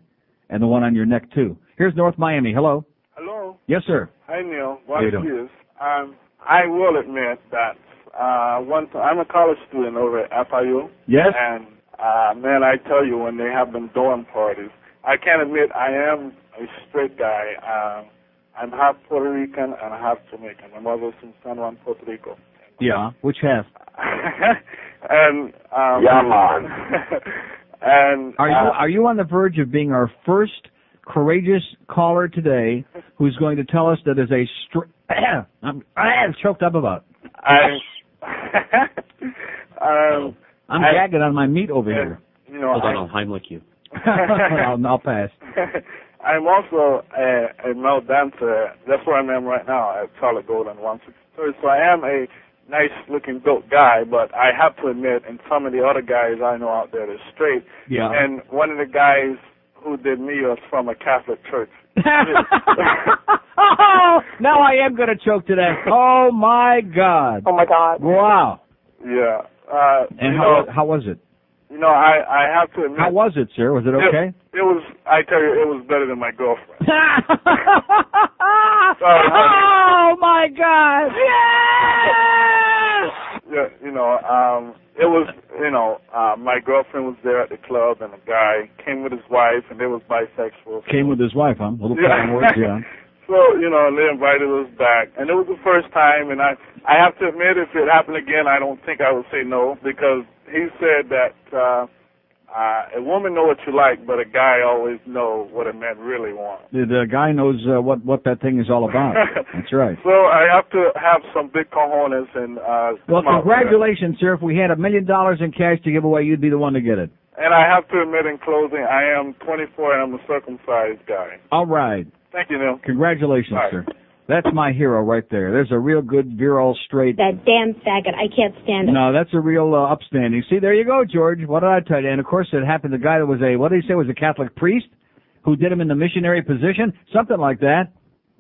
and the one on your neck too. Here's North Miami. Hello. Hello. Yes, sir. Hi, Neil. How What you doing? um, I will admit that uh, one time, I'm a college student over at FIU. Yes. And uh, man, I tell you, when they have them dorm parties, I can't admit I am a straight guy. Um, I'm half Puerto Rican and half Jamaican. My mother's from San Juan, Puerto Rico. Yeah. Which half? [LAUGHS] and um, Yeah, man. [LAUGHS] and Are you uh, are you on the verge of being our first courageous caller today who's going to tell us that is a str- [CLEARS THROAT] I'm, I'm choked up about. I [LAUGHS] um, I'm I- gagging on my meat over here. you know, Hold on, I- I'll Heimlich you. [LAUGHS] I'll, I'll pass. [LAUGHS] I'm also a, a male dancer. That's where I am right now at Solid Gold and 163. So I am a nice looking built guy, but I have to admit, and some of the other guys I know out there are straight. Yeah. And one of the guys who did me was from a Catholic church. oh, [LAUGHS] [LAUGHS] now I am going to choke to that. Oh my God. Oh my God. Wow. Yeah. Uh, And how know, how was it? You know, I I have to admit. How was it, sir? Was it okay? It, it was. I tell you, it was better than my girlfriend. [LAUGHS] oh my God! Yes. yeah, you know, um, it was you know, uh, my girlfriend was there at the club, and a guy came with his wife, and they was bisexual. Came with his wife, huh? Little Yeah. yeah. words, [LAUGHS] yeah. So, you know, they invited us back. And it was the first time, and I, I have to admit, if it happened again, I don't think I would say no, because he said that, uh, uh, a woman know what you like, but a guy always know what a man really wants. The, the guy knows uh, what what that thing is all about. [LAUGHS] That's right. So I have to have some big cojones and, uh, Well, come out there. congratulations, sir. If we had a million dollars in cash to give away, you'd be the one to get it. And I have to admit in closing, I am 24 and I'm a circumcised guy. All right. Thank you, Neil. Congratulations, Bye. sir. That's my hero right there. There's a real good virile straight. That damn faggot. I can't stand it. No, that's a real uh, upstanding. See, there you go, George. What did I tell you? And of course, it happened. The guy that was a what did he say was a Catholic priest who did him in the missionary position, something like that.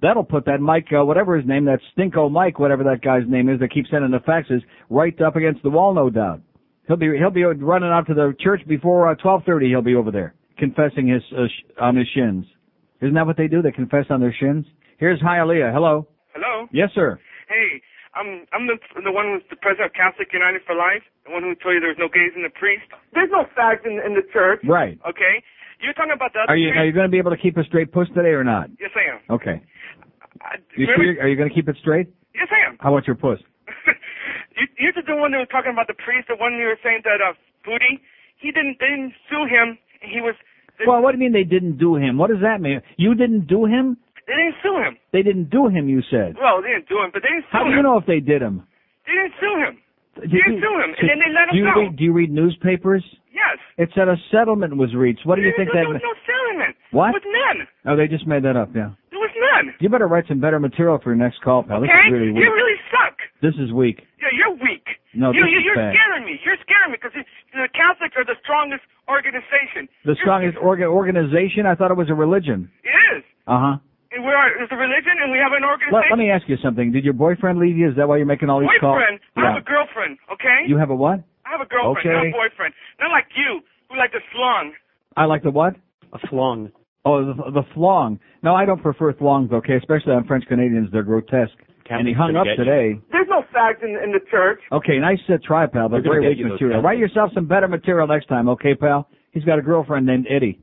That'll put that Mike, uh, whatever his name, that Stinko Mike, whatever that guy's name is, that keeps sending the faxes, right up against the wall, no doubt. He'll be he'll be running out to the church before uh, twelve thirty. He'll be over there confessing his uh, sh- on his shins. Isn't that what they do? They confess on their shins. Here's Hialeah. Hello. Hello. Yes, sir. Hey, I'm I'm the the one who's the president of Catholic United for Life, the one who told you there's no gays in the priest. There's no fact in, in the church. Right. Okay. You're talking about the other Are you are priest? you going to be able to keep a straight puss today or not? Yes, I am. Okay. I, You sure? Are you going to keep it straight? Yes, I am. How about your puss? [LAUGHS] You, you're the one that was talking about the priest, the one you were saying that uh, Booty. He didn't they didn't sue him. He was Well, what do you mean they didn't do him? What does that mean? You didn't do him? They didn't sue him. They didn't do him, you said. Well, they didn't do him, but they didn't sue him. How do you know if they did him? They didn't sue him. Did They didn't sue him, and then they let do him you go. read, do you read newspapers? Yes. It said a settlement was reached. What do you think there, that there was no settlement. What? There was none. Oh, they just made that up, yeah. There was none. You better write some better material for your next call, pal. This is really weak. You really suck. This is weak. Yeah, you're weak. No, you, this you, is you're bad. scaring me. You're scaring me because the Catholics are the strongest organization. The strongest orga- organization? I thought it was a religion. It is. Uh-huh. And we are. It's a religion, and we have an Let, organization. let me ask you something. Did your boyfriend leave you? Is that why you're making all these boyfriend. calls? I have a girlfriend. Okay. You have a what? I have a girlfriend, not Okay. a boyfriend. Not like you, who like the slung. I like the what? A flong. Oh, the, the flong. No, I don't prefer thongs, okay? Especially on French Canadians. They're grotesque. and he hung up gonna get today. There's no fact in, in the church. Okay, nice uh, try, pal, but They're gonna very weak you those material. pencils. Write yourself some better material next time, okay, pal? He's got a girlfriend named Eddie.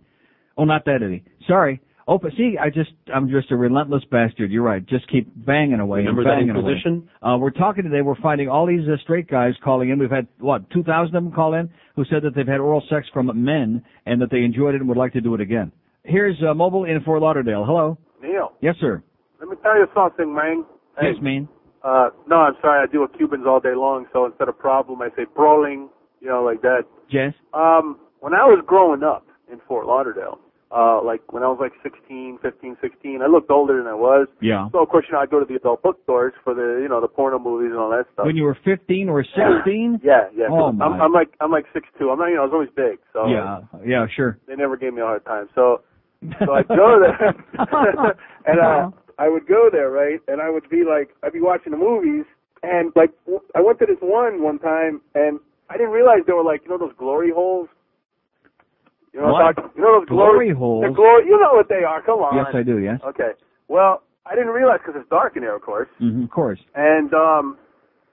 Oh, not that Eddie. Sorry. Open. See, I just, I'm just a relentless bastard. You're right. Just keep banging away. and Remember that banging away. Uh, we're talking today. We're finding all these uh, straight guys calling in. We've had what, 2,000 of them call in who said that they've had oral sex from men and that they enjoyed it and would like to do it again. Here's uh, mobile in Fort Lauderdale. Hello. Neil, Yes, sir. let me tell you something, man. Hey, Yes, man. Uh, no, I'm sorry. I deal with Cubans all day long, so instead of problem, I say brawling, you know, like that. Yes. Um, when I was growing up in Fort Lauderdale, uh, like when I was like 16, 15, 16, I looked older than I was. Yeah. So of course, you know, I'd go to the adult bookstores for the, you know, the porno movies and all that stuff. When you were 15 or 16? yeah, yeah. Oh, I'm, my. I'm like, I'm like six two. I'm not, you know, I was always big, so Yeah, yeah, sure. they never gave me a hard time. So, so I'd go [LAUGHS] there, [LAUGHS] and uh, I would go there, right? And I would be like, I'd be watching the movies, and like, w- I went to this one one time, and I didn't realize there were like, you know, those glory holes. You know, what? I'm you know those Glory glory, holes? The glory, you know what they are. Come on. Yes, I do, yes. Okay. Well, I didn't realize because it's dark in there, of course. hmm of course. And um,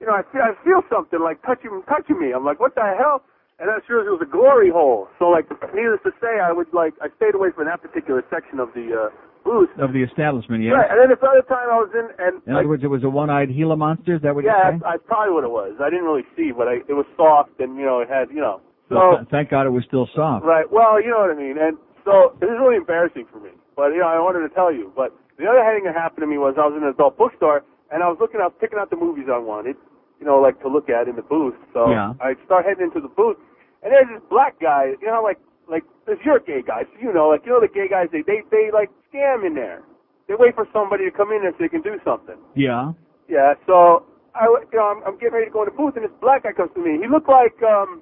you know, I feel I feel something like touching touching me. I'm like, what the hell? And I sure it was a glory hole. So like, needless to say, I would like I stayed away from that particular section of the uh, booth. Of the establishment, yes. Right. And then this other time I was in, and In like, other words, it was a one-eyed Gila monster. Is that what yeah, you're saying? I, I probably what it was. I didn't really see, but I, it was soft and you know it had you know. So th- thank God it was still soft. Right. Well, you know what I mean. And so it was really embarrassing for me. But you know, I wanted to tell you. But the other thing that happened to me was I was in an adult bookstore and I was looking up, picking out the movies I wanted, you know, like to look at in the booth. So Yeah. I start heading into the booth, and there's this black guy. You know, like like if you're a gay guy, so you know, like you know the gay guys, they they they like scam in there. They wait for somebody to come in there so they can do something. Yeah. Yeah, so I, you know, I'm, I'm getting ready to go in the booth, and this black guy comes to me. He looked like, um,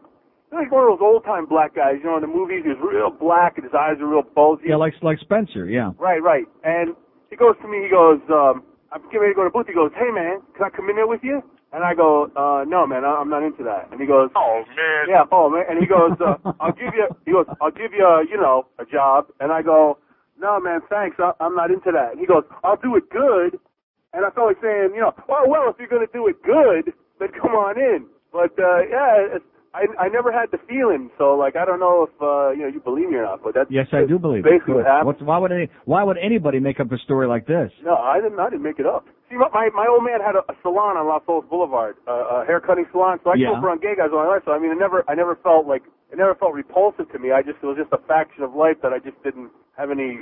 he looked like one of those old time black guys, you know, in the movies. He was real black, and his eyes were real bulgy. Yeah, like like Spencer. Yeah. Right, right. And he goes to me. He goes, um, I'm getting ready to go to the booth. He goes, Hey man, can I come in there with you? And I go, uh, No man, I- I'm not into that. And he goes, Oh man. Yeah, oh man. And he goes, uh, [LAUGHS] I'll give you. He goes, I'll give you, uh, you know, a job. And I go, No man, thanks. I, I'm not into that. And he goes, I'll do it good. And I felt like saying, you know, well, well, if you're gonna do it good, then come on in. But uh, yeah, it's, I I never had the feeling, so like I don't know if uh you know you believe me or not, but that's Yes, I do believe basically what happened. What's, why would any, why would anybody make up a story like this? No, I didn't. I didn't make it up. See, my my, old man had a, a salon on Las Olas Boulevard, uh, a hair cutting salon. So I Yeah. grew up around gay guys all my life. So I mean, it never, I never felt like it never felt repulsive to me. I just it was just a faction of life that I just didn't have any,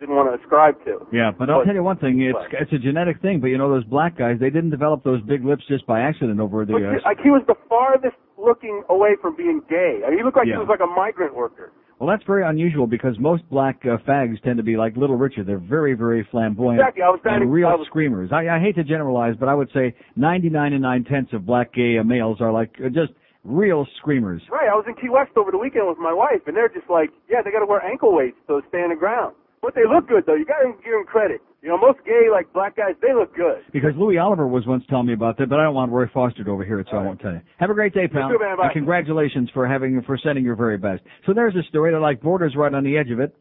didn't want to ascribe to. Yeah, but I'll But- tell you one thing. It's it's a genetic thing. But you know those black guys, they didn't develop those big lips just by accident over the But years. like he was the farthest looking away from being gay. I mean, he looked like Yeah. he was like a migrant worker. Well, that's very unusual because most black uh, fags tend to be like Little Richard. They're very, very flamboyant Exactly. I was and to- real I was- screamers. I, I hate to generalize, but I would say 99 and 9 tenths of black gay uh, males are like uh, just real screamers. Right. I was in Key West over the weekend with my wife, and they're just like, yeah, they got to wear ankle weights to stay on the ground. But they look good though. You got to give them credit. You know, most gay like black guys, they look good. Because Louis Oliver was once telling me about that, but I don't want Roy Foster to overhear it, so I won't tell you. Have a great day, pal. too, man. And congratulations for having for sending your very best. So there's a story that like borders right on the edge of it.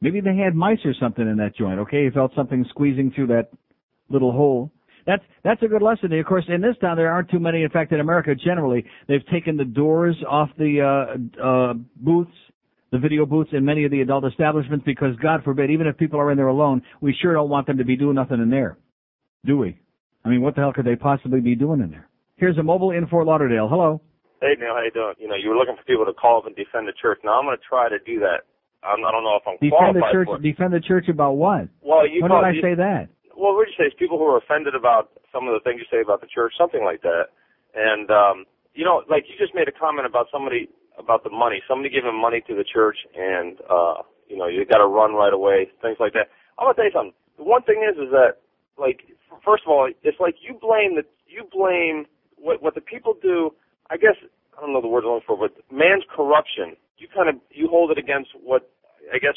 Maybe they had mice or something in that joint. Okay, he felt something squeezing through that little hole. That's that's a good lesson. Of course, in this town there aren't too many. In fact, in America generally, they've taken the doors off the uh, uh, booths, the video booths in many of the adult establishments because, God forbid, even if people are in there alone, we sure don't want them to be doing nothing in there, do we? I mean, what the hell could they possibly be doing in there? Here's a mobile in Fort Lauderdale. Hello. Hey Neil, how you doing? You know, you were looking for people to call up and defend the church. Now I'm going to try to do that. I'm, I don't know if I'm Defend the church. Defend the church about what? Well, you when call, did I you, say that? Well, what did you say? It's people who are offended about some of the things you say about the church, something like that. And um, you know, like you just made a comment about somebody about the money. Somebody giving money to the church, and uh, you know, you got to run right away, things like that. I'm gonna tell you something. The one thing is, is that like, first of all, it's like you blame the you blame what what the people do. I guess I don't know the word I'm looking for, but man's corruption. You kind of you hold it against what I guess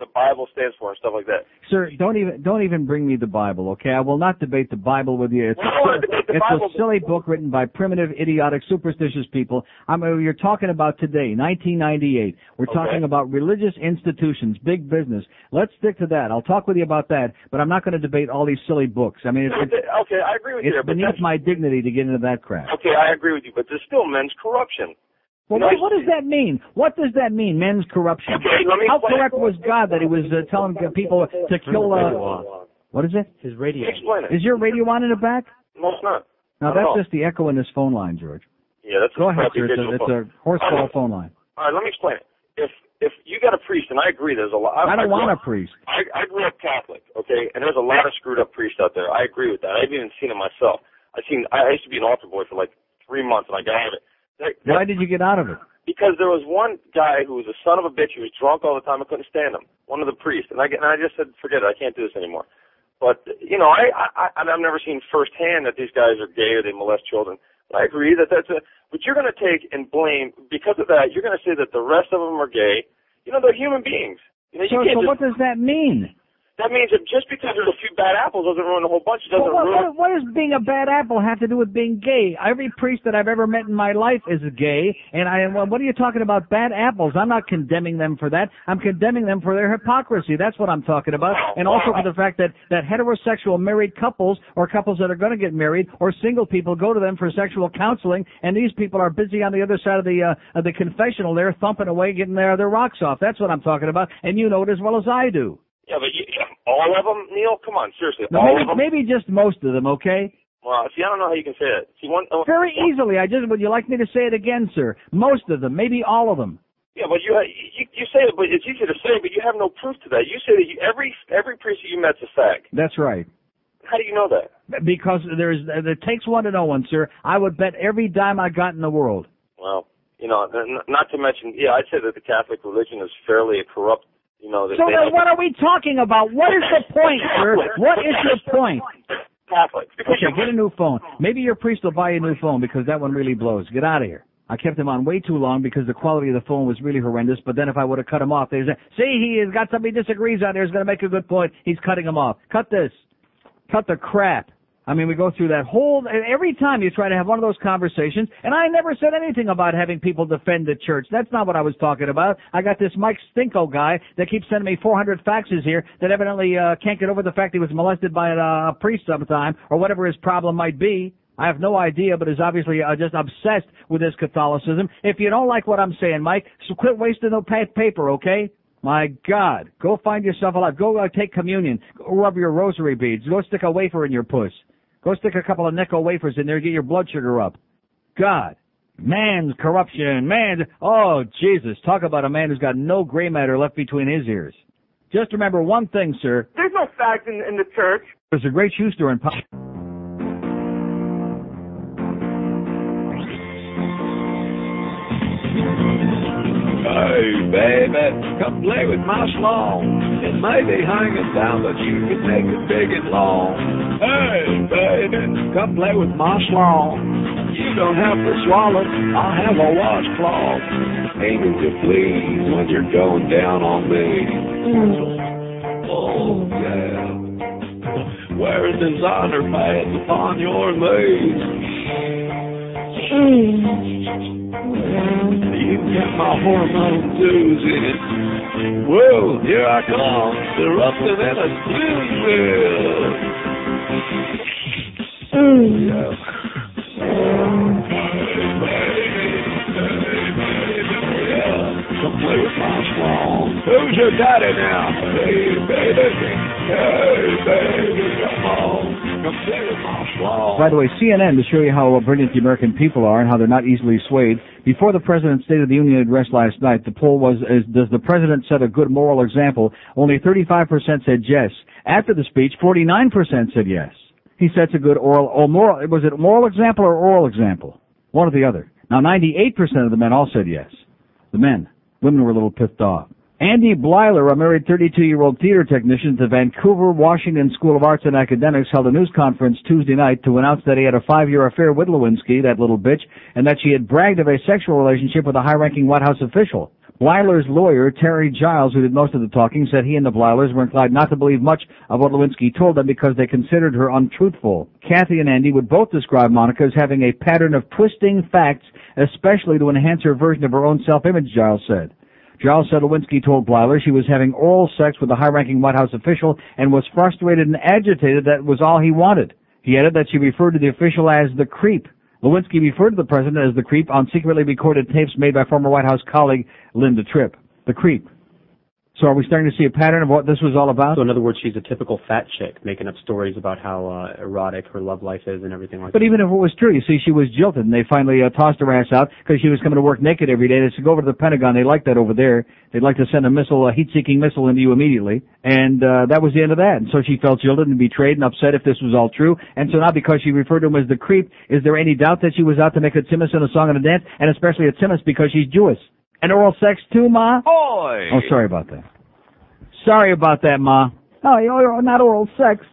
the Bible stands for and stuff like that. Sir, don't even don't even bring me the Bible, okay? I will not debate the Bible with you. It's, Well, I don't wanna debate the it's Bible, a silly book written by primitive, idiotic, superstitious people. I mean, you're talking about today, 1998. We're Okay. talking about religious institutions, big business. Let's stick to that. I'll talk with you about that, but I'm not going to debate all these silly books. I mean, it's, it's, okay, I agree with you. it's beneath my dignity to get into that crap. Okay, I agree with you, but there's still men's corruption. Well, You what, what does that mean? What does that mean, men's corruption? Okay, [LAUGHS] let me How explain. corrupt was God that he was uh, telling people to kill? Uh, what is it? His radio. Explain it. Is your radio on in the back? No, it's not. No, Not that's just the echo in this phone line, George. Yeah, that's Go a ahead, crappy sir. It's a, digital it's phone. a horseball Okay. phone line. All right, let me explain it. If if you got a priest, and I agree, there's a lot. I don't grew want a priest. I, I grew up Catholic, okay, and there's a lot of screwed up priests out there. I agree with that. I've even seen it myself. I seen. I, I used to be an altar boy for like three months, and I got out of it. That- Why did you get out of it? because there was one guy who was a son of a bitch who was drunk all the time. I couldn't stand him. One of the priests, and I and I just said, forget it. I can't do this anymore. But you know, I, I I've never seen firsthand that these guys are gay or they molest children. But I agree that that's a. But you're going to take and blame because of that. You're going to say that the rest of them are gay. You know, they're human beings. You know, you So, so just, what does that mean? That means that just because there's a few bad apples doesn't ruin the whole bunch. It doesn't Well, what, ruin. what, what does being a bad apple have to do with being gay? Every priest that I've ever met in my life is gay, and I. Well, what are you talking about? Bad apples? I'm not condemning them for that. I'm condemning them for their hypocrisy. That's what I'm talking about, and also for the fact that that heterosexual married couples or couples that are going to get married or single people go to them for sexual counseling, and these people are busy on the other side of the uh, of the confessional there, thumping away, getting their their rocks off. That's what I'm talking about, and you know it as well as I do. Yeah, but you, all of them, Neil. Come on, seriously, Now, all maybe, of them. maybe just most of them, okay? Well, see, I don't know how you can say that. See, one. uh, Very easily. I just would you like me to say it again, sir? Most of them, maybe all of them. Yeah, but you you you say it, but it's easy to say, but you have no proof to that. You say that you, every every priest that you met's a fag. That's right. How do you know that? Because there's it takes one to know one, sir. I would bet every dime I got in the world. Well, you know, not to mention, yeah, I'd say that the Catholic religion is fairly corrupt. You know, So then what are we talking about? What is the point, sir? What is your point? Catholics. Okay, get a new phone. Maybe your priest will buy you a new phone because that one really blows. Get out of here. I kept him on way too long because the quality of the phone was really horrendous. But then if I would have cut him off, they'd say, "See, he has got somebody he disagrees on there. He's going to make a good point. He's cutting him off. Cut this. Cut the crap." I mean, we go through that whole, every time you try to have one of those conversations, and I never said anything about having people defend the church. That's not what I was talking about. I got this Mike Stinko guy that keeps sending me 400 faxes here that evidently uh, can't get over the fact he was molested by a, a priest sometime, or whatever his problem might be. I have no idea, but is obviously uh, just obsessed with this Catholicism. If you don't like what I'm saying, Mike, so quit wasting the pa- paper, okay? My God, go find yourself a life. Go uh, take communion. Go rub your rosary beads. Go stick a wafer in your puss. Go stick a couple of nickel wafers in there. Get your blood sugar up. God, man's corruption, man's. Oh Jesus, talk about a man who's got no gray matter left between his ears. Just remember one thing, sir. There's no fags in, in the church. There's a great shoe store in. Hey, baby, come play with my slong. It may be hanging down, but you can make it big and long. Hey, baby, come play with my slong. You don't have to swallow, I'll have a washcloth. Aiming to please when you're going down on me. Mm. Oh, yeah. Wear designer pads upon your knees. You got my hormone it. Whoa, here I come, erupting in a steel mill. Yeah. Come play with my. Who's your daddy now? Hey, baby. Hey, baby, come on. By the way, CNN, to show you how brilliant the American people are and how they're not easily swayed, before the President's State of the Union address last night, the poll was, is, does the President set a good moral example? Only 35% said yes. After the speech, 49% said yes. He sets a good oral, or moral, was it moral example or oral example? One or the other. Now, 98% of the men all said yes. The men. Women were a little pissed off. Andy Bleiler, a married 32-year-old theater technician at the Vancouver Washington School of Arts and Academics, held a news conference Tuesday night to announce that he had a five-year affair with Lewinsky, that little bitch, and that she had bragged of a sexual relationship with a high-ranking White House official. Bleiler's lawyer, Terry Giles, who did most of the talking, said he and the Bleilers were inclined not to believe much of what Lewinsky told them because they considered her untruthful. Kathy and Andy would both describe Monica as having a pattern of twisting facts, especially to enhance her version of her own self-image, Giles said. Giles said Lewinsky told Bleiler she was having oral sex with a high-ranking White House official and was frustrated and agitated that was all he wanted. He added that she referred to the official as the creep. Lewinsky referred to the president as the creep on secretly recorded tapes made by former White House colleague Linda Tripp. The creep. So are we starting to see a pattern of what this was all about? So in other words, she's a typical fat chick making up stories about how uh, erotic her love life is and everything like But that. But even if it was true, you see, she was jilted, and they finally uh, tossed her ass out because she was coming to work naked every day. They said, go over to the Pentagon. They like that over there. They'd like to send a missile, a heat-seeking missile into you immediately. And uh, that was the end of that. And so she felt jilted and betrayed and upset if this was all true. And so now because she referred to him as the creep, is there any doubt that she was out to make a Timmis in a song and a dance? And especially a Timmis because she's Jewish. And oral sex too, Ma? Boy! Oh, sorry about that. Sorry about that, Ma. Oh, you're not oral sex.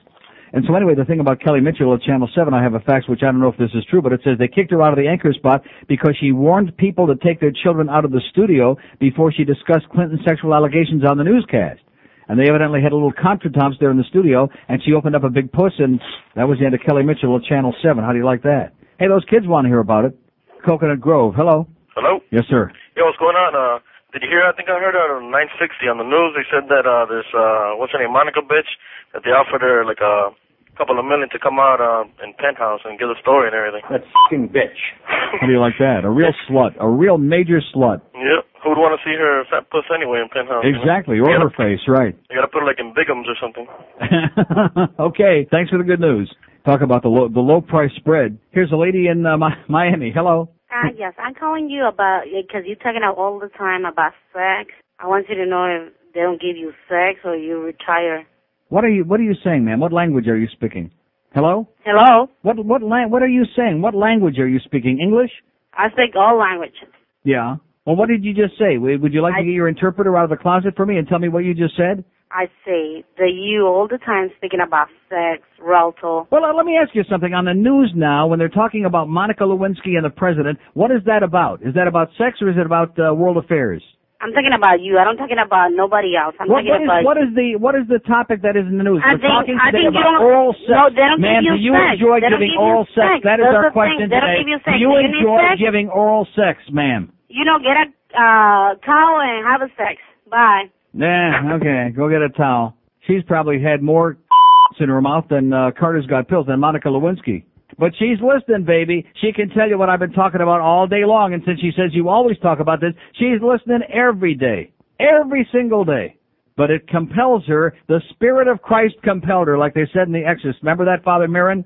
And so anyway, the thing about Kelly Mitchell at Channel 7, I have a fax which I don't know if this is true, but it says they kicked her out of the anchor spot because she warned people to take their children out of the studio before she discussed Clinton's sexual allegations on the newscast. And they evidently had a little contretemps there in the studio, and she opened up a big puss, and that was the end of Kelly Mitchell at Channel 7. How do you like that? Hey, those kids want to hear about it. Coconut Grove, hello. Hello? Yes, sir. Yo, what's going on? Uh, did you hear? I think I heard on 960 on the news. They said that uh, this uh, what's her name, Monica bitch, that they offered her like a couple of million to come out uh, in penthouse and give a story and everything. That fucking bitch. How do you like that? A real slut. A real major slut. Yep. Who would want to see her fat puss anyway in penthouse? you know? Exactly. Or her face, right. You gotta put her like in Bigums or something. [LAUGHS] okay, thanks for the good news. Talk about the low, the low price spread. Here's a lady in uh, Miami. Hello. Uh, yes, I'm calling you about because you're talking out all the time about sex. I want you to know if they don't give you sex or you retire. What are you What are you saying, ma'am? What language are you speaking? Hello. Hello. What What la- What are you saying? What language are you speaking? English? I speak all languages. Yeah. Well, what did you just say? Would would you like to get your interpreter out of the closet for me and tell me what you just said? I say that you all the time speaking about sex, relative. Well, uh, let me ask you something. On the news now, when they're talking about Monica Lewinsky and the president, what is that about? Is that about sex or is it about uh, world affairs? I'm talking about you. I'm not talking about nobody else. I'm What, talking what, is, about what is the what is the topic that is in the news? I We're think- talking I today about don't- oral sex. No, they don't Ma'am, give you do you sex. enjoy They giving oral sex? sex. That is That's our the question They don't today. give you sex. Do you Do you enjoy giving oral sex, ma'am? you know get a uh, towel and have a sex. Bye. Nah, okay, go get a towel. She's probably had more [LAUGHS] in her mouth than uh, Carter's got pills than Monica Lewinsky. But she's listening, baby. She can tell you what I've been talking about all day long. And since she says you always talk about this, she's listening every day. Every single day. But it compels her. The Spirit of Christ compelled her, like they said in the Exodus. Remember that, Father Merrin?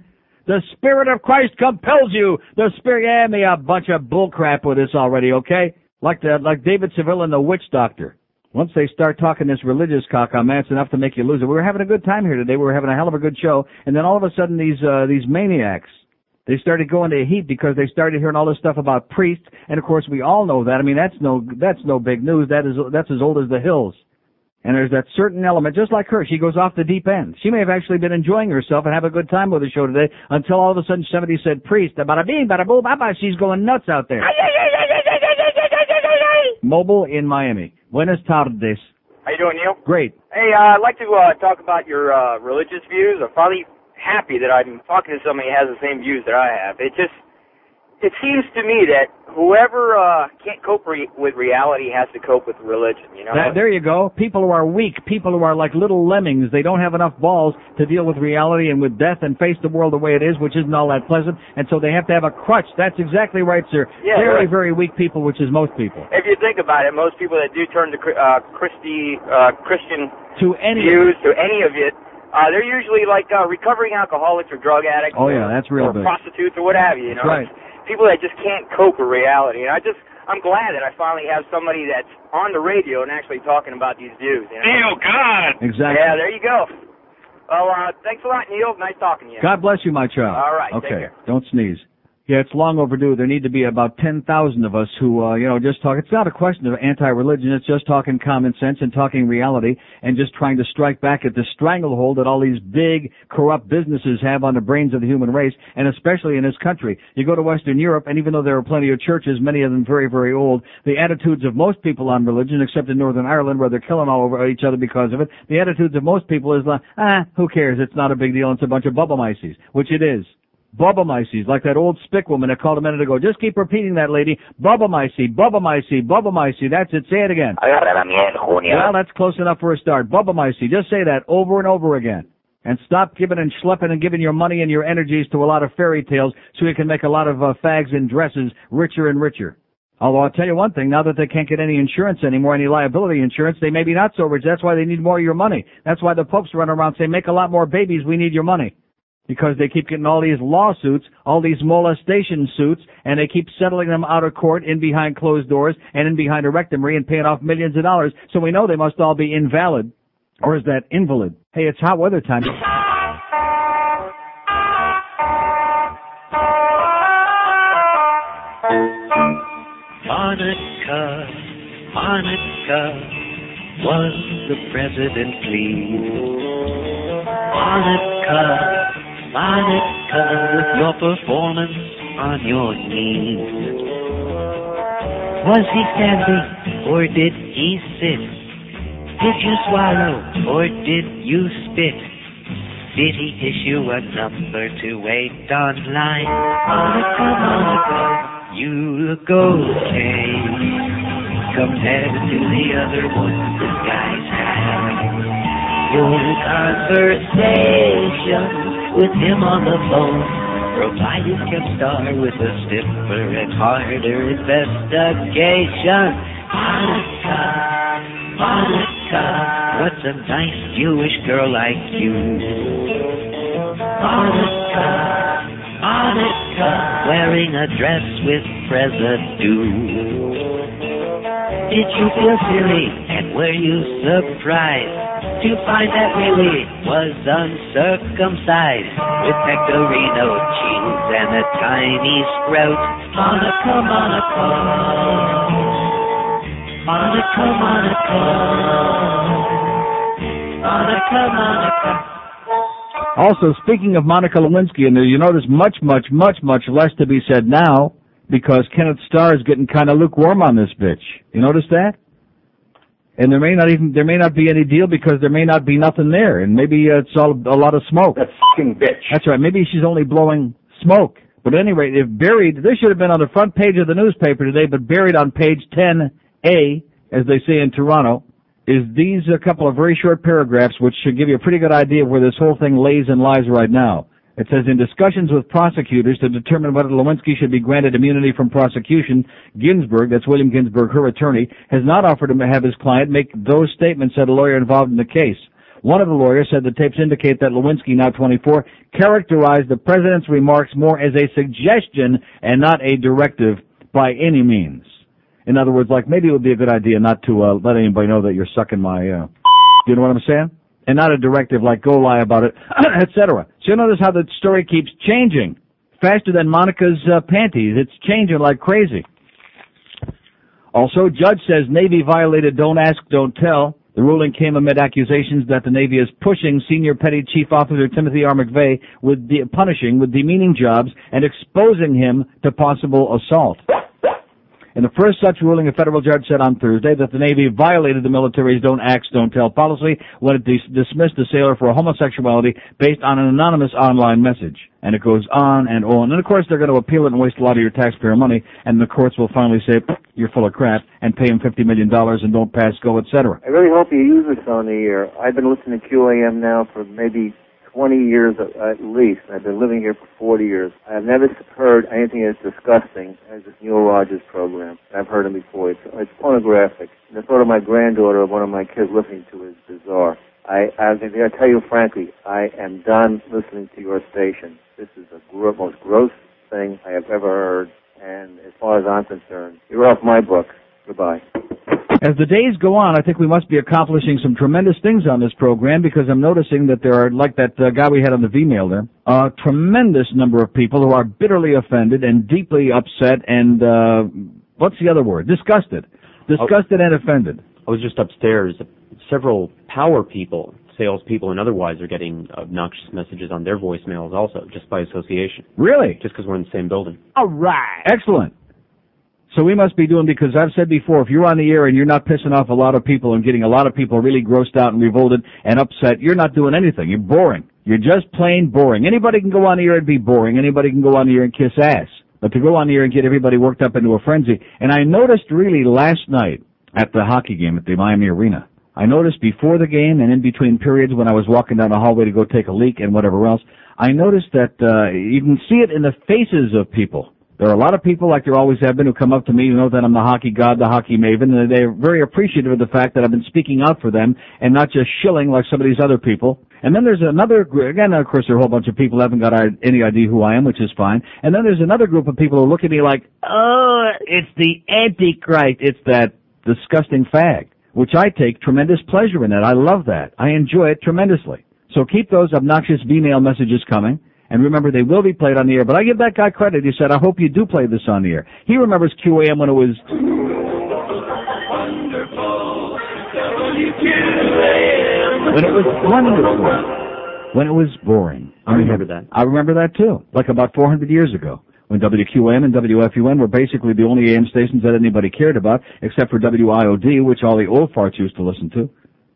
The Spirit of Christ compels you. The Spirit, yeah, me a bunch of bullcrap with this already, okay? Like the, like David Seville and the witch doctor. Once they start talking this religious cock on man, it's enough to make you lose it. We were having a good time here today. We were having a hell of a good show. And then all of a sudden these, uh, these maniacs, they started going to heat because they started hearing all this stuff about priests. And of course we all know that. I mean, that's no, that's no big news. That is, that's as old as the hills. And there's that certain element, just like her, she goes off the deep end. She may have actually been enjoying herself and have a good time with the show today until all of a sudden somebody said priest, bada bing, bada boom, baba, she's going nuts out there. Mobile in Miami. Buenas tardes. How you doing, Neil? Great. Hey, uh, I'd like to uh, talk about your uh, religious views. I'm finally happy that I'm talking to somebody who has the same views that I have. It just, it seems to me that whoever uh, can't cope re- with reality has to cope with religion. You know. That- there you go. People who are weak, people who are like little lemmings, they don't have enough balls to deal with reality and with death and face the world the way it is, which isn't all that pleasant, and so they have to have a crutch. That's exactly right, sir. Yeah, very, right. very weak people, which is most people. If you think about it, most people that do turn to uh, Christy, uh, Christian To any views, to any of it, uh, they're usually like uh, recovering alcoholics or drug addicts. Oh yeah, that's real or big. prostitutes or what have you. You know, That's right. It's people that just can't cope with reality. And I just, I'm glad that I finally have somebody that's on the radio and actually talking about these views. You know? Neil, God. Exactly. Yeah, there you go. Well, uh, thanks a lot, Neil. Nice talking to you. God bless you, my child. All right, take Okay. care. Don't sneeze. Yeah, it's long overdue. There need to be about 10,000 of us who, uh, you know, just talk. It's not a question of anti-religion. It's just talking common sense and talking reality and just trying to strike back at the stranglehold that all these big corrupt businesses have on the brains of the human race and especially in this country. You go to Western Europe and even though there are plenty of churches, many of them very, very old, the attitudes of most people on religion, except in Northern Ireland where they're killing all over each other because of it, the attitudes of most people is like, ah, who cares? It's not a big deal. It's a bunch of bubble mices, which it is. Bubba Micey, like that old spick woman I called a minute ago. Just keep repeating that, lady. Bubba Micey, Bubba Micey. That's it. Say it again. Agarra la miel, Junior. Well, that's close enough for a start. Bubba Micey. Just say that over and over again. And stop giving and schlepping and giving your money and your energies to a lot of fairy tales so you can make a lot of uh, fags in dresses richer and richer. Although I'll tell you one thing, now that they can't get any insurance anymore, any liability insurance, they may be not so rich. That's why they need more of your money. That's why the popes run around saying, make a lot more babies, we need your money because they keep getting all these lawsuits, all these molestation suits, and they keep settling them out of court in behind closed doors and in behind a rectory and paying off millions of dollars. So we know they must all be invalid. Or is that invalid? Hey, it's hot weather time. Monica, Monica, was the president pleased? Monica, Monica, your performance on your knees. Was he standing or did he sit? Did you swallow or did you spit? Did he issue a number to wait online? Monica, Monica, you look okay compared to the other ones the guys have. Your conversation with him on the phone provided Ken Starr with a stiffer and harder investigation. Monica, Monica, what's a nice Jewish girl like you? Monica, Monica, wearing a dress with residue. Did you feel silly and were you surprised to find that really was uncircumcised with pectorino cheese and a tiny sprout? Monica, Monica, Monica, Monica, Monica, Monica. Also, speaking of Monica Lewinsky, and you notice much, much, much, much less to be said now because Kenneth Starr is getting kind of lukewarm on this bitch. You notice that? And there may not even there may not be any deal because there may not be nothing there, and maybe uh, it's all a lot of smoke. That fucking bitch. That's right. Maybe she's only blowing smoke. But anyway, if buried, this should have been on the front page of the newspaper today, but buried on page 10A, as they say in Toronto, is these a couple of very short paragraphs which should give you a pretty good idea of where this whole thing lays and lies right now. It says in discussions with prosecutors to determine whether Lewinsky should be granted immunity from prosecution, Ginsburg, that's William Ginsburg, her attorney, has not offered to have his client make those statements, said a lawyer involved in the case. One of the lawyers said the tapes indicate that Lewinsky, now 24, characterized the president's remarks more as a suggestion and not a directive by any means. In other words, like maybe it would be a good idea not to uh, let anybody know that you're sucking my. Uh, you know what I'm saying? And not a directive like go lie about it, [CLEARS THROAT] etc. So you notice how the story keeps changing faster than Monica's uh, panties. It's changing like crazy. Also, judge says Navy violated don't ask, don't tell. The ruling came amid accusations that the Navy is pushing Senior Petty Chief Officer Timothy R. McVeigh with de- punishing with demeaning jobs and exposing him to possible assault. In the first such ruling, a federal judge said on Thursday that the Navy violated the military's don't ask, don't tell policy when it dis- dismissed a sailor for homosexuality based on an anonymous online message. And it goes on and on. And of course, they're going to appeal it and waste a lot of your taxpayer money, and the courts will finally say, you're full of crap, and pay him $50 million and don't pass go, etc. I really hope you use this on the air. I've been listening to QAM now for maybe 20 years at, least. I've been living here for 40 years. I've never heard anything as disgusting as this Neil Rogers program. I've heard him before. It's, it's pornographic. The thought of my granddaughter one of my kids listening to it is bizarre. I, I, I tell you frankly, I am done listening to your station. This is the gro- most gross thing I have ever heard. And as far as I'm concerned, you're off my book. Goodbye. As the days go on, I think we must be accomplishing some tremendous things on this program because I'm noticing that there are, like that uh, guy we had on the V-mail there, a tremendous number of people who are bitterly offended and deeply upset and, uh, what's the other word? Disgusted. Disgusted and offended. I was just upstairs. Several power people, salespeople and otherwise, are getting obnoxious messages on their voicemails also, just by association. Really? Just because we're in the same building. All right. Excellent. So we must be doing because I've said before, if you're on the air and you're not pissing off a lot of people and getting a lot of people really grossed out and revolted and upset, you're not doing anything. You're boring. You're just plain boring. Anybody can go on the air and be boring. Anybody can go on the air and kiss ass. But to go on the air and get everybody worked up into a frenzy. And I noticed really last night at the hockey game at the Miami Arena, I noticed before the game and in between periods when I was walking down the hallway to go take a leak and whatever else, I noticed that uh, you can see it in the faces of people. There are a lot of people, like there always have been, who come up to me, who know that I'm the hockey god, the hockey maven, and they're very appreciative of the fact that I've been speaking out for them and not just shilling like some of these other people. And then there's another, again, of course, there are a whole bunch of people who haven't got any idea who I am, which is fine. And then there's another group of people who look at me like, oh, it's the Antichrist. It's that disgusting fag, which I take tremendous pleasure in that. I love that. I enjoy it tremendously. So keep those obnoxious email messages coming. And remember, they will be played on the air. But I give that guy credit. He said, I hope you do play this on the air. He remembers QAM when it was, when it was wonderful. When it was boring. I remember that. I remember that too. Like about 400 years ago. When WQAM and WFUN were basically the only AM stations that anybody cared about, except for WIOD, which all the old farts used to listen to.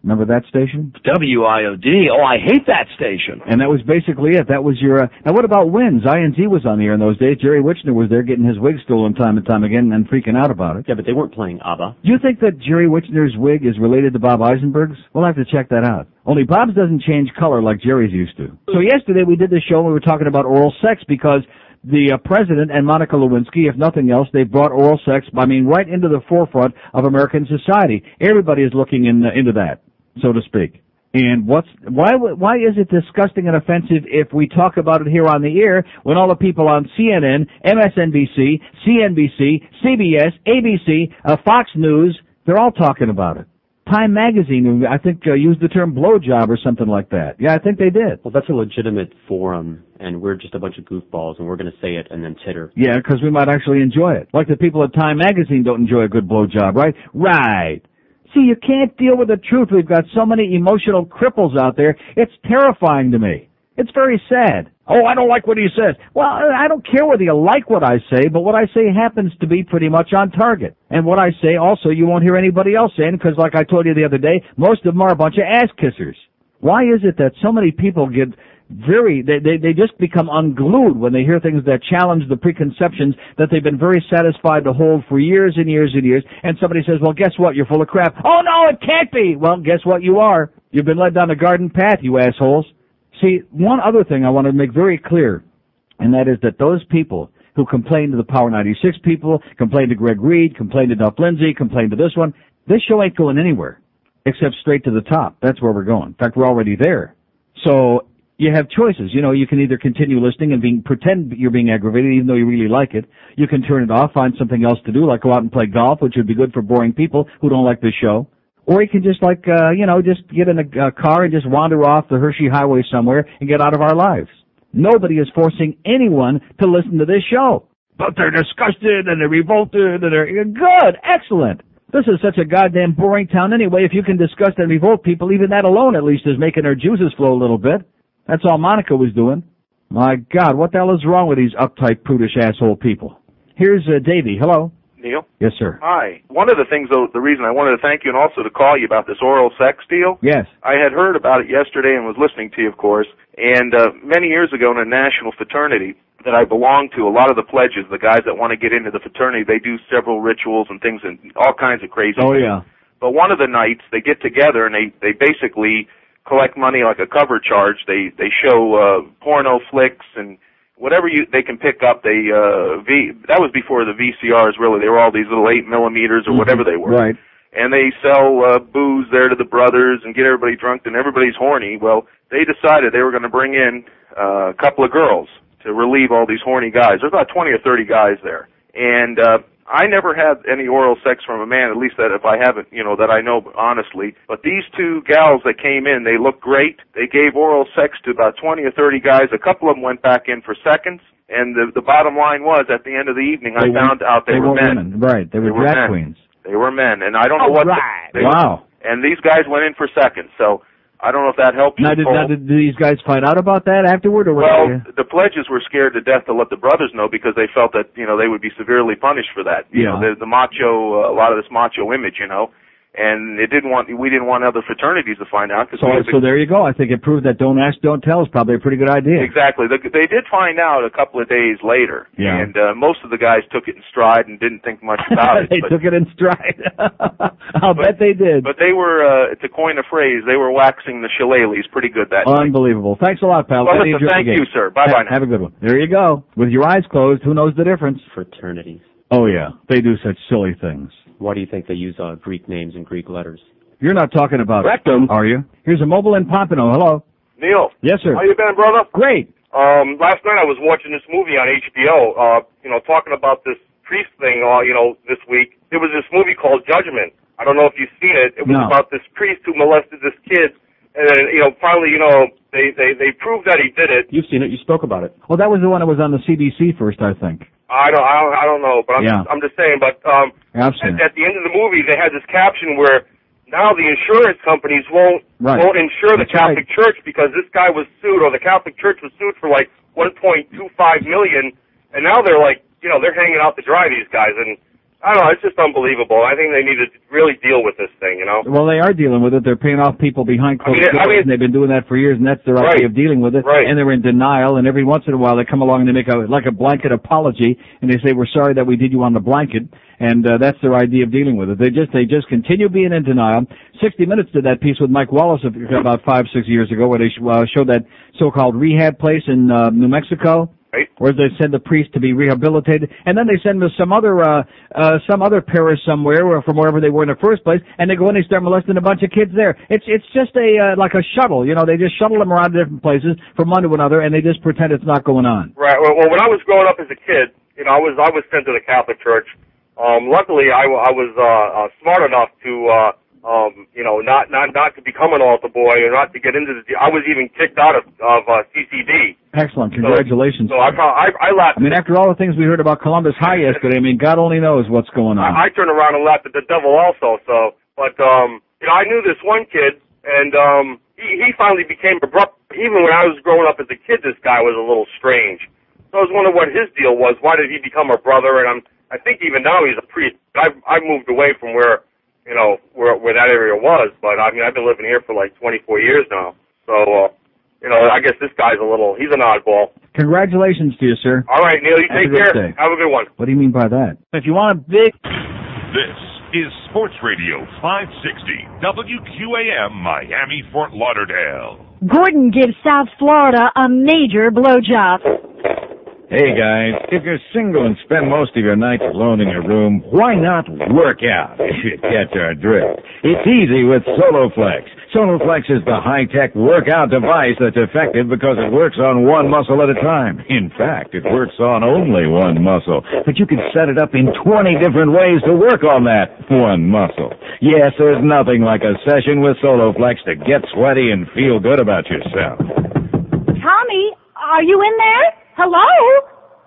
Remember that station? WIOD. Oh, I hate that station. And that was basically it. That was your. Uh, now, what about Wins? INZ was on the air in those days. Jerry Wichner was there getting his wig stolen time and time again and freaking out about it. Yeah, but they weren't playing ABBA. Do you think that Jerry Wichner's wig is related to Bob Eisenberg's? We'll have to check that out. Only Bob's doesn't change color like Jerry's used to. So yesterday we did the show and we were talking about oral sex because the uh, president and Monica Lewinsky, if nothing else, they brought oral sex, I mean, right into the forefront of American society. Everybody is looking in, uh, into that, so to speak. And what's why why is it disgusting and offensive if we talk about it here on the air when all the people on CNN, MSNBC, CNBC, CBS, ABC, uh, Fox News, they're all talking about it. Time Magazine, I think, uh, used the term blowjob or something like that. Yeah, I think they did. Well, that's a legitimate forum, and we're just a bunch of goofballs, and we're going to say it and then titter. Yeah, because we might actually enjoy it. Like the people at Time Magazine don't enjoy a good blowjob, right? Right. See, you can't deal with the truth. We've got so many emotional cripples out there. It's terrifying to me. It's very sad. Oh, I don't like what he says. Well, I don't care whether you like what I say, but what I say happens to be pretty much on target. And what I say also you won't hear anybody else saying because like I told you the other day, most of them are a bunch of ass kissers. Why is it that so many people get very, they, they, they just become unglued when they hear things that challenge the preconceptions that they've been very satisfied to hold for years and years and years. And somebody says, well, guess what? You're full of crap. Oh no, it can't be. Well, guess what? You are. You've been led down a garden path, you assholes. See, one other thing I want to make very clear, and that is that those people who complain to the Power 96 people, complain to Greg Reed, complain to Duff Lindsay, complain to this one, this show ain't going anywhere except straight to the top. That's where we're going. In fact, we're already there. So you have choices. You know, you can either continue listening and being pretend you're being aggravated even though you really like it. You can turn it off, find something else to do, like go out and play golf, which would be good for boring people who don't like this show. Or you can just like, uh, you know, just get in a, car and just wander off the Hershey Highway somewhere and get out of our lives. Nobody is forcing anyone to listen to this show. But they're disgusted and they're revolted and they're good, excellent. This is such a goddamn boring town anyway. If you can disgust and revolt people, even that alone at least is making their juices flow a little bit. That's all Monica was doing. My God, what the hell is wrong with these uptight, prudish asshole people? Here's uh, Davey. Hello. Neil? Yes, sir. Hi. One of the things, though, the reason I wanted to thank you and also to call you about this oral sex deal. Yes. I had heard about it yesterday and was listening to you, of course. And uh, many years ago in a national fraternity that I belong to, a lot of the pledges, the guys that want to get into the fraternity, they do several rituals and things and all kinds of crazy Oh things. yeah. But one of the nights they get together and they they basically collect money like a cover charge. They they show uh porno flicks and whatever you they can pick up. They uh V that was before the VCRs really. They were all these little eight millimeters or whatever they were. Right. And they sell uh, booze there to the brothers and get everybody drunk and everybody's horny. Well, they decided they were going to bring in uh, a couple of girls to relieve all these horny guys. There's about 20 or 30 guys there. And uh I never had any oral sex from a man, at least that if I haven't, you know, that I know honestly. But these two gals that came in, they looked great. They gave oral sex to about 20 or 30 guys. A couple of them went back in for seconds. And the the bottom line was, at the end of the evening, I found out they, were weren't men. women. Right. They were They were drag men. queens. They were men, and I don't know oh, what. right. they Wow. And these guys went in for seconds, so I don't know if that helped. Now did, now, did these guys find out about that afterward, or Well, they, the pledges were scared to death to let the brothers know because they felt that you know they would be severely punished for that. You know, Yeah. the, the macho, uh, a lot of this macho image, you know, and it didn't want we didn't want other fraternities to find out because so, so there you go. I think it proved that don't ask, don't tell is probably a pretty good idea. Exactly. The, they did find out a couple of days later, Yeah. and uh, most of the guys took it in stride and didn't think much about [LAUGHS] it. they but, took it in stride. [LAUGHS] I'll bet they did. but they were, uh, to coin a phrase, they were waxing the shillelaghs pretty good that night. Unbelievable. Thanks a lot, pal. Well, you listen, thank game. you, sir. Bye-bye Ha- Have a good one. There you go. With your eyes closed, who knows the difference? Fraternities. Oh yeah, they do such silly things. Why do you think they use uh, Greek names and Greek letters? You're not talking about Rectum. are you? Here's a mobile in Pompano. Hello. Neil. Yes, sir. How you been, brother? Great. Um, last night I was watching this movie on HBO. Uh, you know, talking about this priest thing. Uh, you know, this week there was this movie called Judgment. I don't know if you've seen it. It was No. about this priest who molested this kid, and then you know, finally, you know, they they they proved that he did it. You've seen it. You spoke about it. Well, that was the one that was on the CBC first, I think. I don't, I don't, I don't know, but I'm, Yeah. just, I'm just saying. But um, Yeah, I've seen at, at the end of the movie, they had this caption where now the insurance companies won't Right. won't insure the That's right. Catholic Church because this guy was sued, or the Catholic Church was sued for like 1.25 million, and now they're like, you know, they're hanging out to dry these guys, and I don't know, it's just unbelievable. I think they need to really deal with this thing, you know. Well, they are dealing with it. They're paying off people behind closed I mean, I doors, mean- and they've been doing that for years, and that's their Right. idea of dealing with it. Right. And they're in denial, and every once in a while they come along and they make a like a blanket apology, and they say, "We're sorry that we did you on the blanket," and uh, that's their idea of dealing with it. They just they just continue being in denial. 60 Minutes did that piece with Mike Wallace about five six years ago, where they uh, showed that so-called rehab place in uh, New Mexico. Right. Where they send the priest to be rehabilitated, and then they send them to some other uh, uh, some other parish somewhere, or from wherever they were in the first place, and they go and they start molesting a bunch of kids there. It's it's just a uh, like a shuttle, you know. They just shuttle them around to different places from one to another, and they just pretend it's not going on. Right. Well, well, when I was growing up as a kid, you know, I was I was sent to the Catholic Church. Um, luckily, I, I was uh, uh, smart enough to, uh, um, you know, not not not to become an altar boy or not to get into the. I was even kicked out of of uh, CCD. Excellent, congratulations. So I I I laughed. I mean, after all the things we heard about Columbus High yesterday, I mean, God only knows what's going on. I, I turned around and laughed at the devil also. So, but um, you know, I knew this one kid, and um, he he finally became abrupt. Even when I was growing up as a kid, this guy was a little strange. So I was wondering what his deal was. Why did he become a brother? And I'm I think even now he's a priest. I've I've moved away from where you know where where that area was, but I mean I've been living here for like 24 years now. So uh, you know I guess this guy's a little he's an oddball. Congratulations to you, sir. All right, Neil, you Have take good care. day. Have a good one. What do you mean by that? If you want a big This is Sports Radio 560 WQAM Miami Fort Lauderdale. Gordon gives South Florida a major blowjob. Hey guys, if you're single and spend most of your nights alone in your room, why not work out? If you catch our drift. It's easy with SoloFlex. SoloFlex is the high-tech workout device that's effective because it works on one muscle at a time. In fact, it works on only one muscle. But you can set it up in 20 different ways to work on that one muscle. Yes, there's nothing like a session with SoloFlex to get sweaty and feel good about yourself. Tommy, are you in there? Hello?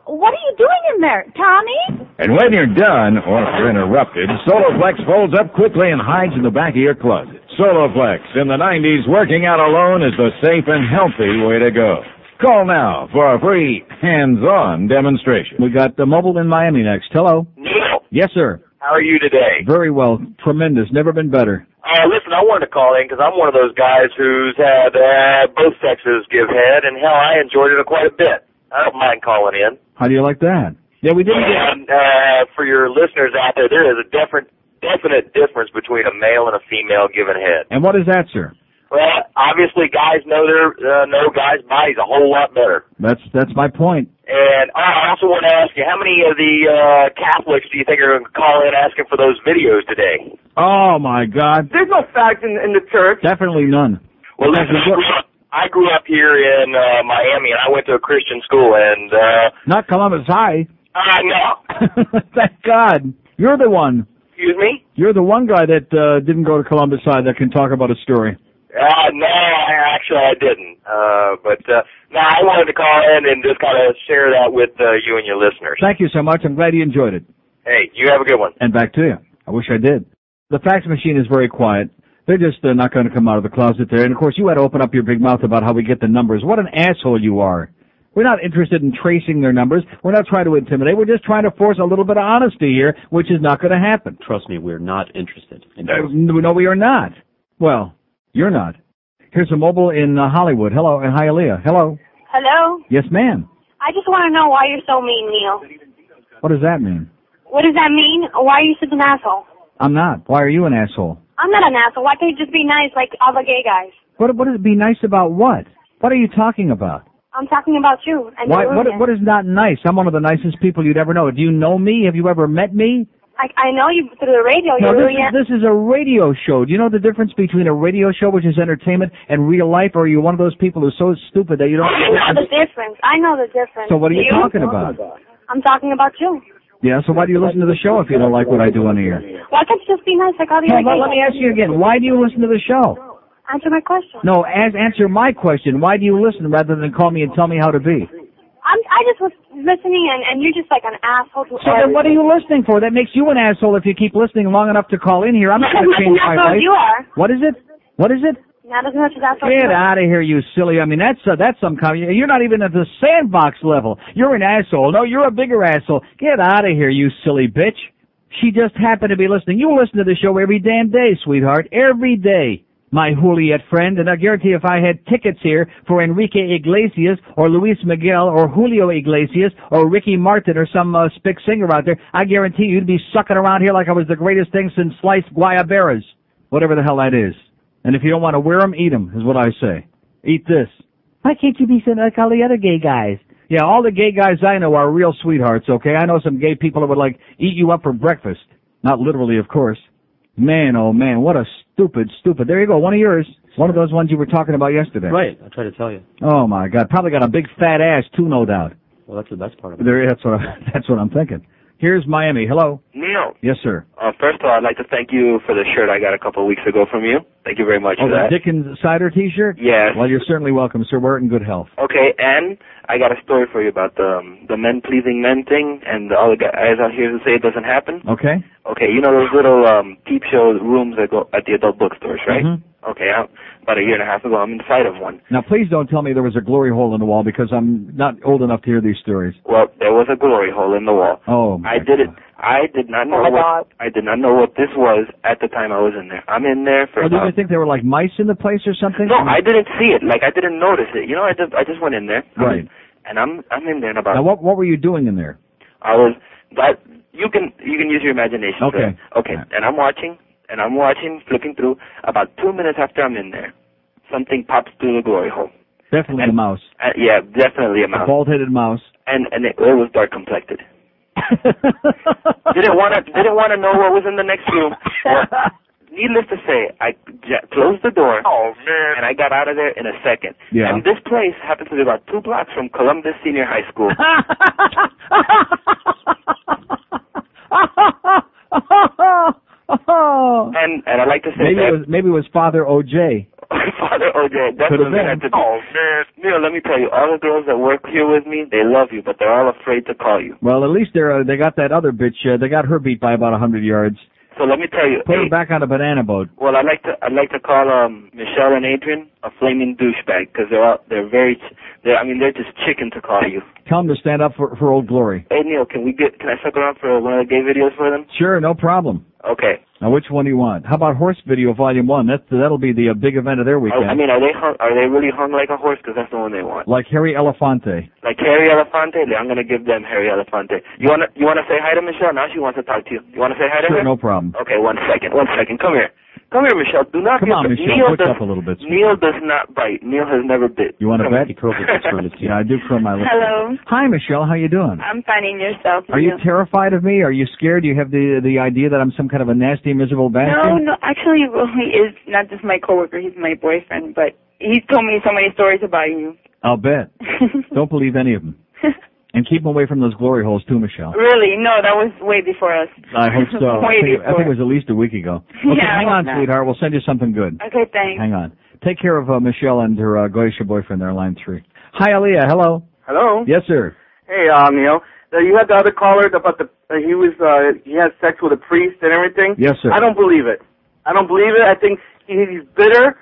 What are you doing in there, Tommy? And when you're done, or if you're interrupted, SoloFlex folds up quickly and hides in the back of your closet. SoloFlex, in the 90s, working out alone is the safe and healthy way to go. Call now for a free hands-on demonstration. We got the mobile in Miami next. Hello. Neil, Yes, sir. how are you today? Very well. Tremendous. Never been better. Uh, listen, I wanted to call in because I'm one of those guys who's had uh, both sexes give head, and hell, I enjoyed it quite a bit. I don't mind calling in. How do you like that? Yeah, we didn't get. And uh, for your listeners out there, there is a different, definite difference between a male and a female giving head. And what is that, sir? Well, obviously, guys know their uh, know guys' bodies a whole lot better. That's that's my point. And I also want to ask you, how many of the uh, Catholics do you think are going to call in asking for those videos today? Oh my God. There's no fags in, in the church. Definitely none. Well, listen, I grew up, I grew up here in uh, Miami, and I went to a Christian school, and uh, Not Columbus High. I know. [LAUGHS] Thank God. You're the one. Excuse me. You're the one guy that uh, didn't go to Columbus High that can talk about a story. Uh, no, I- actually I didn't. Uh, but uh, no, I wanted to call in and just kind of share that with uh, you and your listeners. Thank you so much. I'm glad you enjoyed it. Hey, you have a good one. And back to you. I wish I did. The fax machine is very quiet. They're just uh, not going to come out of the closet there. And of course, you had to open up your big mouth about how we get the numbers. What an asshole you are. We're not interested in tracing their numbers. We're not trying to intimidate. We're just trying to force a little bit of honesty here, which is not going to happen. Trust me, we're not interested. In No, no, we are not. Well, you're not. Here's a mobile in uh, Hollywood. Hello, and Hialeah. Hello. Hello? Yes, ma'am. I just want to know why you're so mean, Neil. What does that mean? What does that mean? Why are you such an asshole? I'm not. Why are you an asshole? I'm not an asshole. Why can't you just be nice like all the gay guys? What what is be nice about what? What are you talking about? I'm talking about you and Why what what is not nice? I'm one of the nicest people you'd ever know. Do you know me? Have you ever met me? I, I know you through the radio. No, You're this is, this is a radio show. Do you know the difference between a radio show, which is entertainment, and real life? Or are you one of those people who's so stupid that you don't? I know the difference. I know the difference. So what are you Do talking about? I'm talking about you. Yeah. So why do you listen to the show if you don't like what I do on the air? Why can't you just be nice like all the other let, let me ask you again. Why do you listen to the show? Answer my question. No, as answer my question. Why do you listen rather than call me and tell me how to be? I'm, I just was listening and, and you're just like an asshole to So then what are you listening for? That makes you an asshole if you keep listening long enough to call in here. I'm not going to change my [LAUGHS] life. you are. What is it? What is it? Not as much as asshole Get out of here, you silly. I mean, that's uh, that's some kind. Of, You're not even at the sandbox level. You're an asshole. No, you're a bigger asshole. Get out of here, you silly bitch. She just happened to be listening. You listen to the show every damn day, sweetheart. Every day. My Juliet friend, and I guarantee if I had tickets here for Enrique Iglesias or Luis Miguel or Julio Iglesias or Ricky Martin or some uh, spick singer out there, I guarantee you'd be sucking around here like I was the greatest thing since sliced guayaberas. Whatever the hell that is. And if you don't want to wear 'em, eat 'em, is what I say. Eat this. Why can't you be like all the other gay guys? Yeah, all the gay guys I know are real sweethearts, okay? I know some gay people that would like eat you up for breakfast. Not literally, of course. Man, oh man, what a stupid, stupid. There you go, one of yours. One of those ones you were talking about yesterday. Right, I tried to tell you. Oh my god, probably got a big fat ass too, no doubt. Well, that's the best part of it. There, that's what I, [LAUGHS] that's what I'm thinking. Here's Miami. Hello. Neil, Yes, sir. uh, first of all, I'd like to thank you for the shirt I got a couple of weeks ago from you. Thank you very much Oh, for the that. Dickens cider T-shirt. Yes. Well, you're certainly welcome, sir. We're in good health. Okay, and I got a story for you about the um, the men pleasing men thing, and all the guys out here who say it doesn't happen. Okay. Okay, you know those little um peep show rooms that go at the adult bookstores, right? Mhm. Okay, about a year and a half ago, I'm inside of one. Now, please don't tell me there was a glory hole in the wall because I'm not old enough to hear these stories. Well, there was a glory hole in the wall. Oh, I did it. I did not know Oh, my what I did not know what this was at the time I was in there. I'm in there for Oh, did about you think there were like mice in the place or something? No, I didn't see it. Like I didn't notice it. You know, I just I just went in there. Right. And I'm I'm in there in about Now, what what were you doing in there? I was that you can you can use your imagination. Okay. sir. Okay. And I'm watching, and I'm watching, flipping through. About two minutes after I'm in there, something pops through the glory hole. Definitely a mouse. Uh, yeah, definitely a A mouse. bald-headed mouse. And and it, it was dark complected. [LAUGHS] didn't want to didn't want to know what was in the next room. Well, [LAUGHS] needless to say, I j- closed the door. Oh man! And I got out of there in a second. Yeah. And this place happens to be about two blocks from Columbus Senior High School. [LAUGHS] and and I like to say maybe that it was maybe it was Father OJ. Father OJ Could have definitely had to. Oh man, Neil, let me tell you, all the girls that work here with me, they love you, but they're all afraid to call you. Well, at least they're uh, they got that other bitch. Uh, they got her beat by about a hundred yards. So let me tell you, Put hey, her back on a banana boat. well, I'd like to I'd like to call um Michelle and Adrian a flaming douchebag because they're all, they're very ch- they're I mean they're just chicken to call you. Tell them to stand up for for old glory. Hey Neil, can we get can I suck around for one of the gay videos for them? Sure, no problem. Okay. Now, which one do you want? How about Horse Video Volume One? That's that'll be the uh, big event of their I, weekend. I mean, are they hung, are they really hung like a horse? Because that's the one they want. like Harry Elefante. Like Harry Elefante, I'm gonna give them Harry Elefante. You wanna you wanna say hi to Michelle? Now she wants to talk to you. You wanna say hi to Sure, her? no problem. Okay, one second, one second. Come here. Come here, Michelle. Do not Come get on, the- Michelle, Neil push does, up a little bit. Neil does not bite. Neil has never bit. You want to bet? here. He curls his lips around. Yeah, I do curl my lips. Hello. Hi, Michelle. How you doing? I'm finding yourself. Are you terrified of me? Are you scared? Do you have the the idea that I'm some kind of a nasty, miserable bastard? No, no. Actually, [LAUGHS] well, he is not just my coworker. He's my boyfriend. But he's told me so many stories about you. I'll bet. [LAUGHS] Don't believe any of them. [LAUGHS] And keep 'em away from those glory holes too, Michelle. Really? No, that was way before us. I hope so. [LAUGHS] I way think, I think it was at least a week ago. [LAUGHS] Okay, Yeah, hang on, not. sweetheart. We'll send you something good. Okay, thanks. Hang on. Take care of uh, Michelle and her uh, Goyisha boyfriend there, line three. Hialeah. Hello. Hello. Yes, sir. Hey, uh, Neil. Uh, you had the other caller about the uh, he was uh, he had sex with a priest and everything. Yes, sir. I don't believe it. I don't believe it. I think he, he's bitter,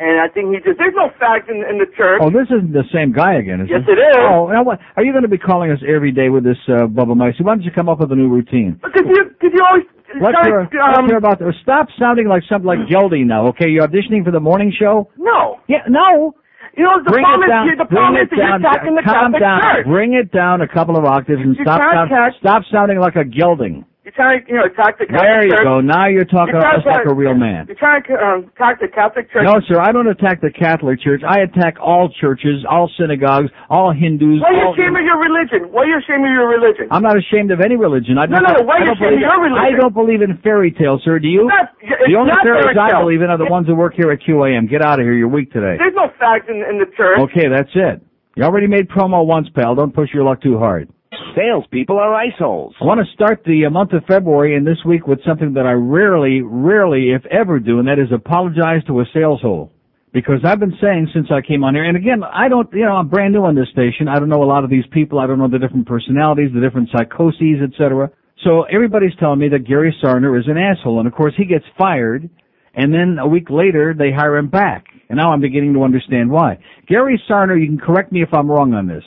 and I think he just there's no fact in in the church. Oh, this isn't the same guy again, is Yes, it? Yes, it is. Oh, now what? Are you going to be calling us every day with this uh, Bubba Micey? Why don't you come up with a new routine? Because you because you always Let's let's um, hear about this. Stop sounding like something like Geldy now, okay? You're auditioning for the morning show? no. Yeah, no. You know the Bring problem down. is the problem is that you're down. attacking the Calm Catholic down. Church. Bring it down a couple of octaves and You stop sound, stop sounding like a gelding. You're trying to you know attack the Catholic There you Church. go. Now you're talking You're to like a real man. You're trying to um, attack the Catholic Church. No, sir, I don't attack the Catholic Church. I attack all churches, all synagogues, all Hindus. Why are you all ashamed of your religion? Why are you ashamed of your religion? I'm not ashamed of any religion. I No, don't, no, why are you ashamed of your religion? I don't believe in fairy tales, sir. Do you? It's not- it's the only fairy I believe in are the ones that work here at QAM. Get out of here. You're weak today. There's no fact in, in the church. Okay, that's it. You already made promo once, pal. Don't push your luck too hard. Salespeople are ice holes. I want to start the uh, month of February and this week with something that I rarely, rarely, if ever do, and that is apologize to a sales hole. Because I've been saying since I came on here, and again, I don't, you know, I'm brand new on this station. I don't know a lot of these people. I don't know the different personalities, the different psychoses, etc. So everybody's telling me that Gary Sarner is an asshole, and of course he gets fired, and then a week later they hire him back. And now I'm beginning to understand why. Gary Sarner, you can correct me if I'm wrong on this,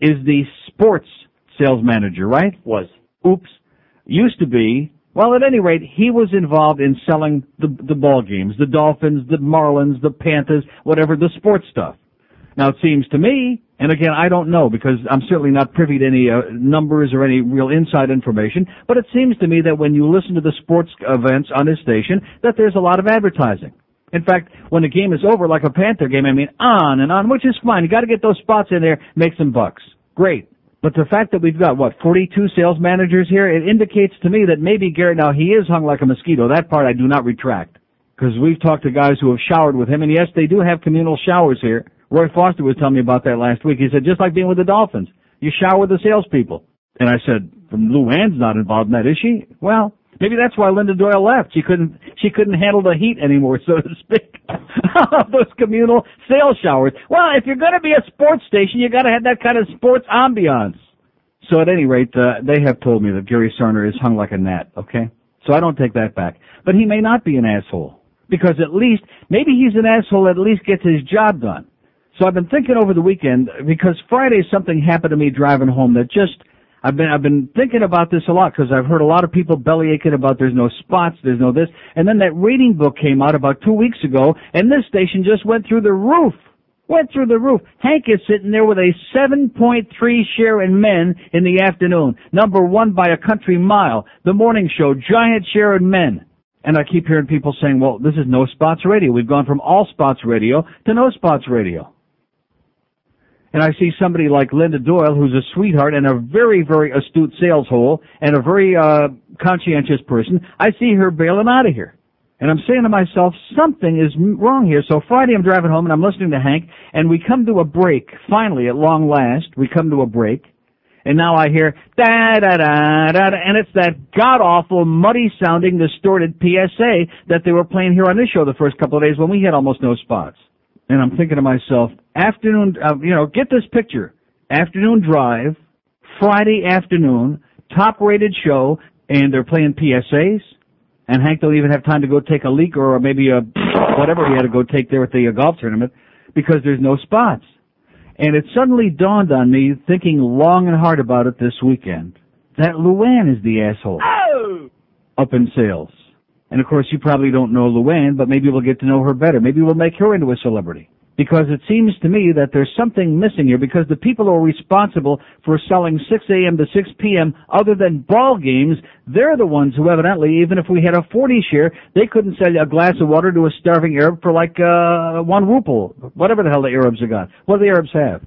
is the sports sales manager, right? Was. Oops. Used to be. Well, at any rate, he was involved in selling the the ball games, the Dolphins, the Marlins, the Panthers, whatever, the sports stuff. Now it seems to me, and again, I don't know because I'm certainly not privy to any uh, numbers or any real inside information, but it seems to me that when you listen to the sports events on this station, that there's a lot of advertising. In fact, when the game is over, like a Panther game, I mean, on and on, which is fine. You got to get those spots in there, make some bucks. Great. But the fact that we've got, what, 42 sales managers here, it indicates to me that maybe Garrett, now he is hung like a mosquito. That part I do not retract. Because we've talked to guys who have showered with him, and yes, they do have communal showers here. Roy Foster was telling me about that last week. He said, just like being with the Dolphins, you shower the salespeople. And I said, From Lou Ann's not involved in that, is she? Well, maybe that's why Linda Doyle left. She couldn't, she couldn't handle the heat anymore, so to speak. [LAUGHS] Those communal sales showers. Well, if you're going to be a sports station, you got to have that kind of sports ambiance. So at any rate, uh, they have told me that Gary Sarner is hung like a gnat, okay? So I don't take that back. But he may not be an asshole. Because at least, maybe he's an asshole at least gets his job done. So I've been thinking over the weekend, because Friday something happened to me driving home that just, I've been, I've been thinking about this a lot because I've heard a lot of people belly aching about there's no spots, there's no this. And then that reading book came out about two weeks ago and this station just went through the roof. Went through the roof. Hank is sitting there with a 7.3 share in men in the afternoon. Number one by a country mile. The morning show, giant share in men. And I keep hearing people saying, well, this is no spots radio. We've gone from all spots radio to no spots radio. And I see somebody like Linda Doyle, who's a sweetheart and a very, very astute sales hole and a very, uh, conscientious person. I see her bailing out of here. And I'm saying to myself, something is wrong here. So Friday I'm driving home and I'm listening to Hank and we come to a break. Finally, at long last, we come to a break. And now I hear da da da da, da and it's that god awful, muddy sounding, distorted PSA that they were playing here on this show the first couple of days when we had almost no spots. And I'm thinking to myself, afternoon, uh, you know, get this picture. Afternoon drive, Friday afternoon, top rated show, and they're playing PSAs. And Hank don't even have time to go take a leak or maybe a [SNIFFS] whatever he had to go take there at the uh, golf tournament because there's no spots. And it suddenly dawned on me, thinking long and hard about it this weekend, that Luann is the asshole up in sales. And of course, you probably don't know Luann, but maybe we'll get to know her better. Maybe we'll make her into a celebrity. Because it seems to me that there's something missing here because the people who are responsible for selling 6 a.m. to 6 p.m. other than ball games, they're the ones who evidently, even if we had a 40 share, they couldn't sell a glass of water to a starving Arab for like, uh, one ruple. Whatever the hell the Arabs have got. What do the Arabs have?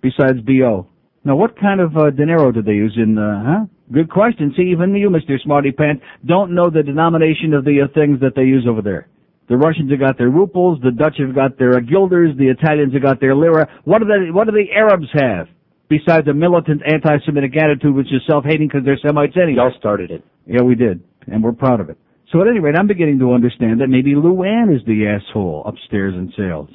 Besides BO. Now what kind of, uh, dinero do they use in, uh, huh? Good question. See, even you, Mr. Smarty Pants, don't know the denomination of the uh, things that they use over there. The Russians have got their ruples, the Dutch have got their guilders, the Italians have got their lira. What do the what do the Arabs have? Besides a militant anti-Semitic attitude, which is self-hating because they're Semites anyway. Y'all started it. Yeah, we did, and we're proud of it. So at any rate, I'm beginning to understand that maybe Luann is the asshole upstairs in sales.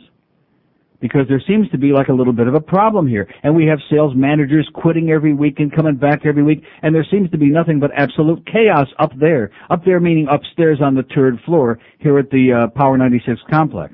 Because there seems to be like a little bit of a problem here. And we have sales managers quitting every week and coming back every week. And there seems to be nothing but absolute chaos up there. Up there meaning upstairs on the third floor here at the uh, Power 96 complex.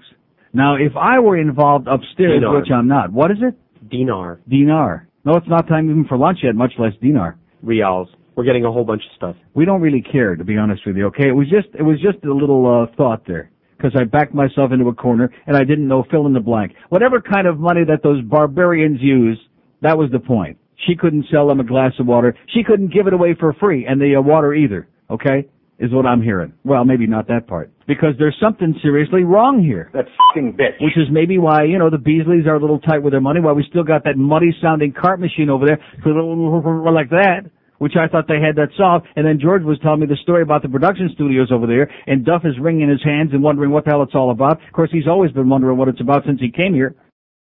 Now, if I were involved upstairs, Dinar. which I'm not, what is it? Dinar. Dinar. No, it's not time even for lunch yet, much less dinar. Reals. We're getting a whole bunch of stuff. We don't really care, to be honest with you. Okay, it was just it was just a little uh, thought there because I backed myself into a corner and I didn't know fill in the blank. Whatever kind of money that those barbarians use, that was the point. She couldn't sell them a glass of water. She couldn't give it away for free, and the uh, water either. Okay, is what I'm hearing. Well, maybe not that part because there's something seriously wrong here. That fucking bitch. Which is maybe why, you know, the Beasleys are a little tight with their money, why we still got that muddy sounding cart machine over there, like that, which I thought they had that solved. And then George was telling me the story about the production studios over there, and Duff is wringing his hands and wondering what the hell it's all about. Of course, he's always been wondering what it's about since he came here.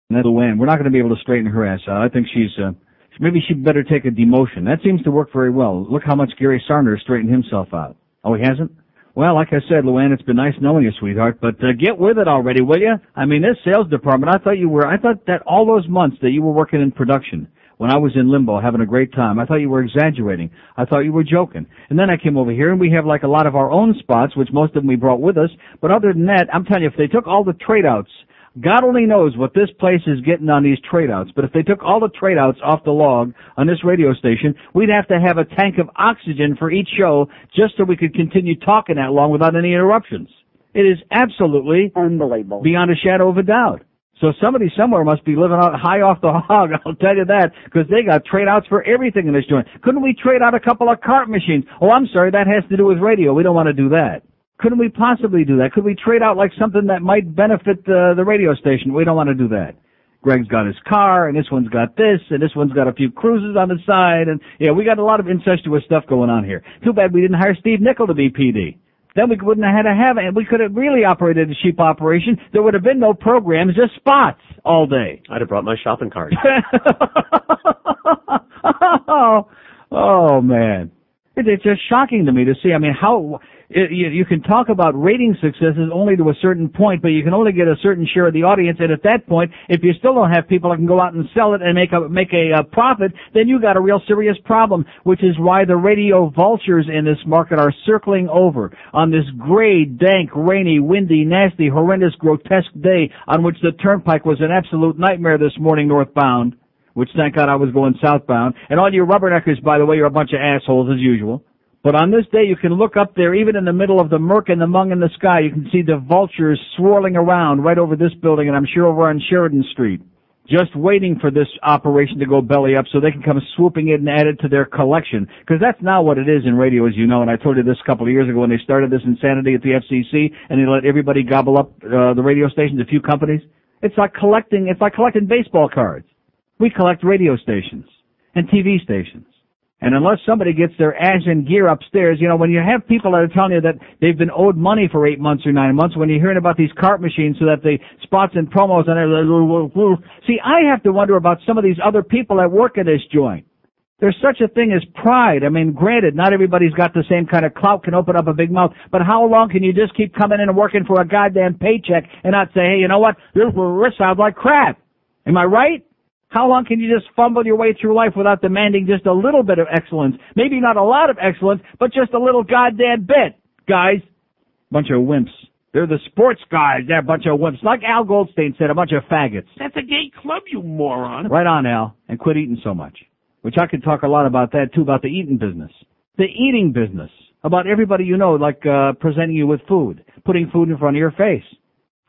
And that'll win. We're not going to be able to straighten her ass out. I think she's, uh, maybe she'd better take a demotion. That seems to work very well. Look how much Gary Sarner straightened himself out. Oh, he hasn't? Well, like I said, Luann, it's been nice knowing you, sweetheart, but uh, get with it already, will you? I mean, this sales department, I thought you were, I thought that all those months that you were working in production, when I was in limbo having a great time, I thought you were exaggerating. I thought you were joking. And then I came over here and we have like a lot of our own spots, which most of them we brought with us, but other than that, I'm telling you, if they took all the trade outs, God only knows what this place is getting on these trade outs, but if they took all the trade outs off the log on this radio station, we'd have to have a tank of oxygen for each show just so we could continue talking that long without any interruptions. It is absolutely unbelievable, beyond a shadow of a doubt. So somebody somewhere must be living out high off the [LAUGHS] hog, I'll tell you that, because they got trade outs for everything in this joint. Couldn't we trade out a couple of cart machines? Oh, I'm sorry, that has to do with radio. We don't want to do that. Couldn't we possibly do that? Could we trade out like something that might benefit the, the radio station? We don't want to do that. Greg's got his car, and this one's got this, and this one's got a few cruises on the side, and yeah, we got a lot of incestuous stuff going on here. Too bad we didn't hire Steve Nickel to be PD. Then we wouldn't have had to have it. We could have really operated a cheap operation. There would have been no programs, just spots all day. I'd have brought my shopping cart. [LAUGHS] oh, oh man. It, it's just shocking to me to see. I mean, how it, you, you can talk about rating successes only to a certain point, but you can only get a certain share of the audience. And at that point, if you still don't have people that can go out and sell it and make a make a, uh profit, then you got a real serious problem. Which is why the radio vultures in this market are circling over on this gray, dank, rainy, windy, nasty, horrendous, grotesque day on which the turnpike was an absolute nightmare this morning northbound which thank God I was going southbound. And all you rubberneckers, by the way, you're a bunch of assholes as usual. But on this day, you can look up there, even in the middle of the murk and the mung in the sky, you can see the vultures swirling around right over this building, and I'm sure over on Sheridan Street, just waiting for this operation to go belly up so they can come swooping in and add it to their collection. Because that's now what it is in radio, as you know, and I told you this a couple of years ago when they started this insanity at the FCC, and they let everybody gobble up uh, the radio stations, a few companies. It's like collecting, it's like collecting baseball cards. We collect radio stations and TV stations. And unless somebody gets their ass in gear upstairs, you know, when you have people that are telling you that they've been owed money for eight months or nine months, when you're hearing about these cart machines so that the spots and promos and there, see, I have to wonder about some of these other people that work at this joint. There's such a thing as pride. I mean, granted, not everybody's got the same kind of clout, can open up a big mouth, but how long can you just keep coming in and working for a goddamn paycheck and not say, hey, you know what, this sounds like crap. Am I right? How long can you just fumble your way through life without demanding just a little bit of excellence? Maybe not a lot of excellence, but just a little goddamn bit. Guys, bunch of wimps. They're the sports guys. They're a bunch of wimps. Like Al Goldstein said, a bunch of faggots. That's a gay club, you moron. Right on, Al. And quit eating so much. Which I could talk a lot about that too, about the eating business. The eating business. About everybody you know, like, uh, presenting you with food. Putting food in front of your face.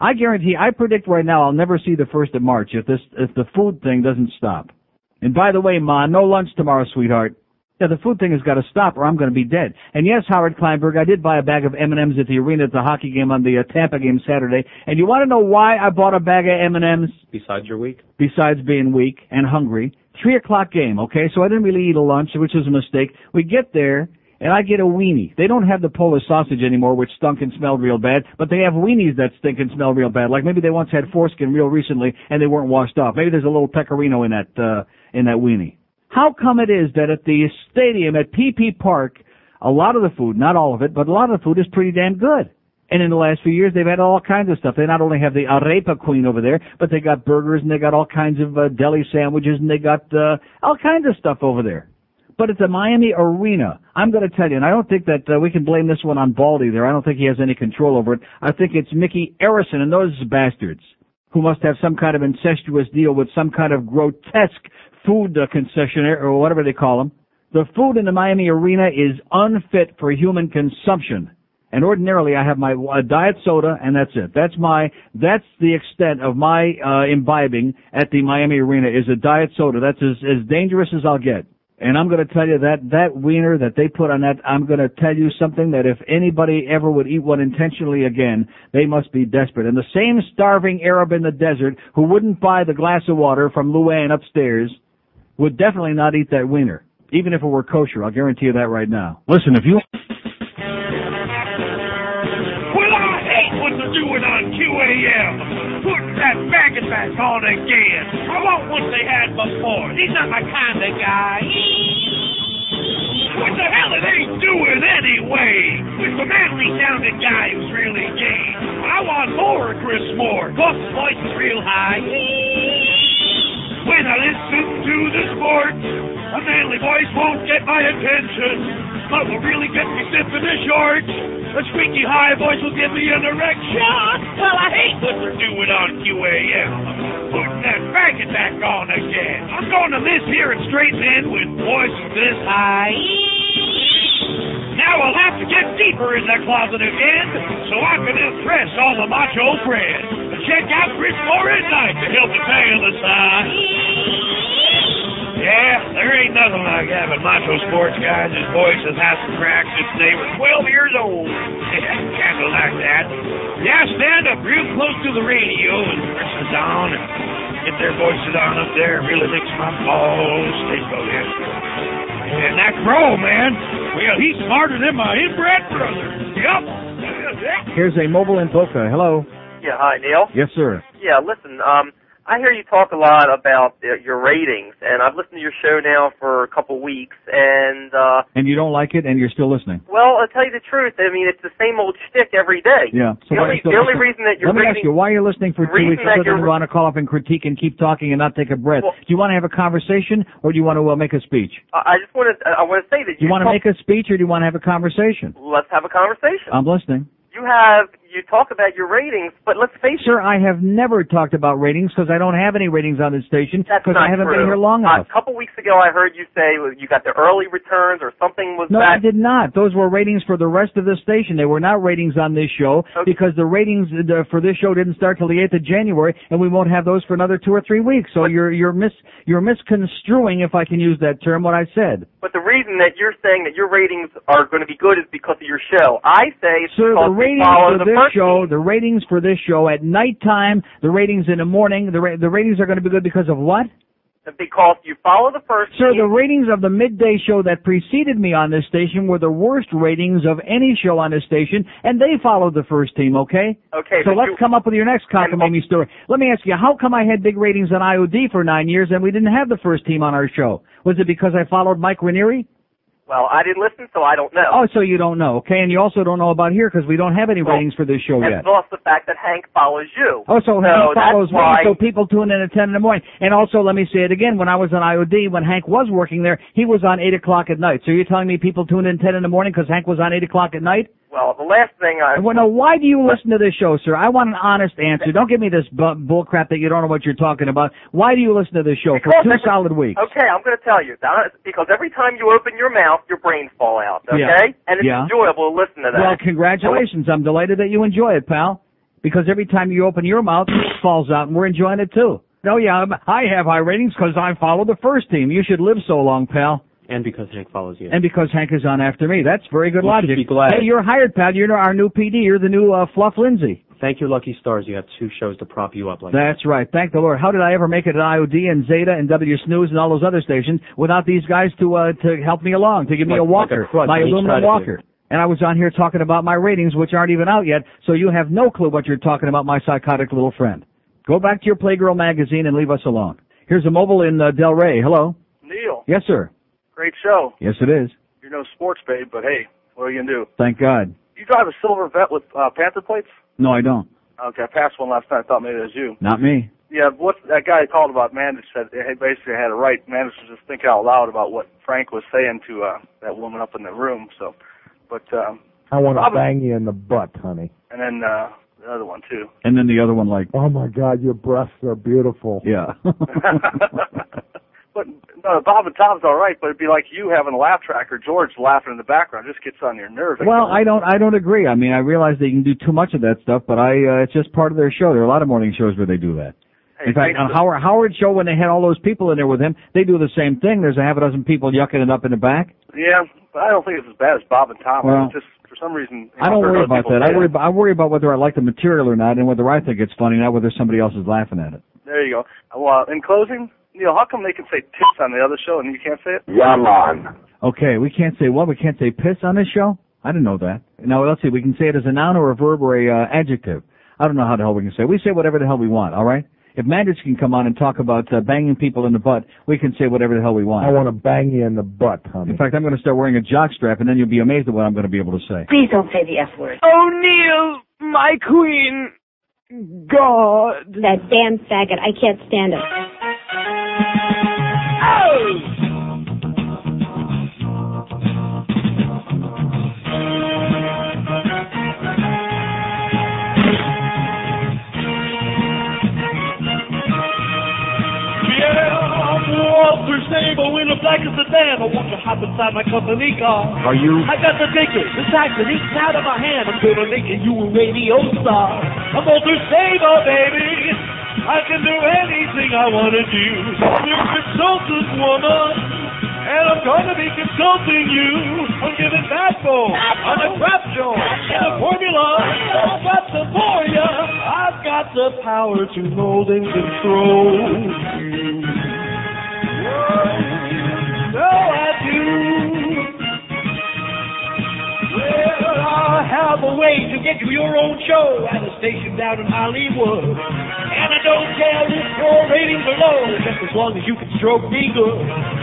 I guarantee, I predict right now I'll never see the first of March if this, if the food thing doesn't stop. And by the way, Ma, no lunch tomorrow, sweetheart. Yeah, the food thing has got to stop or I'm going to be dead. And yes, Howard Kleinberg, I did buy a bag of M&Ms at the arena at the hockey game on the uh, Tampa game Saturday. And you want to know why I bought a bag of M&Ms? Besides your week? Besides being weak and hungry. Three o'clock game, okay? So I didn't really eat a lunch, which was a mistake. We get there, and I get a weenie. They don't have the Polish sausage anymore, which stunk and smelled real bad, but they have weenies that stink and smell real bad. Like maybe they once had foreskin real recently and they weren't washed off. Maybe there's a little pecorino in that uh, in that weenie. How come it is that at the stadium at PP Park, a lot of the food, not all of it, but a lot of the food is pretty damn good. And in the last few years, they've had all kinds of stuff. They not only have the arepa queen over there, but they got burgers and they got all kinds of uh, deli sandwiches and they got uh, all kinds of stuff over there but it's a Miami arena. I'm going to tell you, and I don't think that uh, we can blame this one on Baldy there. I don't think he has any control over it. I think it's Micky Arison and those bastards who must have some kind of incestuous deal with some kind of grotesque food uh, concessionaire or whatever they call them. The food in the Miami arena is unfit for human consumption. And ordinarily I have my uh, diet soda and that's it. That's my, that's the extent of my, uh, imbibing at the Miami arena is a diet soda. That's as, as dangerous as I'll get. And I'm going to tell you that that wiener that they put on that, I'm going to tell you something that if anybody ever would eat one intentionally again, they must be desperate. And the same starving Arab in the desert who wouldn't buy the glass of water from Luann upstairs would definitely not eat that wiener, even if it were kosher. I'll guarantee you that right now. Listen, if you doing on QAM. Putting that faggot back on again. I want what they had before. He's not my kind of guy. What the hell are they doing anyway? With the manly sounding guy who's really gay. I want more Chris Moore. Cause his voice is real high. When I listen to the sports, a manly voice won't get my attention. But will really get me stiff in the shorts. A squeaky high voice will give me an erection. Well, I hate what they're doing on QAM. Putting that faggot back on again. I'm going to miss hearing straight men with voices this high. Now I'll have to get deeper in the closet again so I can impress all the macho friends. Check out Chris Moore at night to help me pay the side. Yeah, there ain't nothing like having macho sports guys whose voices hasn't cracked since they were 12 years old. [LAUGHS] kind of like that. Yeah, stand up real close to the radio and press it on and get their voices on up there. Really makes my balls tingle in. And that crow, man, well, he's smarter than my inbred brother. Yup. [LAUGHS] Here's a mobile in Boca. Hello. Yeah, hi, Neil. Yes, sir. Yeah, listen, um, I hear you talk a lot about uh, your ratings, and I've listened to your show now for a couple weeks, and, uh, And you don't like it, and you're still listening. well, I'll tell you the truth, I mean, it's the same old shtick every day. Yeah. The only, still the only reason that you're Let me ask you, why you're you listening for two weeks other than want to call up and critique and keep talking and not take a breath? Well- do you want to have a conversation, or do you want to uh, make a speech? I I just want to, I want to say that Do you want to make a speech, or do you want to have a conversation? Let's have a conversation. I'm listening. you have, you talk about your ratings, but let's face it. Sir, I have never talked about ratings because I don't have any ratings on this station because I haven't true. been here long Uh, enough. a couple weeks ago, I heard you say you got the early returns or something was No, that. I did not. Those were ratings for the rest of the station. They were not ratings on this show because the ratings for this show didn't start till the 8th of January, and we won't have those for another two or three weeks. So you're you're mis you're misconstruing, if I can use that term, what I said. But the reason that you're saying that your ratings are going to be good is because of your show. I say it's Sir, because the ratings follow the this show, the ratings for this show at nighttime, the ratings in the morning, the ra- the ratings are going to be good because of what? because you follow the first Sir, the ratings of the midday show that preceded me on this station were the worst ratings of any show on this station, and they followed the first team, okay? Okay, So let's you- come up with your next cockamamie story. Let me ask you, how come I had big ratings on IOD for nine years and we didn't have the first team on our show? Was it because I followed Mike Ranieri? Well, I didn't listen, so I don't know. Oh, so you don't know, okay? And you also don't know about here because we don't have any ratings for this show yet. plus the fact that Hank follows you. Oh, so, so he follows why. me, so people tune in at 10 in the morning. And also, let me say it again, when I was on IOD, when Hank was working there, he was on 8 o'clock at night. So you're telling me people tune in 10 in the morning because Hank was on 8 o'clock at night? Well, the last thing I. Well, now, why do you listen to this show, sir? I want an honest answer. Don't give me this bu- bull crap that you don't know what you're talking about. Why do you listen to this show for two every- solid weeks? Okay, I'm going to tell you. That, because every time you open your mouth, your brains fall out. Okay, Yeah. and it's Yeah. enjoyable to listen to that. Well, congratulations. I'm delighted that you enjoy it, pal. Because every time you open your mouth, it falls out, and we're enjoying it too. No, yeah, I'm- I have high ratings because I follow the first team. You should live so long, pal. And because Hank follows you. And because Hank is on after me. That's very good You logic. be glad. Hey, you're hired, pal. You're our new PD. You're the new uh, Fluff Lindsay. Thank your lucky stars you have two shows to prop you up like That's right. Thank the Lord. How did I ever make it at IOD and Zeta and W Snooze and all those other stations without these guys to uh, to help me along, to give me Like- a like walker, a my aluminum side of you. walker. And I was on here talking about my ratings, which aren't even out yet, so you have no clue what you're talking about, my psychotic little friend. Go back to your Playgirl magazine and leave us alone. Here's a mobile in uh, Delray. Hello. Neil, Yes, sir. Great show. Yes, it is. You're no sports babe, but hey, what are you gonna do? Thank God. You drive a silver vet with uh, Panther plates? No, I don't. Okay, I passed one last night. I thought maybe it was you. Not me. Yeah, what that guy called about Mandich said he basically had it right. Mandich was just thinking out loud about what Frank was saying to uh that woman up in the room. So, but um, I want to bang you in the butt, honey. and then uh the other one too. And then the other one, like, Oh my God, your breasts are beautiful. yeah. [LAUGHS] [LAUGHS] But no, Bob and Tom's all right, but it'd be like you having a laugh track or George laughing in the background. It just gets on your nerves. Well, I don't. I don't agree. I mean, I realize they can do too much of that stuff, but I. Uh, it's just part of their show. There are a lot of morning shows where they do that. In fact, on Howard Howard show when they had all those people in there with him, they do the same thing. There's a half a dozen people yucking it up in the back. Yeah, but I don't think it's as bad as Bob and Tom. Well, it's just for some reason. I don't worry about that. I worry. About, I worry about whether I like the material or not, and whether I think it's funny, not whether somebody else is laughing at it. There you go. Well, in closing, Neil, how come they can say tits on the other show and you can't say it? Yeah, man. Okay, we can't say what? We can't say piss on this show? I didn't know that. Now let's see. We can say it as a noun or a verb or a uh, adjective. I don't know how the hell we can say. it. We say whatever the hell we want. All right. If Mandich can come on and talk about uh, banging people in the butt, we can say whatever the hell we want. I want to bang you in the butt, honey. In fact, I'm going to start wearing a jock strap, and then you'll be amazed at what I'm going to be able to say. Please don't say the F word. Oh, Neil, my queen. God. That damn faggot. I can't stand it. Black as a sedan. I want to hop inside my company car. Are you? I got the ticket, the taxi, eating out of my hand. I'm gonna make you a radio star. I'm Walter Sabo, baby. I can do anything I wanna do. You're a consultant woman. And I'm gonna be consulting you on giving that bone, on the crap joint, and the formula. I've got the for ya. I've got the power to mold and control you. So I do. Have a way to get you your own show at a station down in Hollywood. And I don't care if your ratings are low, just as long as you can stroke me good.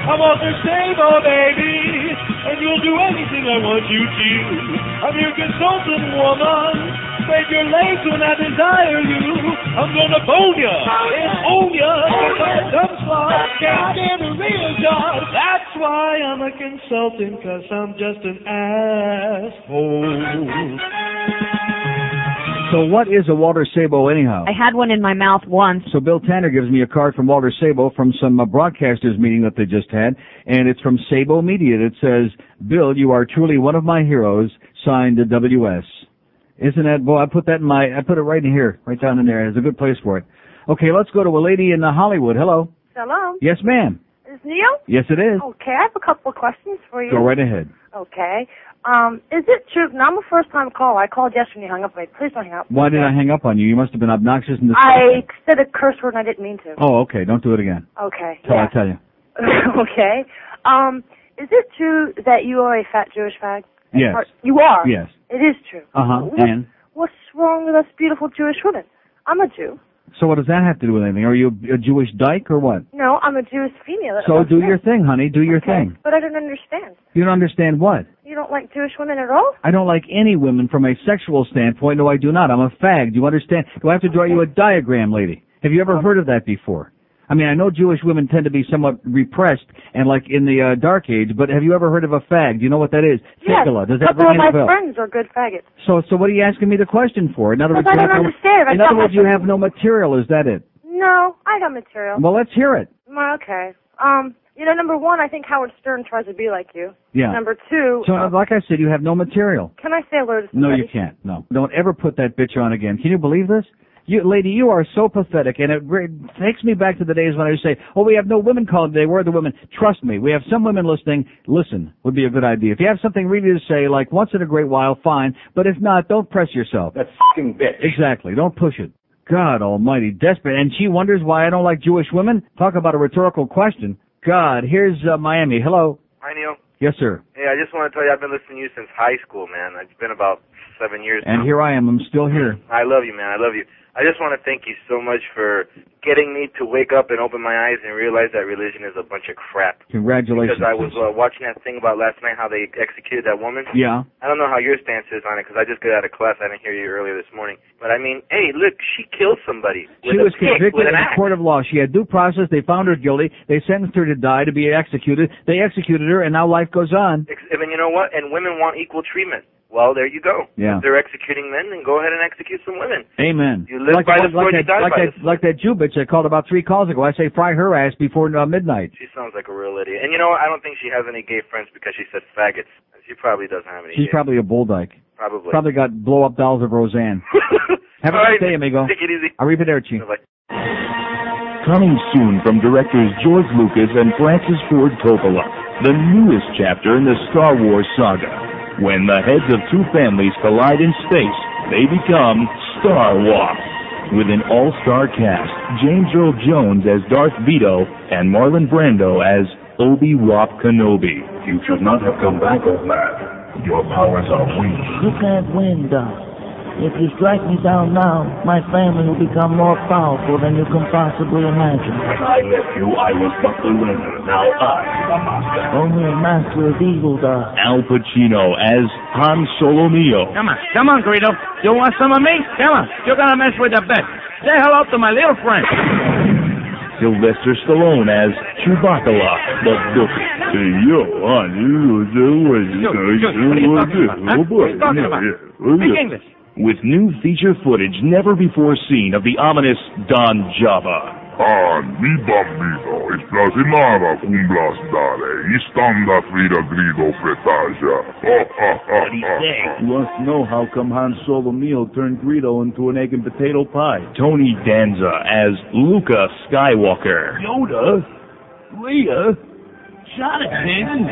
I'm Walter Sabo, oh, baby, and you'll do anything I want you to. I'm your consultant woman. Spread your legs when I desire you. I'm gonna bone ya and own ya. Like a dumb slot, can't get a real job. That's why I'm a consultant, cause I'm just an asshole. So what is a Walter Sabo anyhow? I had one in my mouth once. So Bill Tanner gives me a card from Walter Sabo from some uh, broadcasters meeting that they just had, and it's from Sabo Media. It says, "Bill, you are truly one of my heroes." Signed WS. Isn't that boy? I put that in my. I put it right in here, right down in there. It's a good place for it. Okay, let's go to a lady in uh, Hollywood. Hello. Hello. Yes, ma'am. Is Neil? Yes, it is. Okay, I have a couple of questions for you. Go right ahead. Okay. Um, is it true? Now I'm a first time caller. I called yesterday and you hung up. Wait, please don't hang up. Why did I hang up on you? You must have been obnoxious in the. I said a curse word and I didn't mean to. Oh, okay. Don't do it again. Okay. Till yeah. I tell you. [LAUGHS] okay. Um, is it true that you are a fat Jewish fag? Yes. You are. Yes. It is true. Uh huh. What- And What's wrong with us beautiful Jewish women? I'm a Jew. So, what does that have to do with anything? Are you a Jewish dyke or what? No, I'm a Jewish female. So do your thing, honey. Do your Okay. thing. But I don't understand. You don't understand what? You don't like Jewish women at all? I don't like any women from a sexual standpoint. No, I do not. I'm a fag. Do you understand? Do I have to draw you a diagram, lady? Have you ever um, heard of that before? I mean, I know Jewish women tend to be somewhat repressed and like in the uh, dark age, but have you ever heard of a fag? Do you know what that is? Yes. Does that ring any my bell? friends are good faggots. So, so what are you asking me the question for? In other words, I you don't have no, in other words, you have no material. Is that it? No, I got material. Well, let's hear it. Well, okay. Um, you know, number one, I think Howard Stern tries to be like you. Yeah. Number two, So, uh, like I said, you have no material. can I say hello to No, you can't. No. Don't ever put that bitch on again. Can you believe this? You, lady, you are so pathetic, and it re- takes me back to the days when I used to say, "Oh, we have no women calling today. Where are the women?" Trust me, we have some women listening. Listen would be a good idea. If you have something really to say, like once in a great while, fine. But if not, don't press yourself. That fucking bitch. Exactly. Don't push it. God Almighty, desperate. And she wonders why I don't like Jewish women. Talk about a rhetorical question. God, here's uh, Miami. Hello. Hi, Neil. Yes, sir. Hey, I just want to tell you I've been listening to you since high school, man. It's been about seven years And now. here I am. I'm still here. I love you, man. I love you. I just want to thank you so much for getting me to wake up and open my eyes and realize that religion is a bunch of crap. Congratulations. Because I was uh, watching that thing about last night how they executed that woman. Yeah. I don't know how your stance is on it because I just got out of class. I didn't hear you earlier this morning. But I mean, hey, look, she killed somebody. She was pick, convicted in a court of law. She had due process. They found her guilty. They sentenced her to die to be executed. They executed her, and now life goes on. Ex- And you know what? And women want equal treatment. Well, there you go. Yeah. If they're executing men, then go ahead and execute some women. Amen. You live like, by the sword, like you that, die like by that, like that Jew bitch I called about three calls ago. I say fry her ass before uh, midnight. She sounds like a real idiot. And you know? I don't think she has any gay friends because she said faggots. She probably doesn't have any. She's gay probably a bull dyke. Probably. Probably got blow up dolls of Roseanne. [LAUGHS] Have a All nice right, day, amigo. Take it easy. Arrivederci. Coming soon from directors George Lucas and Francis Ford Coppola, the newest chapter in the Star Wars saga. When the heads of two families collide in space, they become Star Wars. With an all-star cast, James Earl Jones as Darth Vito and Marlon Brando as Obi-Wan Kenobi. You should not have come back, old man. Your powers are weak. You can't win, Doc. If you strike me down now, my family will become more powerful than you can possibly imagine. When I left you, I was but the learner. Now I am the master. Only a master of evil, Doc. Al Pacino as Han Solo Mio. Come on, come on, Greedo. You want some of me? Come on. You're gonna mess with the best. Say hello to my little friend. Sylvester Stallone as Chewbacca the Dookie. Hey, yo, Han, you know what Shoot, shoot, oh, what are you talking about, huh? What are you talking about? Speak English. With new feature footage never before seen of the ominous Don Java. Han, mi bambino, esplasimava cum blastare, istanda frida grido fretaja. [LAUGHS] What he say? You must know how come Han Solo Mio turned Greedo into an egg and potato pie? Tony Danza as Luca Skywalker. Yoda? Leia? Jonathan?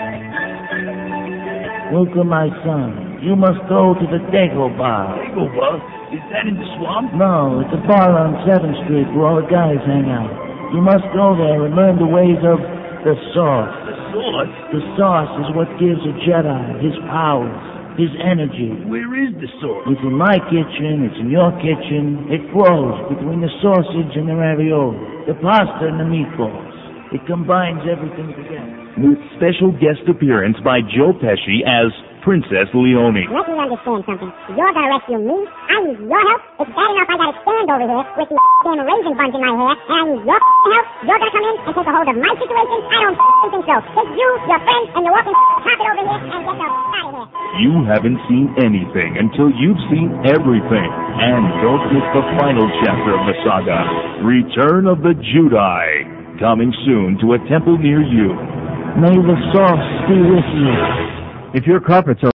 Luca, my son, you must go to the dago Dagobah. Dagobah? Is that in the swamp? No, it's a bar on 7th Street where all the guys hang out. You must go there and learn the ways of the Source. The sword? The Source is what gives a Jedi his powers, his energy. Where is the sword? It's in my kitchen, it's in your kitchen. It flows between the sausage and the ravioli, the pasta and the meatballs. It combines everything together. With special guest appearance by Joe Pesci as Princess Leone. Let me understand something. You're gonna rescue me. I need your help. It's bad enough I gotta stand over here with these damn raisin buns in my hair, and I need your help. You're gonna come in and take a hold of my situation? I don't think so. Take you, your friends, and your walking carpet over here and get the out of here. You haven't seen anything until you've seen everything. And don't miss the final chapter of the saga, Return of the Judai, coming soon to a temple near you. May the sauce be with you. If your carpets are